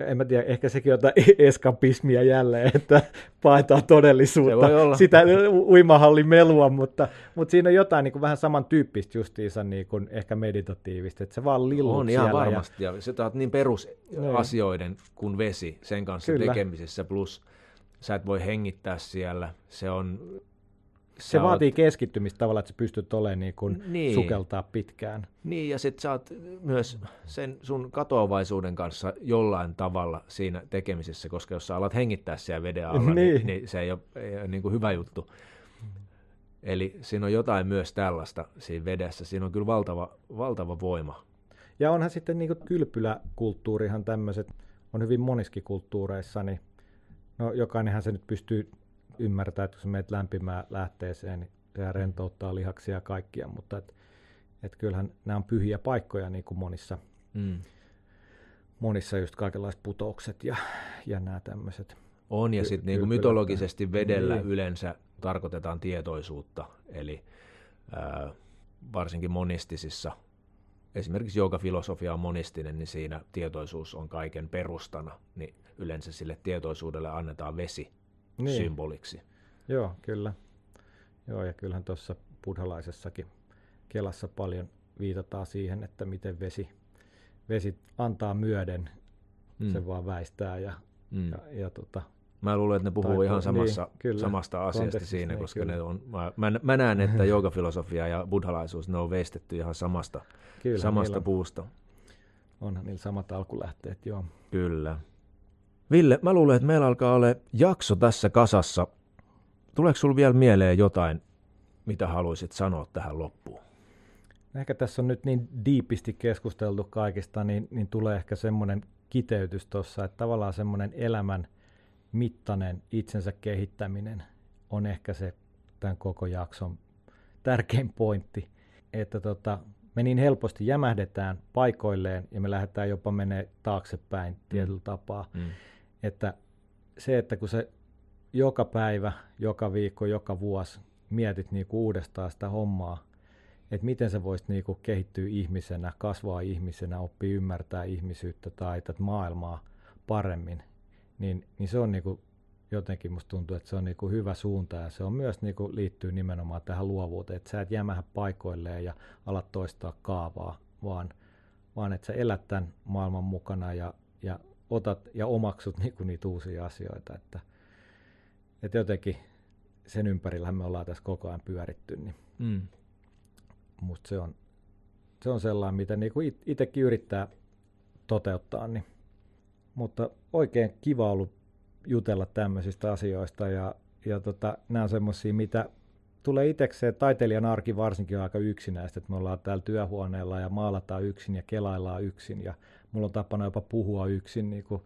en mä tiedä, ehkä sekin on eskapismia jälleen, että paetaan todellisuutta, sitä uimahallin melua, mutta, mutta siinä on jotain niin kuin vähän samantyyppistä justiinsa niin kuin ehkä meditatiivista, että se vaan lillut On ihan varmasti. Ja, sä oot niin Niin. perusasioiden kuin vesi sen kanssa Kyllä. tekemisessä, plus sä et voi hengittää siellä. Se on... Se vaatii oot- keskittymistä tavallaan, että sä pystyt olemaan niin kuin Niin. sukeltaa pitkään. Niin, ja sit sä oot myös sen sun katoavaisuuden kanssa jollain tavalla siinä tekemisessä, koska jos sä alat hengittää siellä veden alla, niin, Niin. niin, niin se ei ole, ei ole niin kuin hyvä juttu. Eli siinä on jotain myös tällaista siinä vedessä. Siinä on kyllä valtava, valtava voima. Ja onhan sitten niin kylpyläkulttuurihan tämmöiset, on hyvin moniskin kulttuureissa, niin no jokainenhan se nyt pystyy ymmärtämään, että kun menet lämpimään lähteeseen, niin se rentouttaa lihaksia ja kaikkia, mutta et, et kyllähän nämä on pyhiä paikkoja niin kuin monissa, Mm. monissa just kaikenlaiset putoukset ja, ja nämä tämmöiset. On, ja Ky- sitten niin mytologisesti vedellä Niin. yleensä tarkoitetaan tietoisuutta, eli ää, varsinkin monistisissa, esimerkiksi filosofia on monistinen, niin siinä tietoisuus on kaiken perustana, niin yleensä sille tietoisuudelle annetaan vesi Niin. symboliksi. Joo, kyllä. Joo, ja kyllähän tuossa buddhalaisessakin kelassa paljon viitataan siihen, että miten vesi, vesi antaa myöden, Mm. se vaan väistää ja, Mm. ja, ja tota, Mä luulen, että ne puhuu ihan niin, samassa, kyllä. samasta asiasta siinä, niin, koska kyllä. ne on, mä, mä, mä näen, että joogafilosofia ja buddhalaisuus, ne on veistetty ihan samasta, kyllä samasta niillä puusta. onhan niillä samat alkulähteet, joo. Kyllä. Ville, mä luulen, että meillä alkaa olla jakso tässä kasassa. Tuleeko sulla vielä mieleen jotain, mitä haluaisit sanoa tähän loppuun? Ehkä tässä on nyt niin diipisti keskusteltu kaikista, niin, niin tulee ehkä semmoinen kiteytys tuossa, että tavallaan semmoinen elämän mittainen itsensä kehittäminen on ehkä se tämän koko jakson tärkein pointti, että tota, me niin helposti jämähdetään paikoilleen ja me lähdetään jopa menee taaksepäin tietyllä tapaa, Mm. Että se, että kun se joka päivä, joka viikko, joka vuosi mietit niinku uudestaan sitä hommaa, että miten sä voisit niinku kehittyä ihmisenä, kasvaa ihmisenä, oppia ymmärtää ihmisyyttä tai tätä maailmaa paremmin, niin, niin se on niinku jotenkin musta tuntuu, että se on niinku hyvä suunta ja se on myös niinku liittyy nimenomaan tähän luovuuteen, että sä et jämähä paikoilleen ja alat toistaa kaavaa, vaan vaan että sä elät tämän maailman mukana ja, ja otat ja omaksut niinku niitä uusia asioita. Että, että jotenkin sen ympärillähän me ollaan tässä koko ajan pyöritty, niin mm. musta se on, se on sellainen, mitä niinku itsekin yrittää toteuttaa. Niin. Mutta oikein kiva ollut jutella tämmöisistä asioista ja, ja tota, nämä on semmoisia, mitä tulee itsekseen, taiteilijan arki varsinkin on aika yksinäistä, että me ollaan täällä työhuoneella ja maalataan yksin ja kelaillaan yksin ja mulla on tapana jopa puhua yksin niin kuin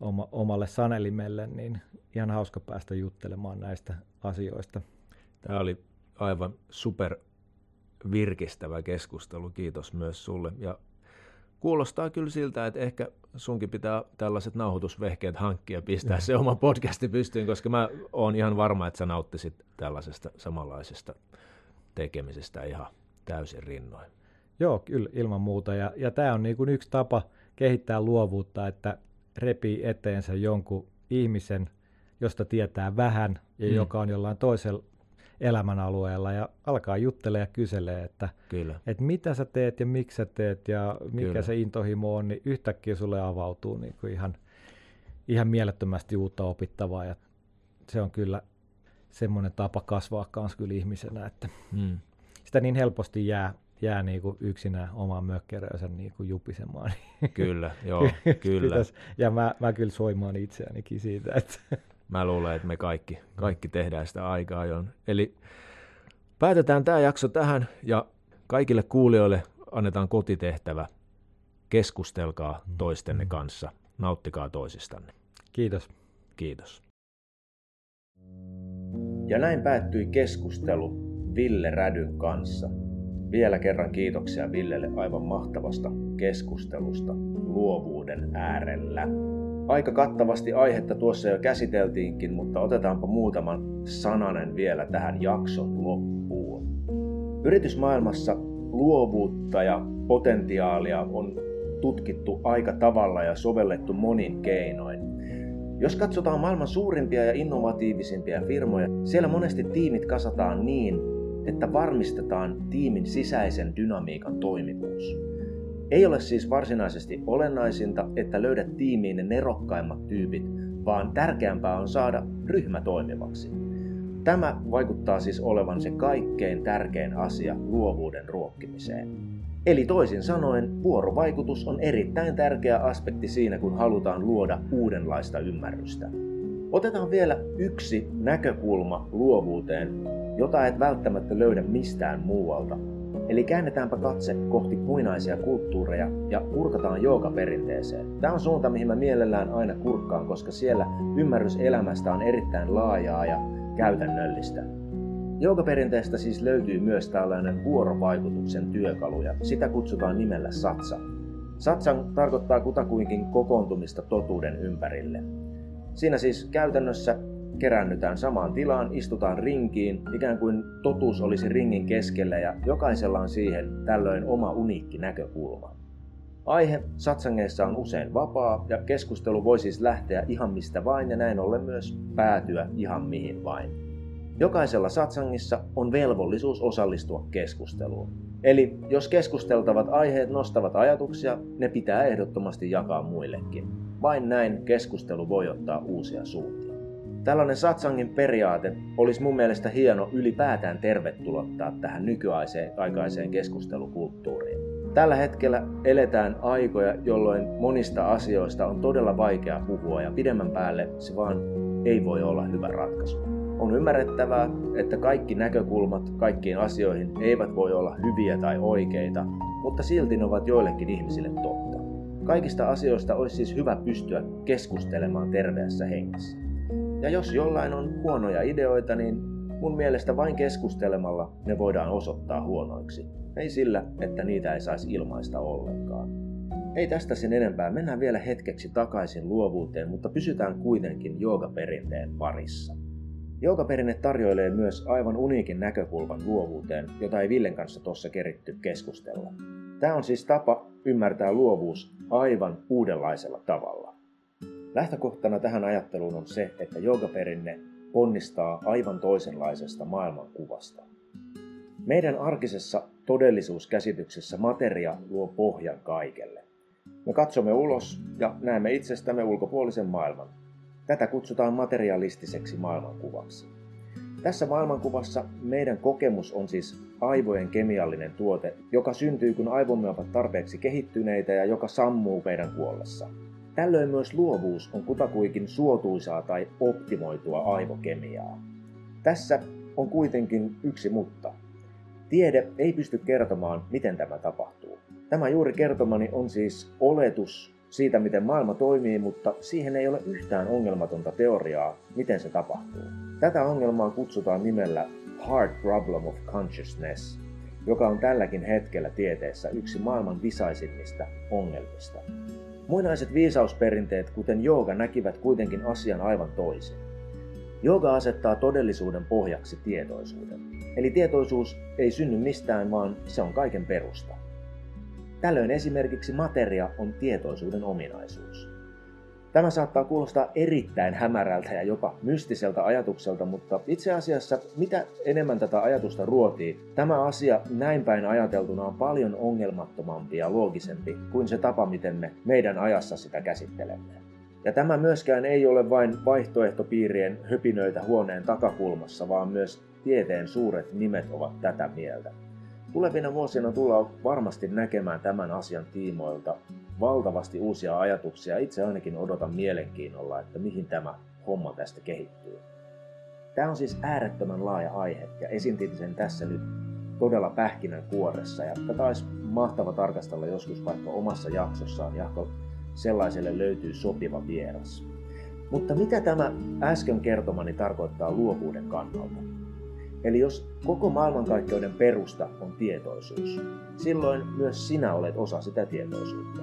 oma, omalle sanelimelle, niin ihan hauska päästä juttelemaan näistä asioista. Tämä oli aivan super virkistävä keskustelu, kiitos myös sulle. Ja kuulostaa kyllä siltä, että ehkä sunkin pitää tällaiset nauhoitusvehkeet hankkia ja pistää se oma podcasti pystyyn, koska mä oon ihan varma, että sä nauttisit tällaisesta samanlaisesta tekemisestä ihan täysin rinnoin. Joo, kyllä ilman muuta. Ja, ja tämä on niin kuin yksi tapa kehittää luovuutta, että repii eteensä jonkun ihmisen, josta tietää vähän ja mm. joka on jollain toisella elämänalueella ja alkaa juttelemaan ja kyselee, että, Kyllä. että mitä sä teet ja miksi sä teet ja mikä Kyllä. se intohimo on, niin yhtäkkiä sulle avautuu niin kuin ihan, ihan mielettömästi uutta opittavaa ja se on kyllä semmoinen tapa kasvaa kans kyllä ihmisenä, että hmm. sitä niin helposti jää, jää niin kuin yksinään omaan mökkeröönsä niin kuin jupisemaan. Kyllä, joo, kyllä. Pitäis, ja mä, mä kyllä soimaan itseänikin siitä, että mä luulen, että me kaikki, kaikki tehdään sitä aikaa ajoin. Eli päätetään tämä jakso tähän ja kaikille kuulijoille annetaan kotitehtävä. Keskustelkaa toistenne kanssa. Nauttikaa toisistanne. Kiitos. Kiitos. Ja näin päättyi keskustelu Ville Rädyn kanssa. Vielä kerran kiitoksia Villelle aivan mahtavasta keskustelusta luovuuden äärellä. Aika kattavasti aihetta tuossa jo käsiteltiinkin, mutta otetaanpa muutaman sananen vielä tähän jakson loppuun. Yritysmaailmassa luovuutta ja potentiaalia on tutkittu aika tavalla ja sovellettu monin keinoin. Jos katsotaan maailman suurimpia ja innovatiivisimpia firmoja, siellä monesti tiimit kasataan niin, että varmistetaan tiimin sisäisen dynamiikan toimivuus. Ei ole siis varsinaisesti olennaisinta, että löydät tiimiin ne nerokkaimmat tyypit, vaan tärkeämpää on saada ryhmä toimivaksi. Tämä vaikuttaa siis olevan se kaikkein tärkein asia luovuuden ruokkimiseen. Eli toisin sanoen, vuorovaikutus on erittäin tärkeä aspekti siinä, kun halutaan luoda uudenlaista ymmärrystä. Otetaan vielä yksi näkökulma luovuuteen, jota et välttämättä löydä mistään muualta, Eli käännetäänpä katse kohti muinaisia kulttuureja ja kurkataan joogaperinteeseen. Tämä on suunta, mihin mä mielellään aina kurkkaan, koska siellä ymmärrys elämästä on erittäin laajaa ja käytännöllistä. Joogaperinteestä siis löytyy myös tällainen vuorovaikutuksen työkalu ja sitä kutsutaan nimellä satsa. Satsan tarkoittaa kutakuinkin kokoontumista totuuden ympärille. Siinä siis käytännössä Kerännytään samaan tilaan, istutaan rinkiin, ikään kuin totuus olisi ringin keskellä ja jokaisella on siihen tällöin oma uniikki näkökulma. Aihe satsangeissa on usein vapaa ja keskustelu voi siis lähteä ihan mistä vain ja näin ollen myös päätyä ihan mihin vain. Jokaisella satsangissa on velvollisuus osallistua keskusteluun. Eli jos keskusteltavat aiheet nostavat ajatuksia, ne pitää ehdottomasti jakaa muillekin. Vain näin keskustelu voi ottaa uusia suuntia. Tällainen satsangin periaate olisi mun mielestä hieno ylipäätään tervetulottaa tähän nykyaikaiseen keskustelukulttuuriin. Tällä hetkellä eletään aikoja, jolloin monista asioista on todella vaikea puhua ja pidemmän päälle se vaan ei voi olla hyvä ratkaisu. On ymmärrettävää, että kaikki näkökulmat kaikkiin asioihin eivät voi olla hyviä tai oikeita, mutta silti ne ovat joillekin ihmisille totta. Kaikista asioista olisi siis hyvä pystyä keskustelemaan terveessä hengessä. Ja jos jollain on huonoja ideoita, niin mun mielestä vain keskustelemalla ne voidaan osoittaa huonoiksi. Ei sillä, että niitä ei saisi ilmaista ollenkaan. Ei tästä sen enempää, mennään vielä hetkeksi takaisin luovuuteen, mutta pysytään kuitenkin joogaperinteen parissa. Joogaperinne tarjoilee myös aivan uniikin näkökulman luovuuteen, jota ei Villen kanssa tuossa keritty keskustella. Tämä on siis tapa ymmärtää luovuus aivan uudenlaisella tavalla. Lähtökohtana tähän ajatteluun on se, että joogaperinne ponnistaa aivan toisenlaisesta maailmankuvasta. Meidän arkisessa todellisuuskäsityksessä materia luo pohjan kaikelle. Me katsomme ulos ja näemme itsestämme ulkopuolisen maailman. Tätä kutsutaan materialistiseksi maailmankuvaksi. Tässä maailmankuvassa meidän kokemus on siis aivojen kemiallinen tuote, joka syntyy kun aivomme ovat tarpeeksi kehittyneitä ja joka sammuu meidän kuollessa. Tällöin myös luovuus on kutakuikin suotuisaa tai optimoitua aivokemiaa. Tässä on kuitenkin yksi mutta. Tiede ei pysty kertomaan, miten tämä tapahtuu. Tämä juuri kertomani on siis oletus siitä, miten maailma toimii, mutta siihen ei ole yhtään ongelmatonta teoriaa, miten se tapahtuu. Tätä ongelmaa kutsutaan nimellä Hard Problem of Consciousness, joka on tälläkin hetkellä tieteessä yksi maailman visaisimmista ongelmista. Muinaiset viisausperinteet, kuten jooga, näkivät kuitenkin asian aivan toisin. Jooga asettaa todellisuuden pohjaksi tietoisuuden. Eli tietoisuus ei synny mistään, vaan se on kaiken perusta. Tällöin esimerkiksi materia on tietoisuuden ominaisuus. Tämä saattaa kuulostaa erittäin hämärältä ja jopa mystiseltä ajatukselta, mutta itse asiassa mitä enemmän tätä ajatusta ruotii, tämä asia näin päin ajateltuna on paljon ongelmattomampi ja loogisempi kuin se tapa, miten me meidän ajassa sitä käsittelemme. Ja tämä myöskään ei ole vain vaihtoehtopiirien höpinöitä huoneen takakulmassa, vaan myös tieteen suuret nimet ovat tätä mieltä. Tulevina vuosina tullaan varmasti näkemään tämän asian tiimoilta valtavasti uusia ajatuksia. Itse ainakin odotan mielenkiinnolla, että mihin tämä homma tästä kehittyy. Tämä on siis äärettömän laaja aihe ja esiintin sen tässä nyt todella pähkinän kuoressa ja tätä olisi mahtava tarkastella joskus vaikka omassa jaksossaan, jahko sellaiselle löytyy sopiva vieras. Mutta mitä tämä äsken kertomani tarkoittaa luovuuden kannalta? Eli jos koko maailmankaikkeuden perusta on tietoisuus, silloin myös sinä olet osa sitä tietoisuutta.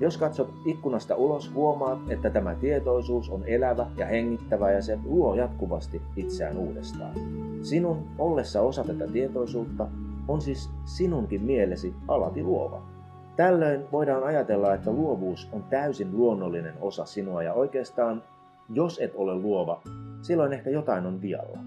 Jos katsot ikkunasta ulos, huomaat, että tämä tietoisuus on elävä ja hengittävä ja se luo jatkuvasti itseään uudestaan. Sinun ollessa osa tätä tietoisuutta on siis sinunkin mielesi alati luova. Tällöin voidaan ajatella, että luovuus on täysin luonnollinen osa sinua ja oikeastaan, jos et ole luova, silloin ehkä jotain on vialla.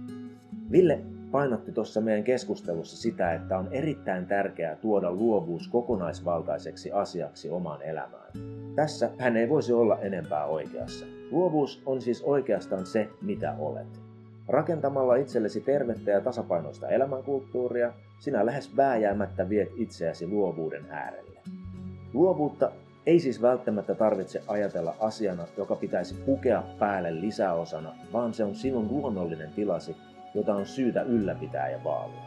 Ville painotti tuossa meidän keskustelussa sitä, että on erittäin tärkeää tuoda luovuus kokonaisvaltaiseksi asiaksi omaan elämään. Tässä hän ei voisi olla enempää oikeassa. Luovuus on siis oikeastaan se, mitä olet. Rakentamalla itsellesi tervettä ja tasapainoista elämänkulttuuria, sinä lähes vääjäämättä viet itseäsi luovuuden äärelle. Luovuutta ei siis välttämättä tarvitse ajatella asiana, joka pitäisi pukea päälle lisäosana, vaan se on sinun luonnollinen tilasi jota on syytä ylläpitää ja vaalia.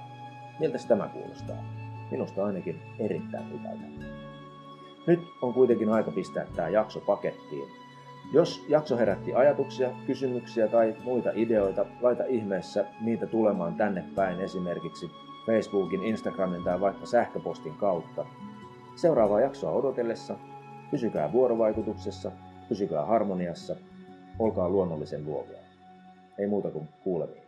Miltä tämä kuulostaa? Minusta ainakin erittäin hyvältä. Nyt on kuitenkin aika pistää tämä jakso pakettiin. Jos jakso herätti ajatuksia, kysymyksiä tai muita ideoita, laita ihmeessä niitä tulemaan tänne päin esimerkiksi Facebookin, Instagramin tai vaikka sähköpostin kautta. Seuraavaa jaksoa odotellessa pysykää vuorovaikutuksessa, pysykää harmoniassa, olkaa luonnollisen luovia. Ei muuta kuin kuulemiin.